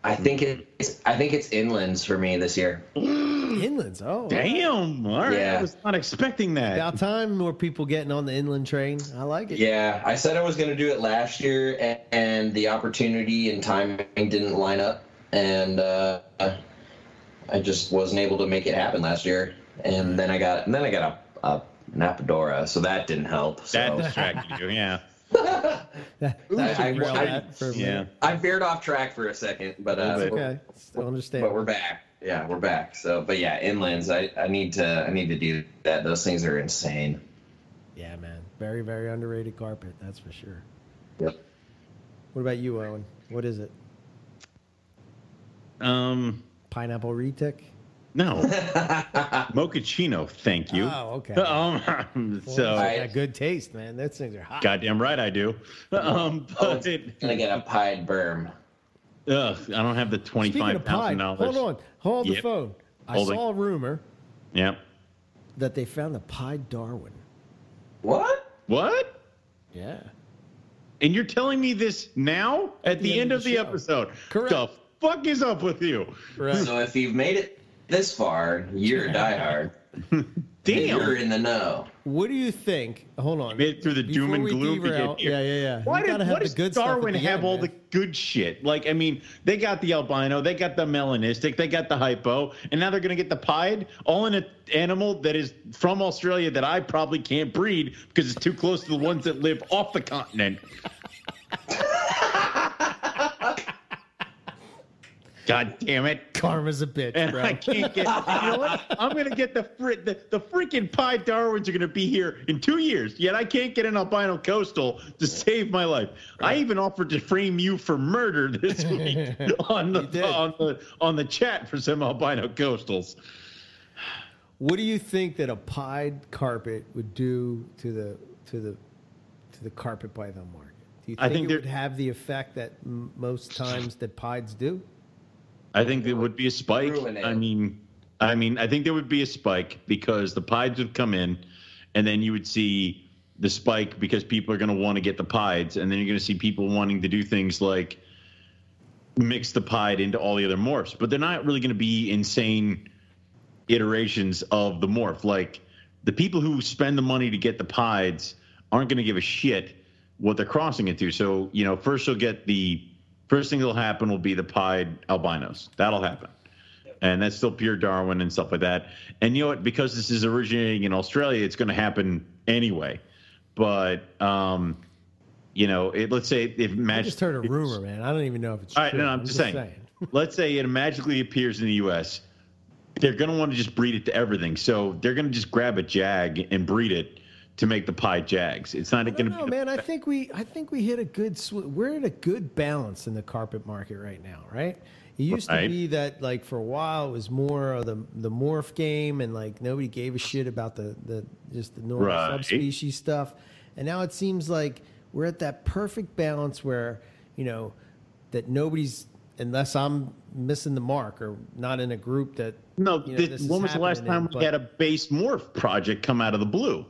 I think it's I think it's inlands for me this year. *gasps* Inlands, oh, Damn. All right. I was not expecting that. About time more people getting on the inland train. I like it. Yeah, I said I was going to do it last year, and, and the opportunity and timing didn't line up, and uh, I just wasn't able to make it happen last year. And then I got and then I got a, a Napadora, so that didn't help. So That distracted you. Yeah. That, *laughs* that I- I- I- for a Yeah. I veered off track for a second, but uh, That's we're- okay. Still understand. but we're back. Yeah, we're back. So, but yeah, inlands. I, I need to I need to do that. Those things are insane. yeah, man. Very, very underrated carpet. That's for sure. Yep. What about you, Owen? What is it? Um. Pineapple retic? No. *laughs* Mochaccino. Thank you. Oh, okay. *laughs* Um. Well, So. you I- good taste, man. Those things are hot. Goddamn right I do. Um. Oh, But it's gonna get a pied burm. ugh, I don't have the twenty Speaking five of pie, thousand dollars. hold on, hold the phone. I Holding. saw a rumor Yep. that they found a pied Darwin. What? What? Yeah. And you're telling me this now at the, end, of the, show. episode? Correct. The fuck is up with you? Right. So if you've made it this far, you're a diehard. *laughs* Damn. You're in the know. What do you think? Hold on. made it through the doom Before and gloom to get derail- here. Yeah, yeah, yeah. Why You did gotta have what the does good stuff at Darwin the have end, all man. the good shit? Like, I mean, they got the albino, they got the melanistic, they got the hypo, and now they're gonna get the pied, all in an animal that is from Australia that I probably can't breed because it's too close to the ones that live off the continent. *laughs* God damn it. Karma's a bitch, And bro. I can't get. You know what? I'm gonna get the fr- the, the freaking pie Darwins are gonna be here in two years. Yet I can't get an albino coastal to save my life. I even offered to frame you for murder this *laughs* week on the on the on the chat for some albino coastals. What do you think that a pied carpet would do to the to the to the carpet python market? Do you I think, think it would have the effect that m- most times that pieds do? I think there would be a spike. I mean, I mean, I think there would be a spike because the pieds would come in, and then you would see the spike because people are going to want to get the pieds, and then you're going to see people wanting to do things like mix the pied into all the other morphs. But they're not really going to be insane iterations of the morph. Like the people who spend the money to get the pieds aren't going to give a shit what they're crossing it to. So you know, first you'll get the first thing that'll happen will be the pied albinos. That'll happen. And that's still pure Darwin and stuff like that. And you know what? Because this is originating in Australia, it's going to happen anyway. But um, you know, it, let's say if I just heard a rumor, man. I don't even know if it's all right. true. No, I'm, I'm just saying. saying. *laughs* let's say it magically appears in the U.S. They're going to want to just breed it to everything, so they're going to just grab a jag and breed it to make the pie jags. It's not going to be. man. I think we, I think we hit a good. Sw- we're at a good balance in the carpet market right now, right? It used to be that, like, for a while, it was more of the the morph game, and like nobody gave a shit about the the just the normal Right. subspecies stuff. And now it seems like we're at that perfect balance where you know that nobody's unless I'm missing the mark or not in a group that no, you know, th- this is when was the last in, time we but- had a base morph project come out of the blue?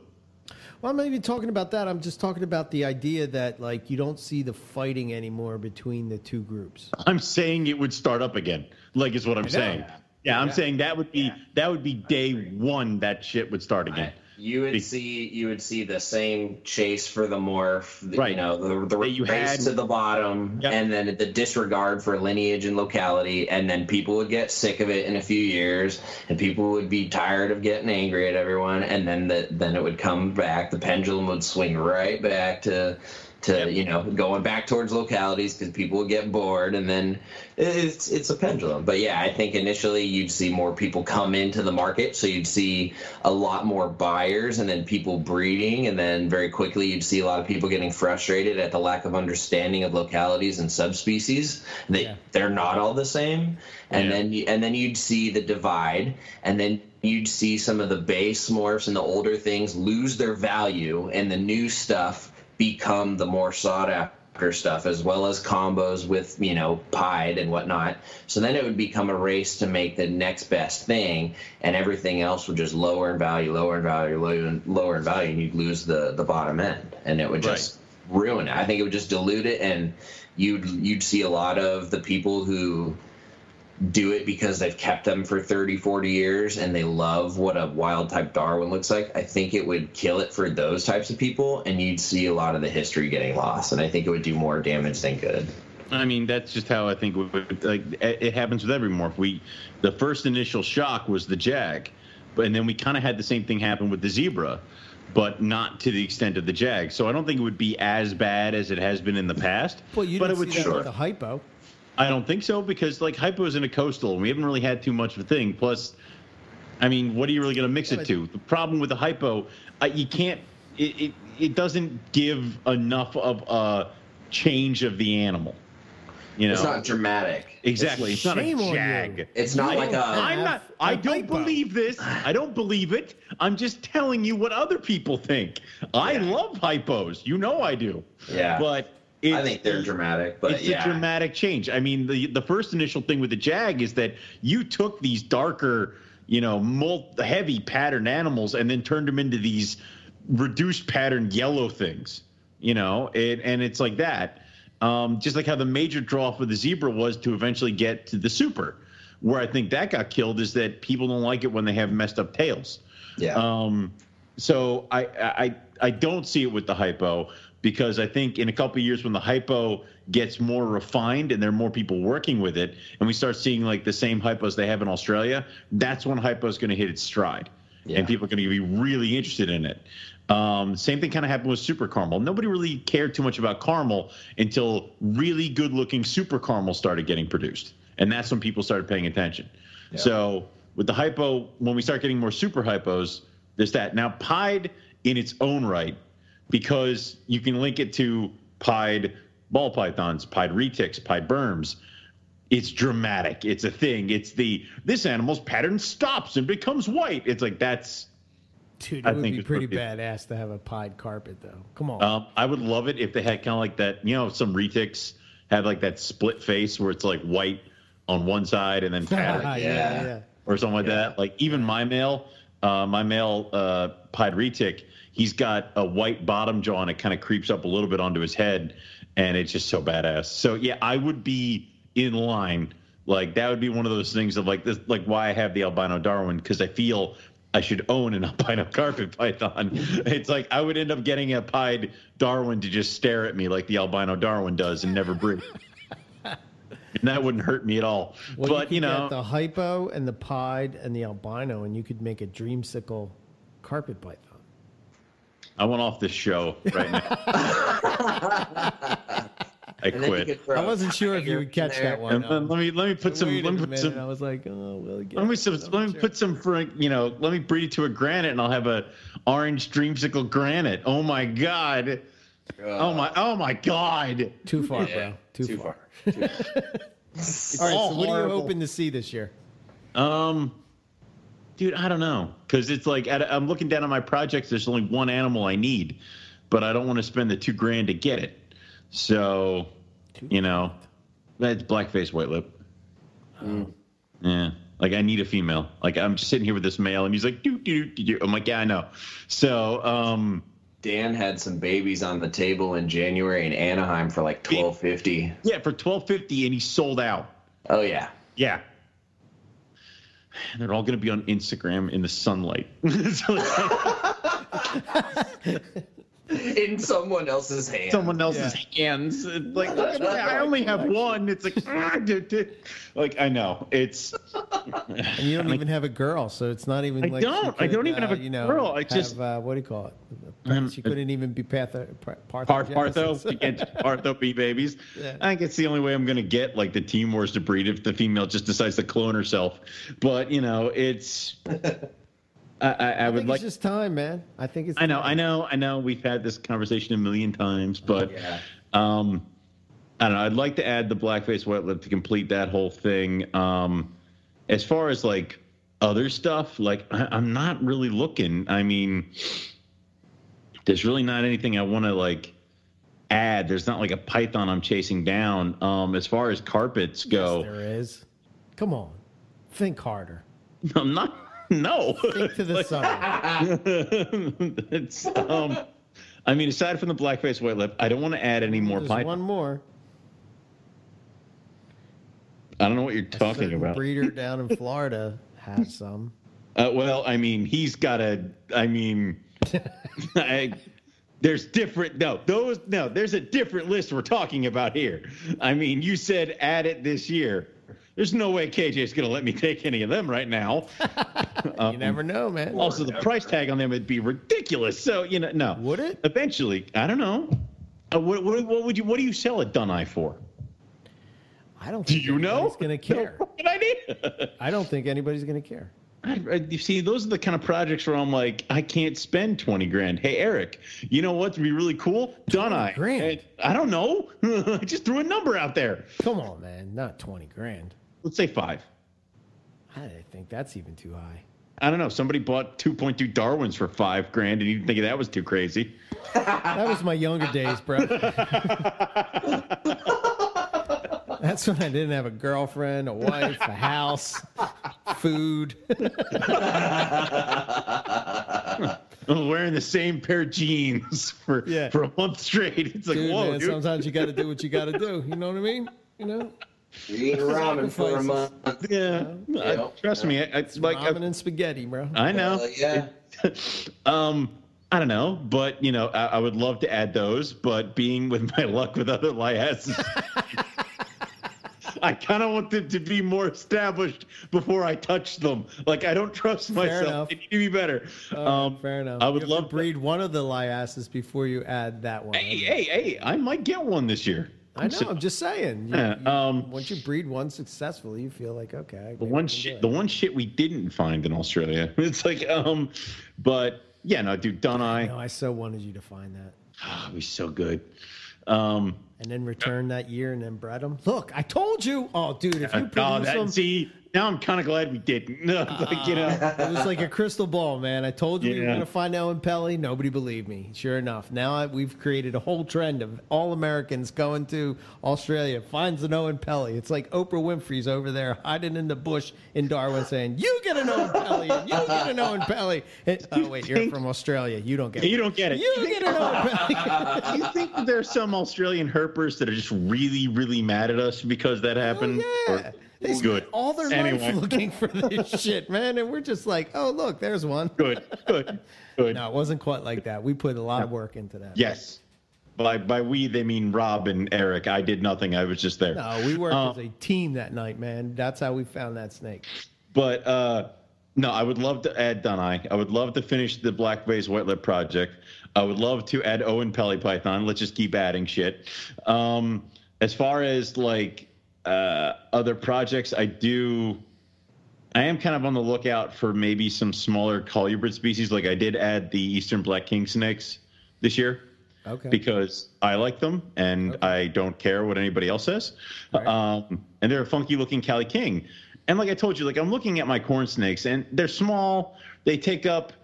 Well, I'm not even talking about that. I'm just talking about the idea that like you don't see the fighting anymore between the two groups. I'm saying it would start up again. Like is what I'm saying. Yeah, I'm Yeah. saying that would be Yeah. that would be day one that shit would start again. You would see you would see the same chase for the morph, the, Right. you know, the, the race had- to the bottom, Yep. and then the disregard for lineage and locality, and then people would get sick of it in a few years, and people would be tired of getting angry at everyone, and then the, then it would come back. The pendulum would swing right back to to Yep. you know going back towards localities because people would get bored, and then it's it's a pendulum. But yeah, I think initially you'd see more people come into the market, so you'd see a lot more buyers, and then people breeding, and then very quickly you'd see a lot of people getting frustrated at the lack of understanding of localities and subspecies. They Yeah. they're not all the same, and Yeah. then you, and then you'd see the divide, and then you'd see some of the base morphs and the older things lose their value, and the new stuff become the more sought after stuff, as well as combos with you know pied and whatnot. So then it would become a race to make the next best thing, and everything else would just lower in value, lower in value, lower in, lower in value, and you'd lose the the bottom end, and it would just ruin it. I think it would just dilute it, and you'd you'd see a lot of the people who do it because they've kept them for 30 40 years and they love what a wild type darwin looks like i think it would kill it for those types of people and you'd see a lot of the history getting lost and i think it would do more damage than good I mean, that's just how I think it would, like it it happens with every morph. We the first initial shock was the jag, but and then we kind of had the same thing happen with the zebra, but not to the extent of the jag. So I don't think it would be as bad as it has been in the past. Well, you but didn't it would see that sure. with the hypo. I don't think so because like hypo is in a coastal and we haven't really had too much of a thing. Plus, I mean, what are you really going to mix it to? The problem with the hypo, uh, you can't. It, it it doesn't give enough of a change of the animal. You know, it's not dramatic exactly. It's, not a Shame on you. jag. it's not You like don't a I'm not. have I a don't hypo. believe this. I don't believe it. I'm just telling you what other people think. I love hypos. You know I do. yeah But i think they're dramatic but it's yeah a dramatic change. I mean, the the first initial thing with the Jag is that you took these darker, you know, mul- heavy pattern animals and then turned them into these reduced pattern yellow things. You know, it, and it's like that. Um, just like how the major draw for the zebra was to eventually get to the super. Where I think that got killed is that people don't like it when they have messed up tails. yeah Um, so I, I I don't see it with the hypo because I think in a couple of years when the hypo gets more refined and there are more people working with it, and we start seeing like the same hypos they have in Australia, that's when hypo is going to hit its stride, Yeah. and people are going to be really interested in it. Um, same thing kind of happened with Super Caramel. Nobody really cared too much about caramel until really good-looking Super Caramel started getting produced, and that's when people started paying attention. Yeah. So with the hypo, when we start getting more super hypos, there's that. Now, pied in its own right, because you can link it to pied ball pythons, pied retics, pied burms. It's dramatic. It's a thing. It's the this animal's pattern stops and becomes white. It's like that's. Dude, I it would think be it's pretty pretty- badass to have a pied carpet, though. Come on. Um, I would love it if they had kind of like that. You know, some retics have like that split face where it's like white on one side and then *laughs* pattern. yeah, yeah. yeah. or something like Yeah. that. Like even my male, uh, my male uh, pied retic, he's got a white bottom jaw and it kind of creeps up a little bit onto his head, and it's just so badass. So yeah, I would be in line. Like that would be one of those things of like this, like why I have the albino Darwin because I feel I should own an *laughs* albino carpet python. It's like I would end up getting a pied Darwin to just stare at me like the albino Darwin does and never breathe. and that wouldn't hurt me at all. Well, but you, you, know, get the hypo and the pied and the albino, and you could make a dreamsicle carpet python. I want off this show right now. *laughs* I And quit. I wasn't sure if you would catch there. that one. And then let me let me put some let me put some I was like, oh, well, again, Let me, some, *laughs* let me put some for you know. Let me breed it to a granite, and I'll have a orange dreamsicle granite. Oh my god! Oh my! Oh my god! too far, Yeah, bro. Too, too far. far. *laughs* All right. So, all what are you hoping to see this year? Um, dude, I don't know, because it's like at, I'm looking down on my projects. There's only one animal I need, but I don't want to spend the two grand to get it. So, you know, that's blackface white lip. Yeah. Like I need a female. Like I'm just sitting here with this male, and he's like, doo, doo, doo, doo. I'm like, yeah, I know. So, um, Dan had some babies on the table in January in Anaheim for like twelve fifty. yeah, for twelve fifty, and he sold out. Oh yeah. Yeah. And they're all going to be on Instagram in the sunlight. *laughs* So, *laughs* *laughs* In someone else's hands. someone else's hands. Like, *laughs* look at that, I only have one. It's like, *laughs* ah, duh, duh. like I know it's. And you don't even have a girl, so it's not even I like don't. I don't even uh, have a you know, girl. I have, just- uh, what do you call it? Um, she couldn't even be patho, Par- Partho, partho. you can't Partho be babies. Yeah. I think it's the only way I'm going to get like the Timors to breed if the female just decides to clone herself. But you know, it's. I, I, I would like. it's just time, man. I think it's. I know, time. I know, I know. We've had this conversation a million times, but Yeah. um, I don't know. I'd like to add the blackface white lip to complete that whole thing. Um, as far as like other stuff, like I, I'm not really looking. I mean, there's really not anything I want to like add. There's not like a python I'm chasing down. Um, as far as carpets go, Yes, there is. Come on, think harder. *laughs* I'm not. *laughs* No. Think to the side. *laughs* it's um I mean, aside from the blackface white lip, I don't want to add any more There's pipe. one more. I don't know what you're A talking about. breeder *laughs* down in Florida has some. Uh, well, I mean, he's got a. I mean, I, there's different. No, those. No, there's a different list we're talking about here. I mean, you said add it this year. There's no way KJ's going to let me take any of them right now. *laughs* Um, You never know, man. Also, the price tag on them would be ridiculous. So you know, no. Would it? Eventually, I don't know. Uh, what, what, what would you? What do you sell a Dunai for? I don't. Do you know? anybody's gonna care. Good idea. *laughs* I don't think anybody's gonna care. I, I, you see, those are the kind of projects where I'm like, I can't spend twenty grand. Hey, Eric, you know what'd be really cool? Dunai. grand? And I don't know. I *laughs* just threw a number out there. Come on, man. Not twenty grand. Let's say five. I think that's even too high. I don't know. Somebody bought 2.2 Darwins for five grand, and you think that was too crazy. That was my younger days, bro. That's when I didn't have a girlfriend, a wife, a house, food. I'm wearing the same pair of jeans for Yeah. for a month straight. It's like, Dude, whoa, man, dude. sometimes you got to do what you got to do. You know what I mean? You know, You're eating *laughs* ramen for a month. Yeah, I- Yeah. trust me. I, it's like ramen and spaghetti, bro. I know. Hell yeah. *laughs* um, I don't know, but you know, I, I would love to add those. But being with my *laughs* luck with other liasses, I kind of want them to be more established before I touch them. Like I don't trust myself. enough. They need to be better. Uh, um, fair enough. I would You have to love to- breed one of the liasses before you add that one. Hey, hey, hey! I might get one this year. I know. I'm just saying. You- Yeah, you- um, once you breed one successfully, you feel like okay. The one shit, the one shit we didn't find in Australia. *laughs* It's like, um, but yeah, no, dude, Dunai, No, I so wanted you to find that, oh, he's so good. Um, and then return that year, and then bred them. Look, I told you. Oh, dude, if you oh, produce that, them, see, now I'm kind of glad we didn't. *laughs* Like, you know, uh, It was like a crystal ball, man. I told you we were going to find Oenpelli. Nobody believed me. Sure enough, now I, we've created a whole trend of all Americans going to Australia finds an Oenpelli. It's like Oprah Winfrey's over there hiding in the bush in Darwin, saying, "You get an Oenpelli, and you get an Oenpelli." And- oh wait, you're from Australia. You don't get. It. You don't get it. You get an Oenpelli. *laughs* you think there's some Australian herpers that are just really, really mad at us because that happened? Oh, yeah. Or- They good. all their Anyway. life *laughs* looking for this shit, man, and we're just like, "Oh, look, there's one." Good, good, good. No, it wasn't quite like that. We put a lot of work into that. Yes. By by we they mean Rob and Eric. I did nothing. I was just there. No, we worked Um, as a team that night, man. That's how we found that snake. But uh, no, I would love to add Dunai. I would love to finish the Black Face White Lip project. I would love to add Oenpelli Python. Let's just keep adding shit. Um, as far as like uh, other projects, I do. I am kind of on the lookout for maybe some smaller colubrid species. Like I did add the Eastern Black King snakes this year Okay. because I like them and Okay. I don't care what anybody else says. Right. Um, and they're a funky looking Cali King. And like I told you, like I'm looking at my corn snakes and they're small. They take up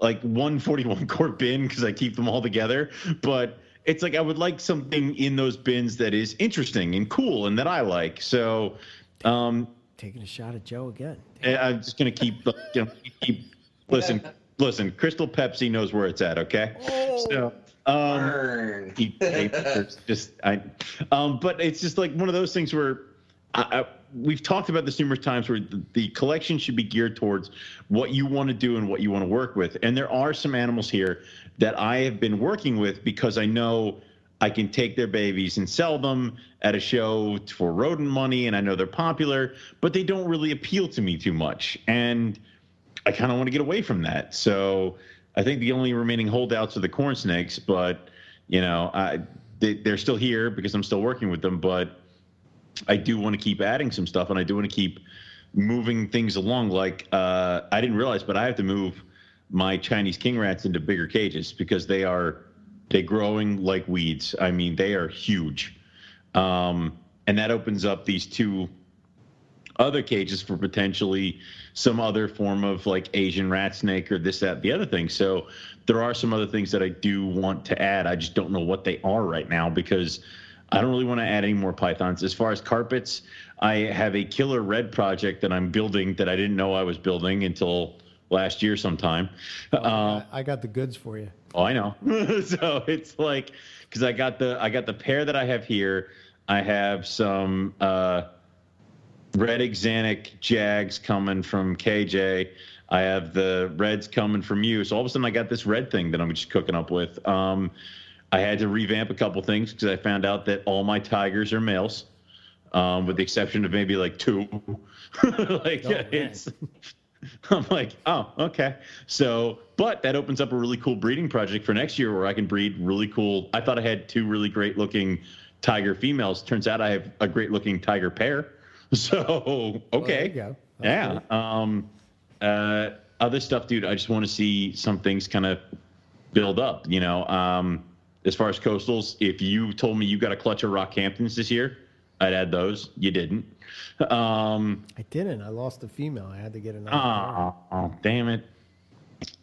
like one 41 *laughs* quart bin because I keep them all together. But it's like I would like something in those bins that is interesting and cool and that I like. So um, Taking a shot at Joe again. and I'm just gonna keep, *laughs* you know, keep listen, listen. Crystal Pepsi knows where it's at. Okay. Oh. So um, Burn. he, *laughs* just I, um, but it's just like one of those things where I, I, we've talked about this numerous times where the, the collection should be geared towards what you want to do and what you want to work with. And there are some animals here that I have been working with because I know I can take their babies and sell them at a show for rodent money, and I know they're popular, but they don't really appeal to me too much. And I kind of want to get away from that. So I think the only remaining holdouts are the corn snakes, but you know, I, they, they're still here because I'm still working with them. But I do want to keep adding some stuff, and I do want to keep moving things along. Like uh, I didn't realize, but I have to move my Chinese king rats into bigger cages because they are they growing like weeds. I mean, they are huge, um, and that opens up these two other cages for potentially some other form of like Asian rat snake or this, that, the other thing. So there are some other things that I do want to add. I just don't know what they are right now because I don't really want to add any more pythons. As far as carpets, I have a killer red project that I'm building that I didn't know I was building until last year sometime. Um, I, I got the goods for you. Oh, I know. *laughs* so it's like because I got the I got the pair that I have here. I have some uh, red Axanthic Jags coming from KJ. I have the reds coming from you. So all of a sudden, I got this red thing that I'm just cooking up with. Um, I had to revamp a couple things because I found out that all my tigers are males, um, with the exception of maybe like two. *laughs* like Oh, it's. *laughs* I'm like, oh, okay. So, but that opens up a really cool breeding project for next year where I can breed really cool. I thought I had two really great looking tiger females. Turns out I have a great looking tiger pair. *laughs* So, okay. That's yeah. Um, uh, other stuff, dude, I just want to see some things kind of build up, you know. Um, as far as coastals, if you told me you got a clutch of Rockhamptons this year, I'd add those. You didn't. Um, I didn't. I lost a female. I had to get another. Oh, oh, damn it.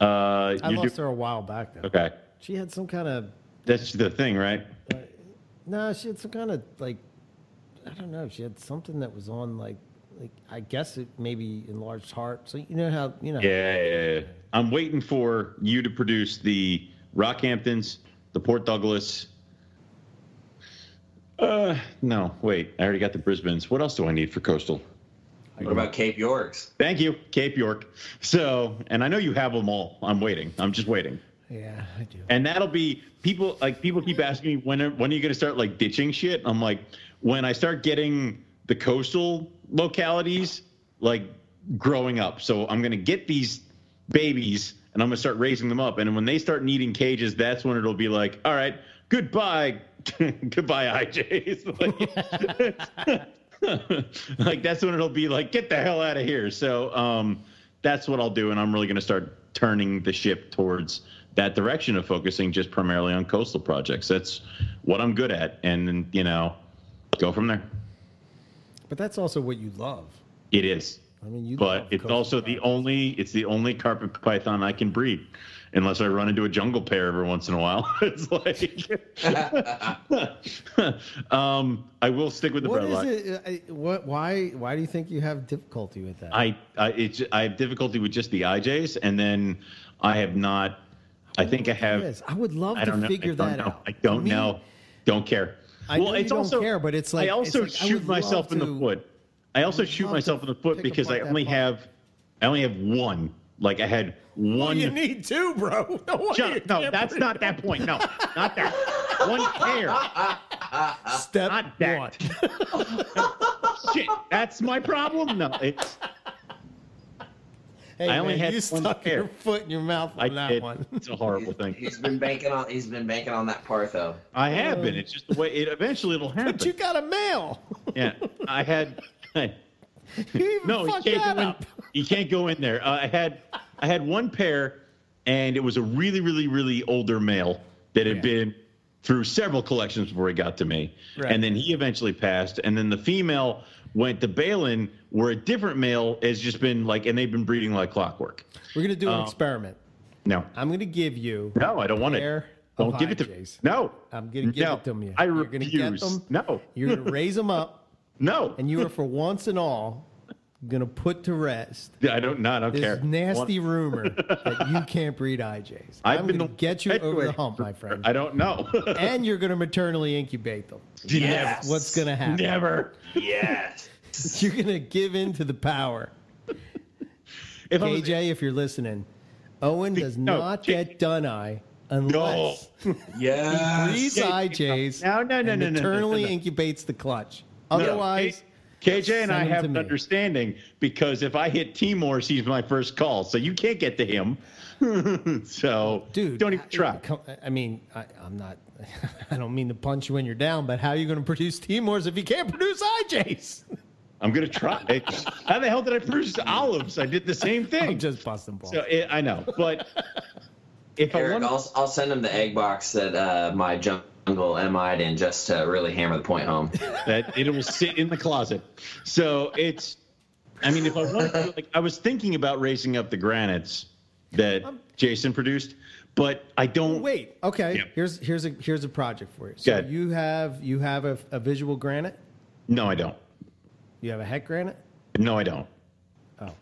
Uh, I lost do- her a while back though. okay. She had some kind of That's the thing, right? no. She had some kind of like I don't know. She had something that was on like like I guess it maybe enlarged heart. So you know how you know. Yeah, yeah, yeah. I'm waiting for you to produce the Rockhamptons, the Port Douglas. Uh, no, wait. I already got the Brisbanes. What else do I need for coastal? What about Cape Yorks? Thank you, Cape York. So, and I know you have them all. I'm waiting. I'm just waiting. Yeah, I do. and that'll be people like people keep asking me when are, when are you going to start like ditching shit i'm like when i start getting the coastal localities like growing up so i'm going to get these babies and i'm going to start raising them up and when they start needing cages that's when it'll be like all right goodbye *laughs* goodbye ijs like, *laughs* like that's when it'll be like get the hell out of here so um that's what i'll do and i'm really going to start turning the ship towards that direction of focusing just primarily on coastal projects. That's what I'm good at, and you know, go from there. But that's also what you love. It is. I mean, you. but it's also the only it's the only carpet python I can breed, unless I run into a jungle pair every once in a while. *laughs* it's like, *laughs* um, I will stick with the What breadlock. is it? I- What? Why? Why do you think you have difficulty with that? I I it's I have difficulty with just the IJs, and then I have not. I think I have. I would love I to know. figure that know. out. I don't To me, know. Don't care. I know you don't care, but it's like- I also like, shoot myself in the foot. I also shoot myself in the foot because I only part. have I only have one. Like I had one. You need two, bro. *laughs* No, Shut up. No, that's breathe. not that point. No, not that. One pair. step Not that. one. *laughs* Shit, that's my problem. No, it's Hey, I only had you one stuck pair. your foot in your mouth on I that did. one. It's a horrible thing. He's been banking on. He's been banking on that Partho. I have been. It's just the way it eventually it'll *laughs* happen. But you got a male. yeah, I had. *laughs* You even no, you can't go in. *laughs* You can't go in there. Uh, I had, I had one pair, and it was a really, really, really older male that had Yeah. been through several collections before he got to me, Right. and then he eventually passed, and then the female went to Balin, where a different male has just been like, and they've been breeding like clockwork. We're gonna do an Um, experiment. No, I'm gonna give you. no, I don't want it. Don't give it to me. No, I'm gonna give no. it to you. I You're refuse. gonna get them. No, You're gonna raise them up, no. and you are for once and all gonna put to rest Yeah, I don't. No, I don't this care. nasty One- rumor *laughs* that you can't breed IJs. I've I'm been gonna get you over the hump, my friend. I don't know. *laughs* and you're gonna maternally incubate them. Yes. What's gonna happen? Never. Yes. *laughs* You're gonna give in to the power. If I was- KJ, if you're listening, Owen does No, not J- get done eye unless Yes. breeds IJs No, no, no, and no, no, no, maternally no, no. incubates the clutch. No, Otherwise, K- KJ and I have an me. understanding because if I hit Timor, he's my first call, so you can't get to him. *laughs* so, dude, don't even try. I mean, I, I'm not. *laughs* I don't mean to punch you when you're down, but how are you going to produce Timors if you can't produce IJs? *laughs* I'm gonna try. How the hell did I produce olives? I did the same thing. I'm just busting balls. so it, I know, but if I want, I'll, I'll send him the egg box that uh, my jungle mi'd in just to really hammer the point home. *laughs* that it will sit in the closet. So it's, I mean, if I want, to, like, I was thinking about raising up the granites that um, Jason produced, but I don't. Oh, wait, okay. Yeah. Here's here's a here's a project for you. So you have you have a, a visual granite. No, I don't. You have a het granite. No, I don't. Oh,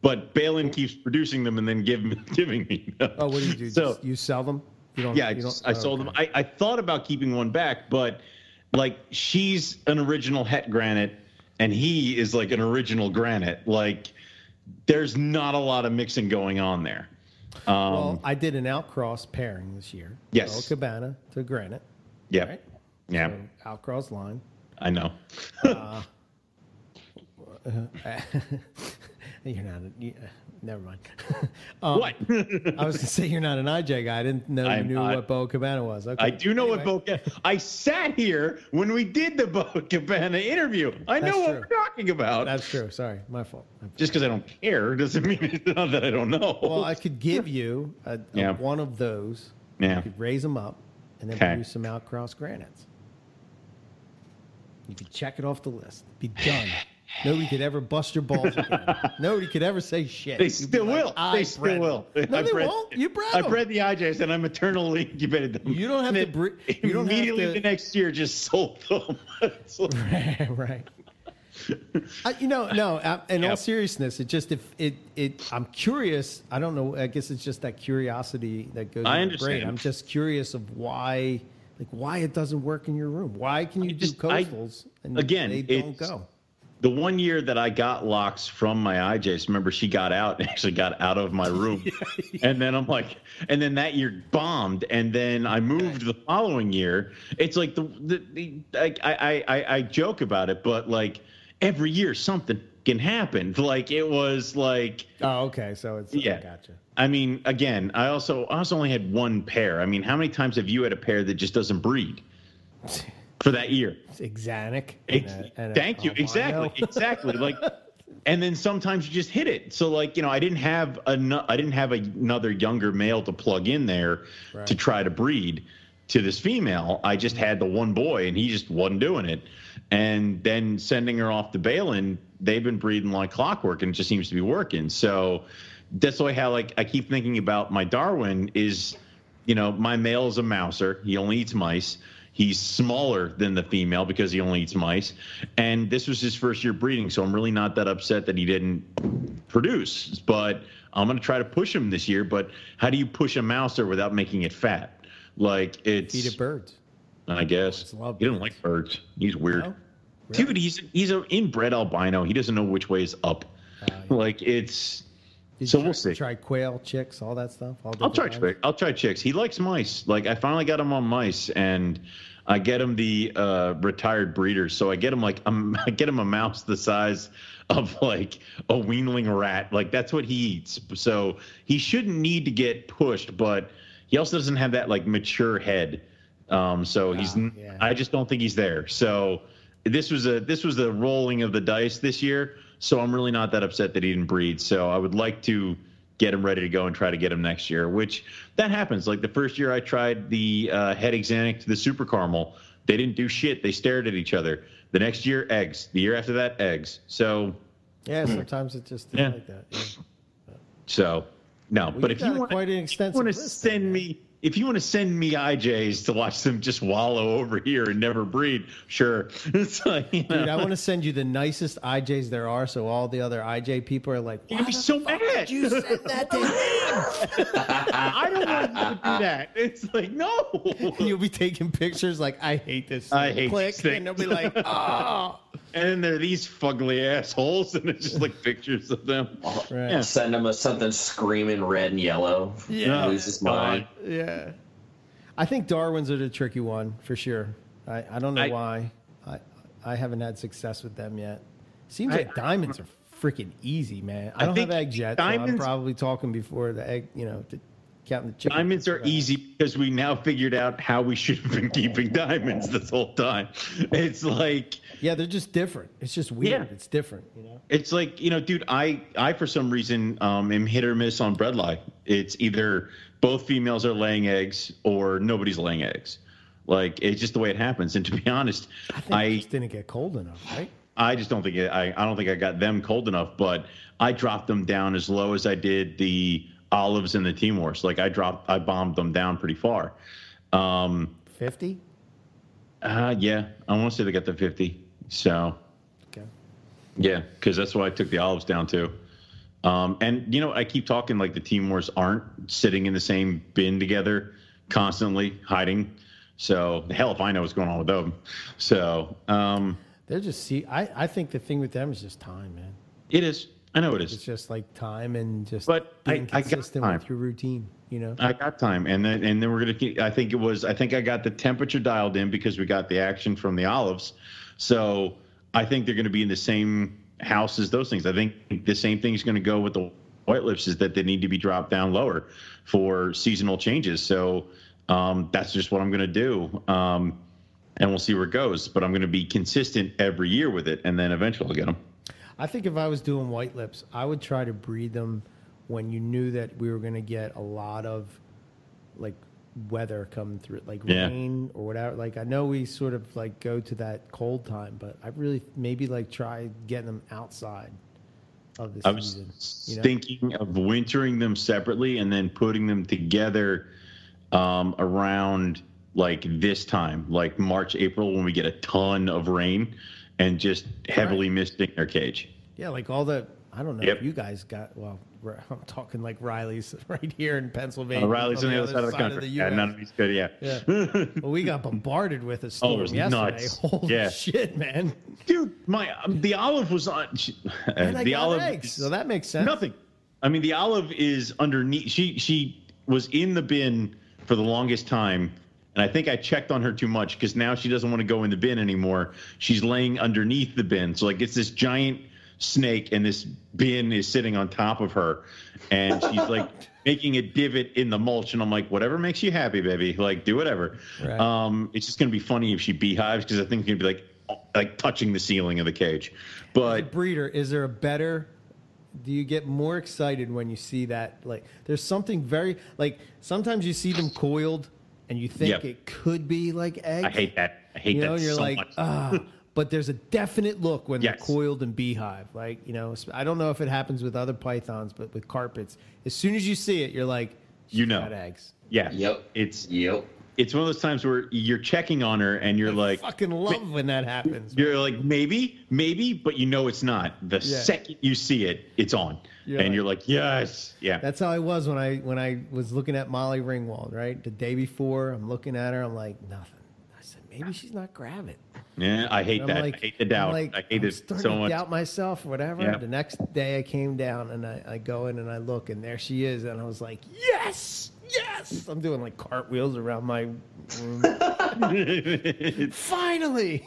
But Balin keeps producing them and then give, *laughs* giving me. them. oh, what do you do? So you sell them? You don't. yeah, I, you don't- I oh, sold okay. them. I, I thought about keeping one back, but like she's an original het granite and he is like an original granite. Like there's not a lot of mixing going on there. Um, Well, I did an outcross pairing this year. Yes. Cabana to granite. yeah, right. yeah, So outcross line. I know. *laughs* *laughs* You're not. A, you, uh, never mind. *laughs* um, what? I was gonna say you're not an IJ guy. I didn't know you I'm knew not. what Bo Cabana was. Okay. I do know Anyway, what Boca. I sat here when we did the Bo Cabana interview. I know That's what true. we're talking about. That's true. Sorry, my fault. My fault. Just because I don't care doesn't *laughs* mean it's not that I don't know. Well, I could give you a, a- Yeah. one of those. Yeah. You could raise them up and then Okay. produce some outcross granites. You could check it off the list. Be done. *laughs* Nobody could ever bust your balls again. *laughs* Nobody could ever say shit. They You'd still like, will. I they still will. No, I they bred- won't. You bred them. I bred the IJs and I maternally incubated them. You don't have And to bre- you don't immediately to- the next year just sold them. Like- *laughs* right. *laughs* I, you know, no. uh, In Yeah. all seriousness, it just if it it. I'm curious. I don't know. I guess it's just that curiosity that goes. I in my brain. understand. I'm just curious of why, like, why it doesn't work in your room. Why can you just- do I- coastals and again, they don't go? The one year that I got locks from my IJs, remember she got out *laughs* and actually got out of my room. *laughs* and then I'm like, and then that year bombed. And then I moved the following year. It's like the, the, the I, I, I, I joke about it, but like every year something can happen. Like it was like, Oh, okay. So it's Yeah. I gotcha. I mean, again, I also, I also only had one pair. I mean, how many times have you had a pair that just doesn't breed *laughs* for that year? It's Exanic. Ex- and a- and Thank you. Exactly. *laughs* Exactly. Like, and then sometimes you just hit it. So like, you know, I didn't have a, I didn't have another younger male to plug in there to try to breed. to this female. I just mm-hmm. had the one boy, and he just wasn't doing it. And then sending her off to Balin, they've been breeding like clockwork, and it just seems to be working. So that's why how like I keep thinking about my Darwin is, you know, my male is a mouser. He only eats mice. He's smaller than the female because he only eats mice. And this was his first year breeding, so I'm really not that upset that he didn't produce. But I'm going to try to push him this year. But how do you push a mouser without making it fat? Like it's Feed it birds. I guess he doesn't like birds. He's weird, No? dude. He's he's an inbred albino. He doesn't know which way is up. Uh, yeah. Like it's Did so you we'll see. Try quail, chicks, all that stuff. All I'll try kinds? chick. I'll try chicks. He likes mice. Like I finally got him on mice, and I get him the uh, retired breeders. So I get him like um, *laughs* I get him a mouse the size of like a weanling rat. Like that's what he eats. So he shouldn't need to get pushed, but he also doesn't have that like mature head. Um, so he's. Ah, yeah. I just don't think he's there. So this was a this was the rolling of the dice this year. So I'm really not that upset that he didn't breed. So I would like to get him ready to go and try to get him next year. Which that happens. Like the first year I tried the uh, head axanthic to the super caramel, they didn't do shit. They stared at each other. The next year, eggs. The year after that, eggs. So Yeah, sometimes it just Yeah. like that. Yeah. so no. but if you want quite an extensive want to send me if you want to send me IJs to watch them just wallow over here and never breed, sure. *laughs* It's like, you Dude, I want to send you the nicest IJs there are, so all the other IJ people are like, You're be so mad. did you send that to him?" *laughs* I don't want you to do that. It's like no. And *laughs* you'll be taking pictures like, I hate this. I hate Click, this thing. and they'll be like, oh. And then there are these fugly assholes, and it's just like *laughs* pictures of them. Right. Yeah. Send him a something screaming red and yellow. Yeah. Lose his mind. Yeah. I think Darwin's are the tricky one for sure. I, I don't know I- why. I I haven't had success with them yet. Seems I- like diamonds are freaking easy, man. I I don't have think eggs yet. so I'm probably talking before the egg, you know, to counting the chicken. Diamonds are easy because we now figured out how we should have been keeping diamonds this whole time. It's like Yeah, they're just different. It's just weird. Yeah. It's different, you know. It's like you know, dude. I I for some reason um, am hit or miss on Bredli. It's either both females are laying eggs or nobody's laying eggs. Like it's just the way it happens. And to be honest, I I just didn't get cold enough, right? I just don't think it, I I don't think I got them cold enough. But I dropped them down as low as I did the olives and the Timors. Like I dropped, I bombed them down pretty far. Um, Fifty. uh, yeah, I want to say they got the fifty. So Okay. Yeah, because that's why I took the olives down too. Um, and you know, I keep talking like the Timors aren't sitting in the same bin together, constantly hiding. So the hell if I know what's going on with them. So um, They're just see. I I think the thing with them is just time, man. it is. I know it is. It's just like time and just But I- being I got consistent with your routine. You know. I got time, and then and then we're gonna. keep- I think it was. I think I got the temperature dialed in because we got the action from the olives. So I think they're going to be in the same house as those things. I think the same thing is going to go with the white lips is that they need to be dropped down lower for seasonal changes. So um, that's just what I'm going to do. Um, and we'll see where it goes. But I'm going to be consistent every year with it, and then eventually I'll get them. I think if I was doing white lips, I would try to breed them when you knew that we were going to get a lot of like weather coming through, like Yeah. rain or whatever. Like I know we sort of like go to that cold time, but I really maybe like try getting them outside of the I was season. You know? thinking of wintering them separately and then putting them together um, around like this time, like March, April, when we get a ton of rain and just heavily misting their cage. Yeah, like all the I don't know Yep. if you guys got well. *laughs* I'm talking like Riley's *laughs* right here in Pennsylvania. Uh, Riley's on the other side of the country. yeah, US. none of these good. Yeah. *laughs* Yeah. Well, we got bombarded with a storm Oh, was yesterday. nuts. Holy Yeah. shit, man! Dude, my um, the olive was on. she- uh, And I the olive, eggs, so that makes sense. Nothing. I mean, the olive is underneath. She she was in the bin for the longest time, and I think I checked on her too much because now she doesn't want to go in the bin anymore. She's laying underneath the bin, so like it's this giant snake, and this bin is sitting on top of her, and she's like *laughs* making a divot in the mulch, and I'm like, whatever makes you happy, baby. Like, do whatever. Right. Um, it's just gonna be funny if she beehives because I think it's gonna be like like touching the ceiling of the cage, but. breeder, is there a better? Do you get more excited when you see that? Like, there's something very like sometimes you see them coiled, and you think Yep. it could be like eggs. I hate that. I hate you that know, you're so like, much. ah. But there's a definite look when Yes. they're coiled in beehive. Like, you know, I don't know if it happens with other pythons, but with carpets, as soon as you see it, you're like, You know. eggs. yeah. Yep. It's Yep. It's one of those times where you're checking on her and you're like Fucking love when that happens. you're like maybe maybe but you know it's not the Yeah. second you see it it's on You're and like- you're like yes yeah That's how I was when I when I was looking at Molly Ringwald, right? The day before, I'm looking at her, I'm like, nothing. I said, maybe she's not gravid. yeah i hate that like, i hate the I'm doubt like, i hate I'm it starting so to much doubt myself, or whatever. Yeah. The next day, I came down and I, I go in and I look, and there she is, and I was like, yes, yes. I'm doing like cartwheels around my room. *laughs* Finally,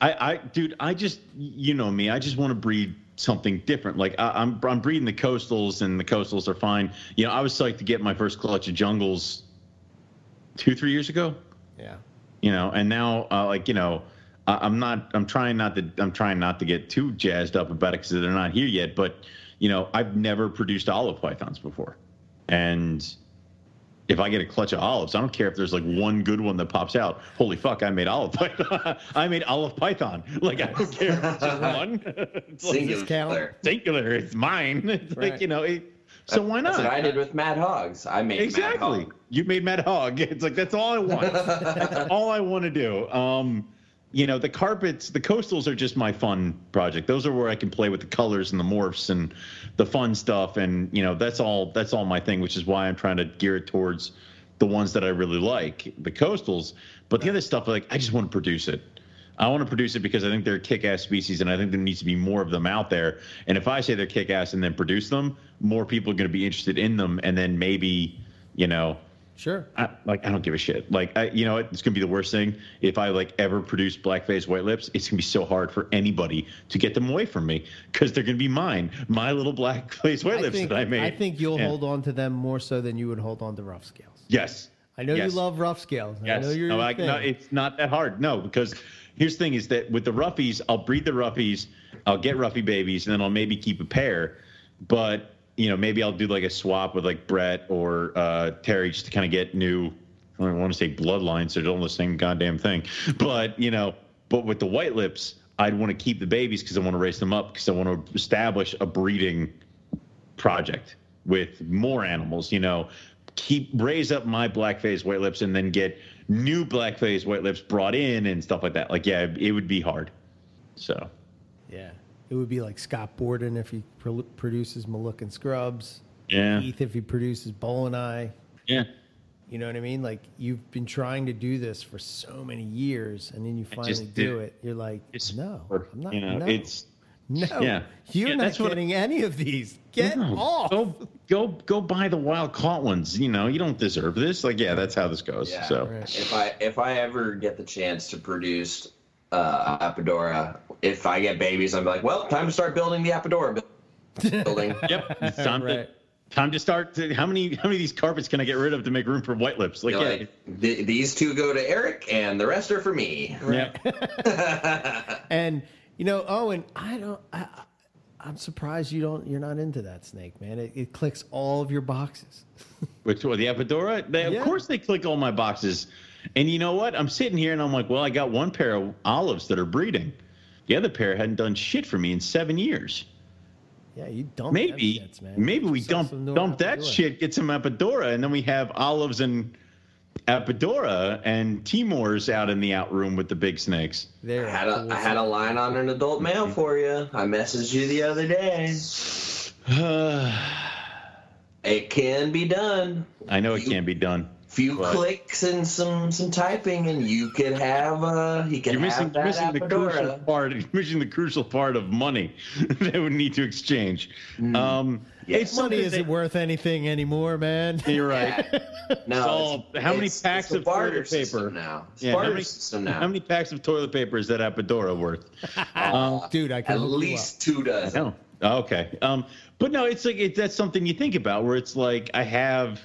I, I, dude, I just, you know me, I just want to breed something different. Like I, I'm, I'm breeding the coastals, and the coastals are fine. You know, I was psyched to get my first clutch of jungles two, three years ago. yeah. You know, and now, uh, like, you know, I, I'm not, I'm trying not to, I'm trying not to get too jazzed up about it because they're not here yet. But you know, I've never produced olive pythons before, and if I get a clutch of olives, I don't care if there's like one good one that pops out. Holy fuck, I made olive python. *laughs* I made olive python. *laughs* Like I don't care if it's just *laughs* one. It's like? Singular. singular. It's mine. It's Right. like you know. It, so why not? That's what I did with Mad Hogs. I made Mad Exactly. Hog. You made Mad Hog. It's like that's all I want. that's all I want to do. Um, you know, the carpets, the coastals are just my fun project. Those are where I can play with the colors and the morphs and the fun stuff. And you know, that's all. That's all my thing. Which is why I'm trying to gear it towards the ones that I really like, the coastals. But the other stuff, like I just want to produce it. I want to produce it because I think they're kick-ass species, and I think there needs to be more of them out there. And if I say they're kick-ass and then produce them, more people are going to be interested in them, and then maybe, you know, Sure. I, like I don't give a shit. Like I, you know, what? it's gonna be the worst thing if I like ever produce black face white lips. It's gonna be so hard for anybody to get them away from me because they're gonna be mine, my little black face white I lips think, that I made. I think you'll Yeah. hold on to them more so than you would hold on to rough scales. Yes. I know Yes. you love rough scales. I Yes. know you're no, I, no, it's not that hard. No, because here's the thing: is that with the roughies, I'll breed the roughies, I'll get roughy babies, and then I'll maybe keep a pair. But you know, maybe I'll do like a swap with like Brett or uh, Terry just to kind of get new. I don't want to say bloodlines; they're all the same goddamn thing. But you know, but with the white lips, I'd want to keep the babies because I want to raise them up because I want to establish a breeding project with more animals, you know, keep raise up my black face white lips and then get new black face white lips brought in and stuff like that. Like, yeah, it would be hard. So, Yeah. It would be like Scott Borden if he pro- produces Moluccan Scrubs. yeah. Keith if he produces Bowl and I. Yeah. You know what I mean? Like you've been trying to do this for so many years, and then you finally do did- it. You're like, It's, no, I'm not. you know, no, it's, no. yeah. You're Yeah, not that's what- getting any of these. Get No, off. Go, go, go buy the wild caught ones. You know, you don't deserve this. Like, yeah, that's how this goes. Yeah. So, Right. If I if I ever get the chance to produce uh, Apodora, if I get babies, I'm like, well, time to start building the Apodora building. *laughs* yep, it's *laughs* time Right. to time to start. To, how many how many of these carpets can I get rid of to make room for white lips? Like, You're yeah, like, "Th- these two go to Eric, and the rest are for me. yeah. *laughs* And you know, oh, Owen, I don't. I, I- I'm surprised you don't. You're not into that snake, man. It, it clicks all of your boxes. Which one? The Apodora? They, Yeah. Of course they click all my boxes. And you know what? I'm sitting here and I'm like, well, I got one pair of olives that are breeding. The other pair hadn't done shit for me in seven years. Yeah, you dump Maybe, shits, man. maybe we yourself dump some dump that shit, get some Apodora, and then we have olives and Apodora and Timors out in the out room with the big snakes. There, I had a cool I had a line on an adult male for you. I messaged you the other day. *sighs* It can be done. I know it can be done. Few But- clicks and some some typing, and you could have uh he can You're missing, have you're that missing the crucial part. *laughs* You're missing the crucial part of money *laughs* they would need to exchange. Um, Yes. it's Money isn't that- worth anything anymore, man. *laughs* You're right. No, So, it's- how many it's- packs it's of toilet paper? now? Yeah, how many, now. how many packs of toilet paper is that Apodora worth? um, Dude, I can At least two dozen. Okay. Um, but no, it's like it, that's something you think about where it's like I have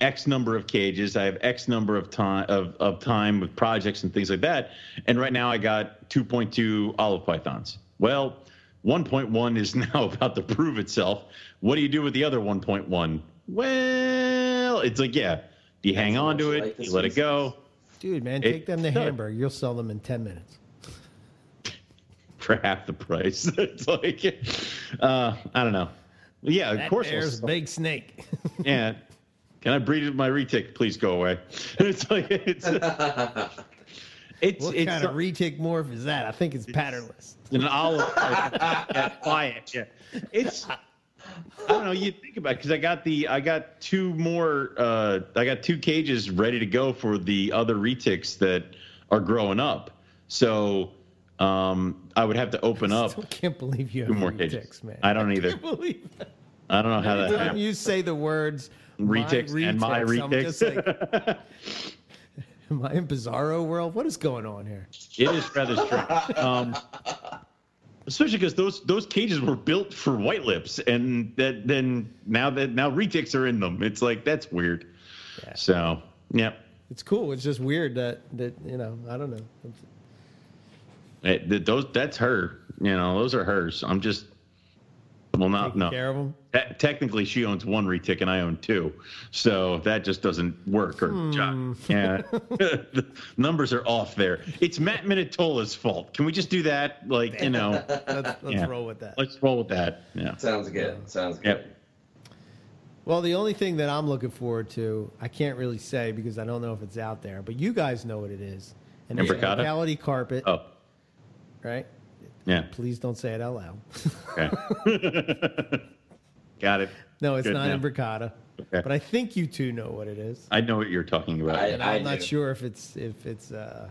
X number of cages, I have X number of time of, of time with projects and things like that, and right now I got 2.2 olive pythons. Well, 1.1 is *laughs* now about to prove itself. What do you do with the other 1.1? Well, it's like yeah, Do you hang That's on to it? like you let it go Dude, man, It- take them to no. Hamburg. You'll sell them in 10 minutes. *laughs* for half the price. *laughs* it's like, uh, I don't know. Yeah, of course. I'll bear's sell- big snake. Yeah. Can I breed my retic? Please go away. *laughs* It's like it's *laughs* it's what it's kind of retic morph is that? I think it's patternless. an olive. yeah, buy it. Yeah, it's. I don't know. You think about because I got the I got two more. Uh, I got two cages ready to go for the other retics that are growing up. So um, I would have to open I up still can't believe you have two more retics, cages. man. I don't either. can't believe that. I don't know how that Every happened. you say the words Retics and my retics, like, *laughs* am I in Bizarro world? What is going on here? It is rather strange. Um, especially because those those cages were built for white lips, and that then now that now retics are in them. It's like that's weird. Yeah. So yeah, It's cool. It's just weird that that you know. I don't know. It- those that's her. You know, those are hers. I'm just well, not no. care of them. Te- technically, she owns one retic and I own two, so that just doesn't work. Or Hmm. job. yeah, *laughs* the numbers are off there. It's Matt Minatola's fault. Can we just do that? Like you know, *laughs* Let's, let's Yeah. roll with that. let's roll with that. Yeah. Sounds good. Sounds good. Yep. Well, the only thing that I'm looking forward to, I can't really say because I don't know if it's out there, but you guys know what it is. And it's Imbricata? locality carpet, Oh, right? Yeah. Please don't say it out loud. Okay. *laughs* Got it. no, it's Good not now. imbricata, Okay. but I think you two know what it is. I know what you're talking about. I, I am not do. sure if it's if it's. uh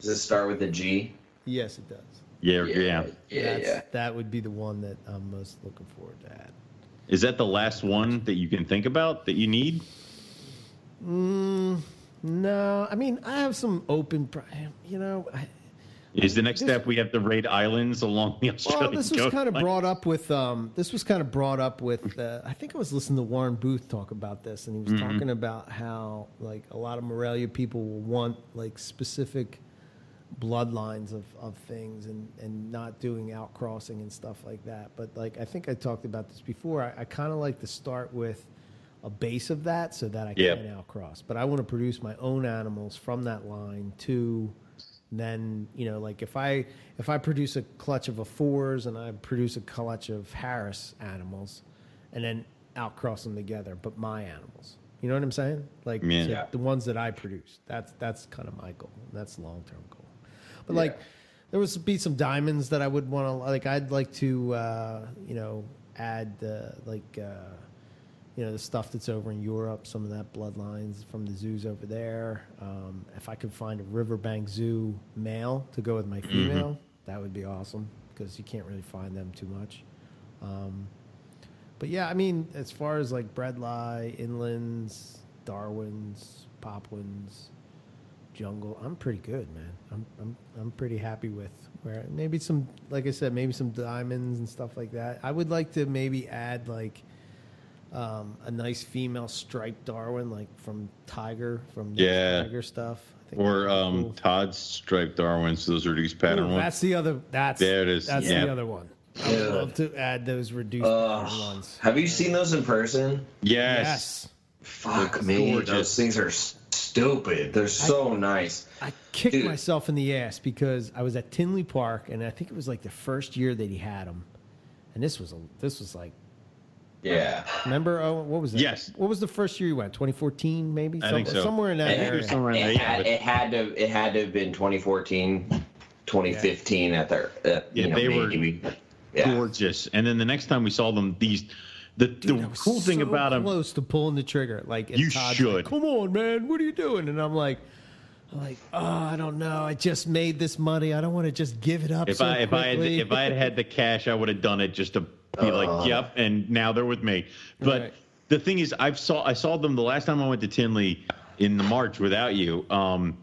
Does it start with a G? Yes, it does. yeah, yeah, Yeah. That's, yeah. That would be the one that I'm most looking forward to add. Is that the last one that you can think about that you need? Mm, no, I mean I have some open. pri- You know, I, Is the next This- step we have to raid islands along the Australian Well, this was kind of brought up with. Um, this was kind of brought up with. Uh, I think I was listening to Warren Booth talk about this, and he was Mm-hmm. talking about how like a lot of Morelia people will want like specific bloodlines of, of things and, and not doing outcrossing and stuff like that. But like I think I talked about this before. I, I kind of like to start with a base of that so that I Yep. can outcross. But I want to produce my own animals from that line to then you know like if I if I produce a clutch of a fours and I produce a clutch of Harris animals, and then outcross them together, but my animals. You know what I'm saying? Like Yeah. so the ones that I produce. That's that's kind of my goal. That's long term goal. But Yeah. like there was be some diamonds that I would want to like. I'd like to uh, you know add uh, like. Uh, you know the stuff that's over in Europe, some of that bloodlines from the zoos over there. Um, if I could find a Riverbank Zoo male to go with my female, that would be awesome because you can't really find them too much. Um, but yeah, I mean, as far as like Bredli, Inlands, Darwins, Popwins, Jungle, I'm pretty good, man. I'm I'm I'm pretty happy with where maybe some, like I said, maybe some diamonds and stuff like that. I would like to maybe add like um, a nice female striped Darwin, like from Tiger, from Yeah. Tiger stuff. I think Or that'd um, cool. Todd's striped Darwins. Those are reduced pattern Ooh, ones. That's the other. That's There it is. That's Yeah. the other one. I would Yeah. love to add those reduced Ugh. pattern ones. have you seen those in person? Yes. Yes. Fuck It's me, gorgeous. those things are stupid. They're so nice. I kicked Dude. myself in the ass because I was at Tinley Park, and I think it was like the first year that he had them, and this was a this was like Yeah. remember oh what was it? Yes. What was the first year you went? 2014 maybe. I think so. Somewhere in that It, area. was somewhere in there, it yeah, had, but- it had to it had to have been 2014, 2015 at their at, uh, Yeah, you know, they were. Yeah. Gorgeous. And then the next time we saw them, these the Dude, the was cool thing so about them. close to pulling the trigger. Like You Todd's should. Like, Come on, man. What are you doing? And I'm like, I'm like, oh, I don't know. I just made this money. I don't want to just give it up. If so I if I had if I had had the cash, I would have done it just to be like, yep. And now they're with me. But Right. the thing is, I've saw I saw them the last time I went to Tinley in the March without you. Um,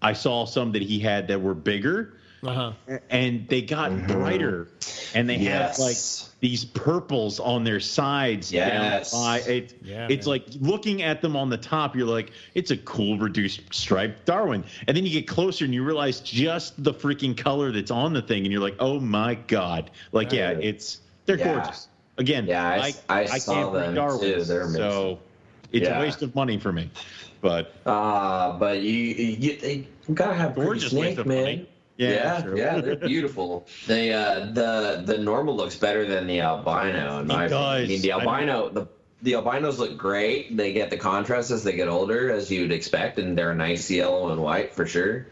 I saw some that he had that were bigger. uh-huh. and they got brighter and they Yes. have like these purples on their sides Yes. down by it, Yeah, it's man. like looking at them on the top you're like it's a cool reduced stripe darwin and then you get closer and you realize just the freaking color that's on the thing and you're like oh my god like yeah Yeah. it's they're Yeah. gorgeous again Yeah, I- I saw can't breed them. They're so It's Yeah. a waste of money for me. But Uh, but you you, you gotta have gorgeous snake, man. money. Yeah, true. yeah, they're *laughs* beautiful. They uh, the the normal looks better than the albino. In It opinion. I does. mean, the I albino the the albinos look great. They get the contrast as they get older, as you'd expect, and they're a nice yellow and white for sure.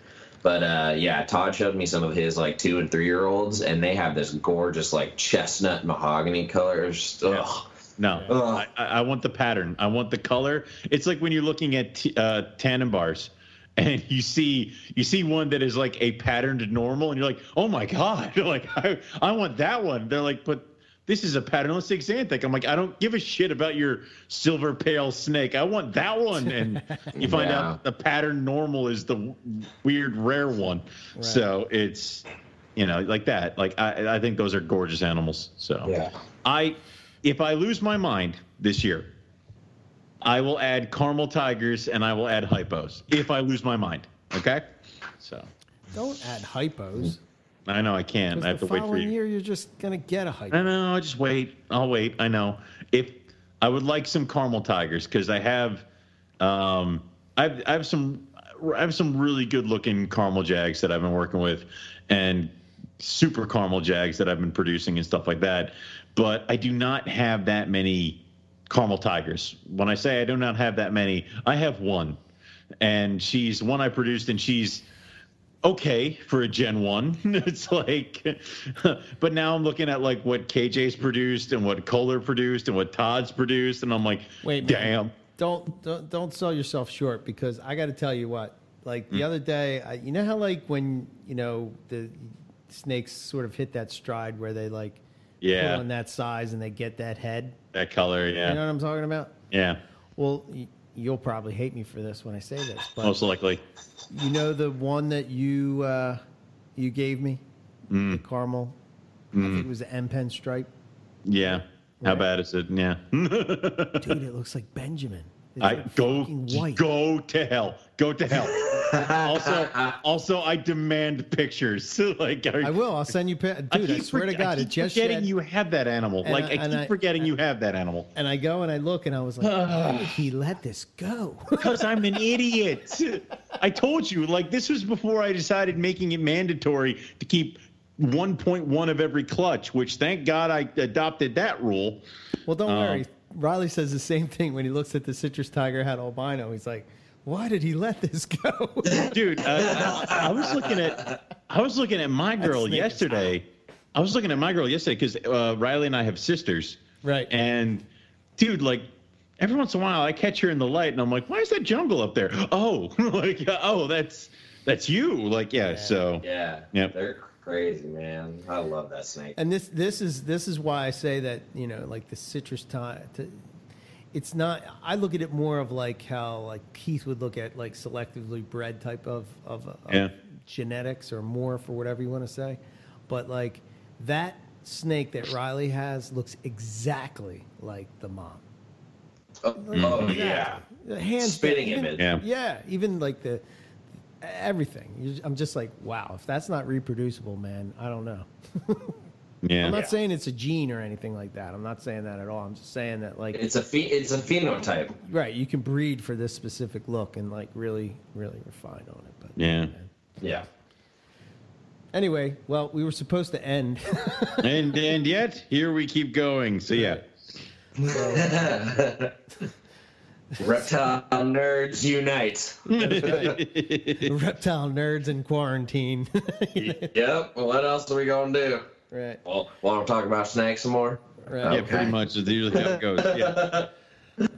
But uh, yeah, Todd showed me some of his like two and three year olds, and they have this gorgeous like chestnut mahogany colors. Ugh. No, Ugh. I, I want the pattern. I want the color. It's like when you're looking at t- uh, Tanimbars, *laughs* and you see you see one that is like a patterned normal, and you're like, oh my god, *laughs* like I, I want that one. They're like, but this is a patternless xanthic. I'm like, I don't give a shit about your silver pale snake. I want that *laughs* one. And you find Yeah. out the pattern normal is the weird rare one. So it's you know like that. Like I I think those are gorgeous animals. So Yeah. I, if I lose my mind this year, I will add caramel tigers and I will add hypos. If I lose my mind, okay. So Don't add hypos. I know I can't. I have to wait for you. year, you're just gonna get a hypo. I know. I'll just wait. I'll wait. I know. If I would like some caramel tigers because I have, um, I've I have some I have some really good looking caramel jags that I've been working with, and super caramel jags that I've been producing and stuff like that. But I do not have that many caramel tigers. When I say I do not have that many, I have one, and she's one I produced, and she's okay for a Gen 1. *laughs* it's like, *laughs* but now I'm looking at like what KJ's produced and what Kohler produced and what Todd's produced, and I'm like, Wait, man. damn. don't, don't don't sell yourself short because I got to tell you what. Like the hmm. other day, I, you know how like when you know the snakes sort of hit that stride where they like Yeah. pull in that size and they get that head. That color, yeah. You know what I'm talking about? yeah, Well, you'll probably hate me for this when I say this, but most likely. you know the one that you uh, you gave me, Hmm. the caramel. I think it was the M pen stripe. Yeah. How bad is it? Yeah. *laughs* Dude, it looks like Benjamin. It's I like go white. go to hell. Go to hell. *laughs* also, *laughs* also, I demand pictures. *laughs* like, are, I will. I'll send you. Dude, I, keep swear to God, I keep just forgetting shed- you have that animal. And like, I- I, keep I- forgetting you have that animal. And I go and I look and I was like, *sighs* did he let this go? *laughs* Because I'm an idiot. I told you, like, this was before I decided making it mandatory to keep 1.1 of every clutch, which thank God I adopted that rule. well, don't Um, worry. Riley says the same thing when he looks at the citrus tiger het albino. He's like, why did he let this go? *laughs* Dude, uh, I was looking at I was looking at my girl yesterday. I was looking at my girl yesterday because uh, Riley and I have sisters. Right. And dude, like every once in a while, I catch her in the light, and I'm like, "Why is that jungle up there?" *laughs* Oh, *laughs* like oh, that's that's you. Like yeah. So Yeah. Yep. They're crazy, man. I love that snake. and this this is this is why I say that you know like the citrus tie. It's not. I look at it more of like how like Keith would look at like selectively bred type of of, of Yeah. genetics or morph or whatever you want to say, but like that snake that Riley has looks exactly like the mom. Oh, oh, yeah. The hands Spitting even, image. Yeah. yeah, even like the everything. I'm just like, wow, if that's not reproducible, man, I don't know. *laughs* yeah. I'm not Yeah. saying it's a gene or anything like that. I'm not saying that at all. I'm just saying that like It's a phe- it's a phenotype. right, you can breed for this specific look and like really really refine on it. But Yeah. Yeah. Anyway, well, we were supposed to end. *laughs* and and yet here we keep going. So yeah. *laughs* Reptile nerds unite. *laughs* Reptile nerds in quarantine. yep. What else are we gonna do? Right. Well, want to talk about snacks some more? Right. Yeah, Okay. pretty much is usually how it goes. Yeah. *laughs*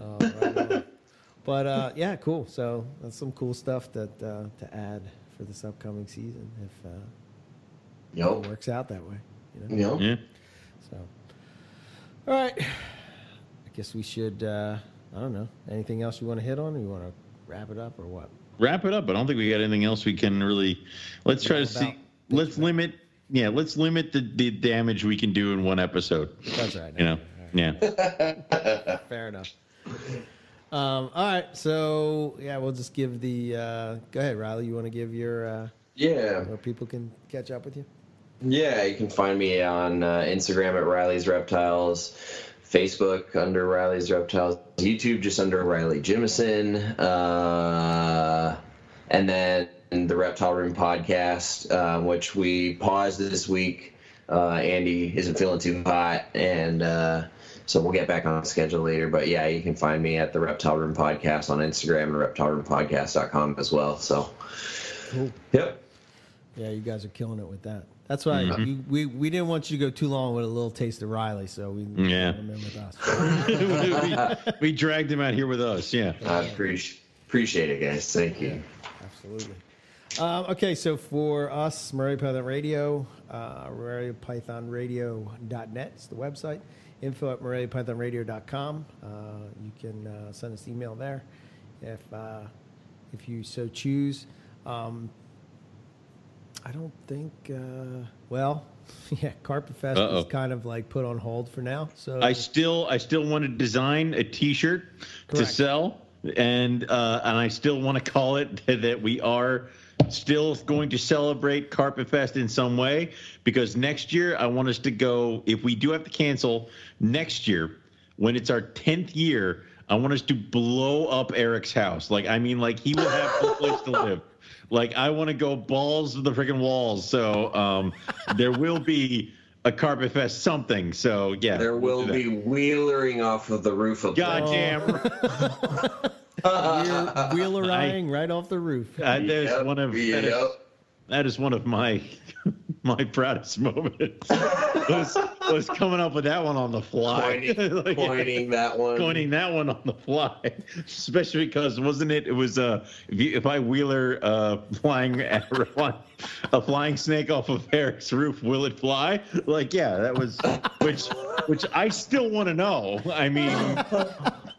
Oh, right. But uh, yeah, cool. So that's some cool stuff that uh, to add for this upcoming season if uh, it works out that way. You know. Yup. Yeah. So, all right. I guess we should. Uh, I don't know. Anything else you want to hit on, or you want to wrap it up, or what? Wrap it up. I don't think we got anything else we can really. Let's try to see. Let's limit. Yeah, let's limit the, the damage we can do in one episode. That's right. You know. Yeah. *laughs* Fair enough. Um, all right. So yeah, we'll just give the. Uh, go ahead, Riley. You want to give your uh, Yeah. where people can catch up with you? Yeah, you can find me on uh, Instagram at Riley's Reptiles, Facebook under Riley's Reptiles, YouTube just under Riley Jimison, uh, and then the Reptile Room podcast, uh, which we paused this week. Uh, Andy isn't feeling too hot, and uh, so we'll get back on schedule later. But yeah, you can find me at the Reptile Room Podcast on Instagram and reptileroompodcast.com as well. So, Cool. yep. Yeah, you guys are killing it with that. That's why you, we we didn't want you to go too long with a little taste of Riley, so we Yeah. brought in with us. *laughs* we, we dragged him out here with us. Yeah. I appreciate appreciate it, guys. Thank you. Absolutely. Um, okay, so for us, Morelia Python Radio, uh, MoreliaPythonRadio.net is the website. Info at MoreliaPythonRadio.com. Uh, you can uh, send us email there if uh, if you so choose. Um, I don't think. Uh, well, *laughs* yeah, Carpet Fest Uh-oh. is kind of like put on hold for now. So I still I still want to design a T-shirt to sell, and uh, and I still want to call it *laughs* that we are still going to celebrate Carpet Fest in some way because next year I want us to go. If we do have to cancel next year, when it's our tenth year, I want us to blow up Eric's house. Like I mean, like he will have no place to live. *laughs* Like I want to go balls to the freaking walls. So um, there will be a Carpet Fest something. So yeah, There we'll will do that. be wheelering off of the roof of the Goddamn. *laughs* *laughs* Wheel- wheelering right off the roof. That is Yep, one of that is, yep. that is one of my *laughs* my proudest moments. *laughs* was, was coming up with that one on the fly. pointing, Like, pointing that one. pointing that one on the fly, especially because wasn't it? It was uh, if, you, if I wheeler uh, flying a flying snake off of Eric's roof, will it fly? Like, yeah, that was which which I still want to know. I mean,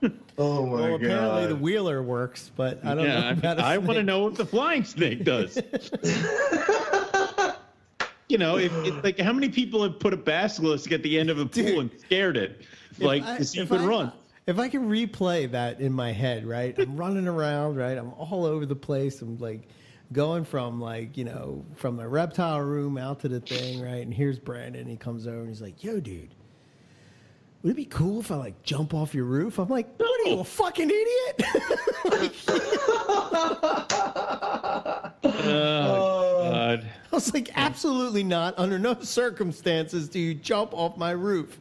*laughs* Oh my Well, apparently the wheeler works, but I don't know yeah, about a I, want to know what the flying snake does. you know, if, if like how many people have put a basilisk at the end of a pool Dude. and scared it, If like I- to see if if it I- run? If I can replay that in my head, right? I'm running around, right? I'm all over the place. I'm like going from like, you know, from the reptile room out to the thing, right? And here's Brandon. He comes over and he's like, yo, dude, would it be cool if I like jump off your roof? I'm like, what are you, a fucking idiot? *laughs* Oh, God. I was like, absolutely not. Under no circumstances do you jump off my roof.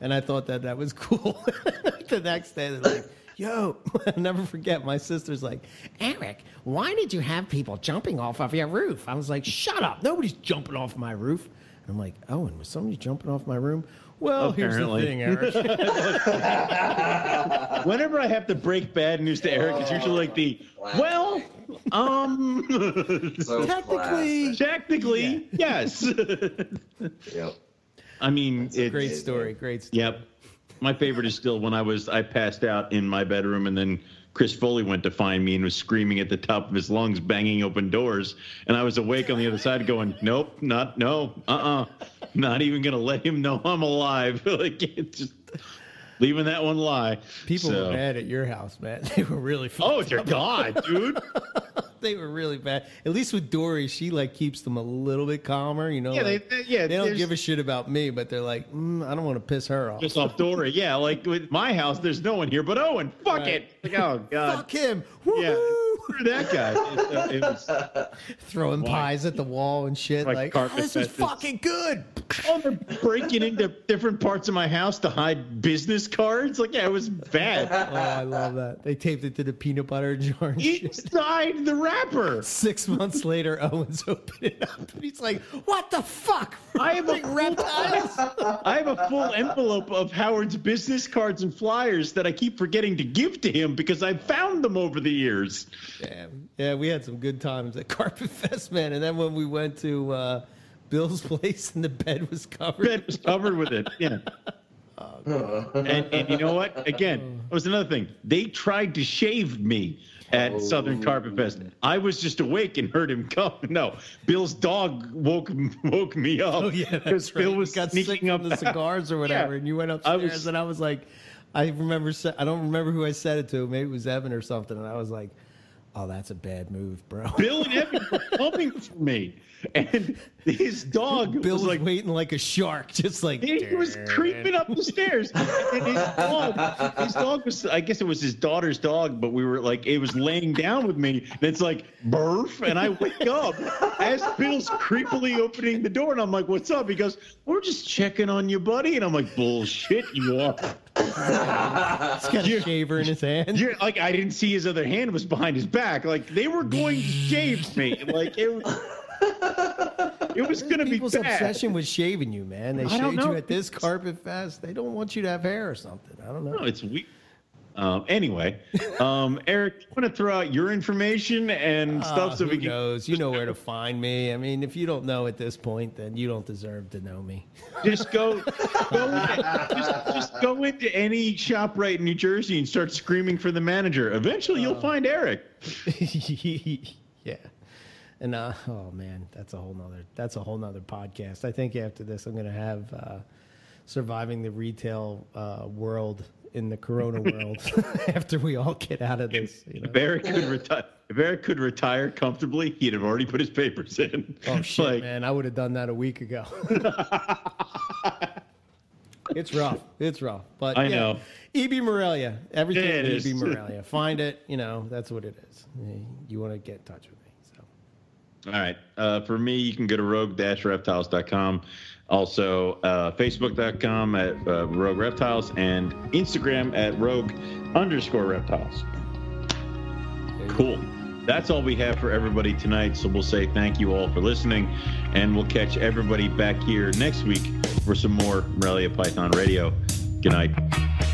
And I thought that that was cool. *laughs* the next day, they're like, yo, *laughs* I'll never forget. My sister's like, Eric, why did you have people jumping off of your roof? I was like, shut up. Nobody's jumping off my roof. And I'm like, oh, Owen, was somebody jumping off my room? Well, Apparently. here's the thing, Eric. *laughs* Whenever I have to break bad news to Eric, it's usually like the well, um, *laughs* So Technically- classic. technically, yes. Yep. I mean, it's great story. Great story. Yep. My favorite is still when I was I passed out in my bedroom and then Chris Foley went to find me and was screaming at the top of his lungs, banging open doors, and I was awake on the other side, going, "Nope, not no, uh, uh not even gonna let him know I'm alive." *laughs* like just leaving that one lie. People So- were mad at your house, man. *laughs* They were really Oh dear. God, dude! *laughs* they were really bad. At least with Dory, she like keeps them a little bit calmer. You know, Yeah, they, like, they- yeah, they don't give a shit about me, but they're like, mm, I don't want to piss her off. just off Dory. *laughs* Yeah, like with my house, there's no one here but Owen. Fuck Right. it. Like, oh *laughs* God. Fuck him! Yeah, Woohoo! screw that guy. *laughs* It, uh, it was, Throwing Why? pies at the wall and shit. Like Like, oh, this is fucking good. oh, they're breaking into different parts of my house to hide business cards. Like, yeah, it was bad. Oh, I love that. They taped it to the peanut butter jar and shit. Inside the wrapper. Six months later, *laughs* Owens opened it up and he's like, "What the fuck? I have a Like reptiles." I have a full envelope of Howard's business cards and flyers that I keep forgetting to give to him because I've found them over the years. Yeah, yeah, we had some good times at Carpet Fest, man. And then when we went to uh, Bill's place and the bed was covered. Bed was covered with it. Yeah. *laughs* And, and you know what? Again, that was another thing. They tried to shave me at Southern oh. Carpet Fest. I was just awake and heard him come. *laughs* No, Bill's dog woke woke me up. Oh yeah, because right. Bill You was got sick sneaking from up the cigars or whatever, Yeah. and you went I upstairs, was- and I was like, I remember, I don't remember who I said it to. Maybe it was Evan or something, and I was like, Oh, that's a bad move, bro. Bill and Evan *laughs* were coming for me, and his dog *laughs* Bill was like waiting like a shark, just like He was creeping up the stairs. And his dog, his dog was, I guess it was his daughter's dog, but we were like, it was laying down with me. And it's like, burf. And I wake up as Bill's creepily opening the door. And I'm like, what's up? He goes, we're just checking on you, buddy. And I'm like, bullshit, you are. He's got a You're- shaver in his hand. Like, I didn't see his other hand was behind his back. Like, they were going to shave me. Like, it was. It was gonna be People's bad. obsession with shaving you, man. They shaved you at this carpet fest. They don't want you to have hair or something. I don't know. No, it's weird. Um, anyway, um, Eric, you want to throw out your information and stuff Ah, so who we can. knows? You know where to find me. I mean, if you don't know at this point, then you don't deserve to know me. Just go, go *laughs* into, just, just go into any shop right in New Jersey and start screaming for the manager. Eventually, you'll find Eric. *laughs* yeah. And uh, *laughs* oh man, that's a whole nother that's a whole nother podcast. I think after this, I'm gonna have uh, surviving the retail uh, world in the Corona *laughs* world. *laughs* after we all get out of this, you know. If Eric could retire, if Eric could retire comfortably, he'd have already put his papers in. Oh shit, Like, man! I would have done that a week ago. it's rough. It's rough. But I yeah, know. EB Morelia. Everything Yeah. EB Morelia. Find it. You know that's what it is. You want to get in touch with me. All right. Uh, for me, you can go to rogue-reptiles.com. Also, uh, facebook.com at uh, rogue reptiles and Instagram at rogue underscore reptiles. Cool. That's all we have for everybody tonight. So we'll say thank you all for listening, and we'll catch everybody back here next week for some more Morelia Python Radio. Good night.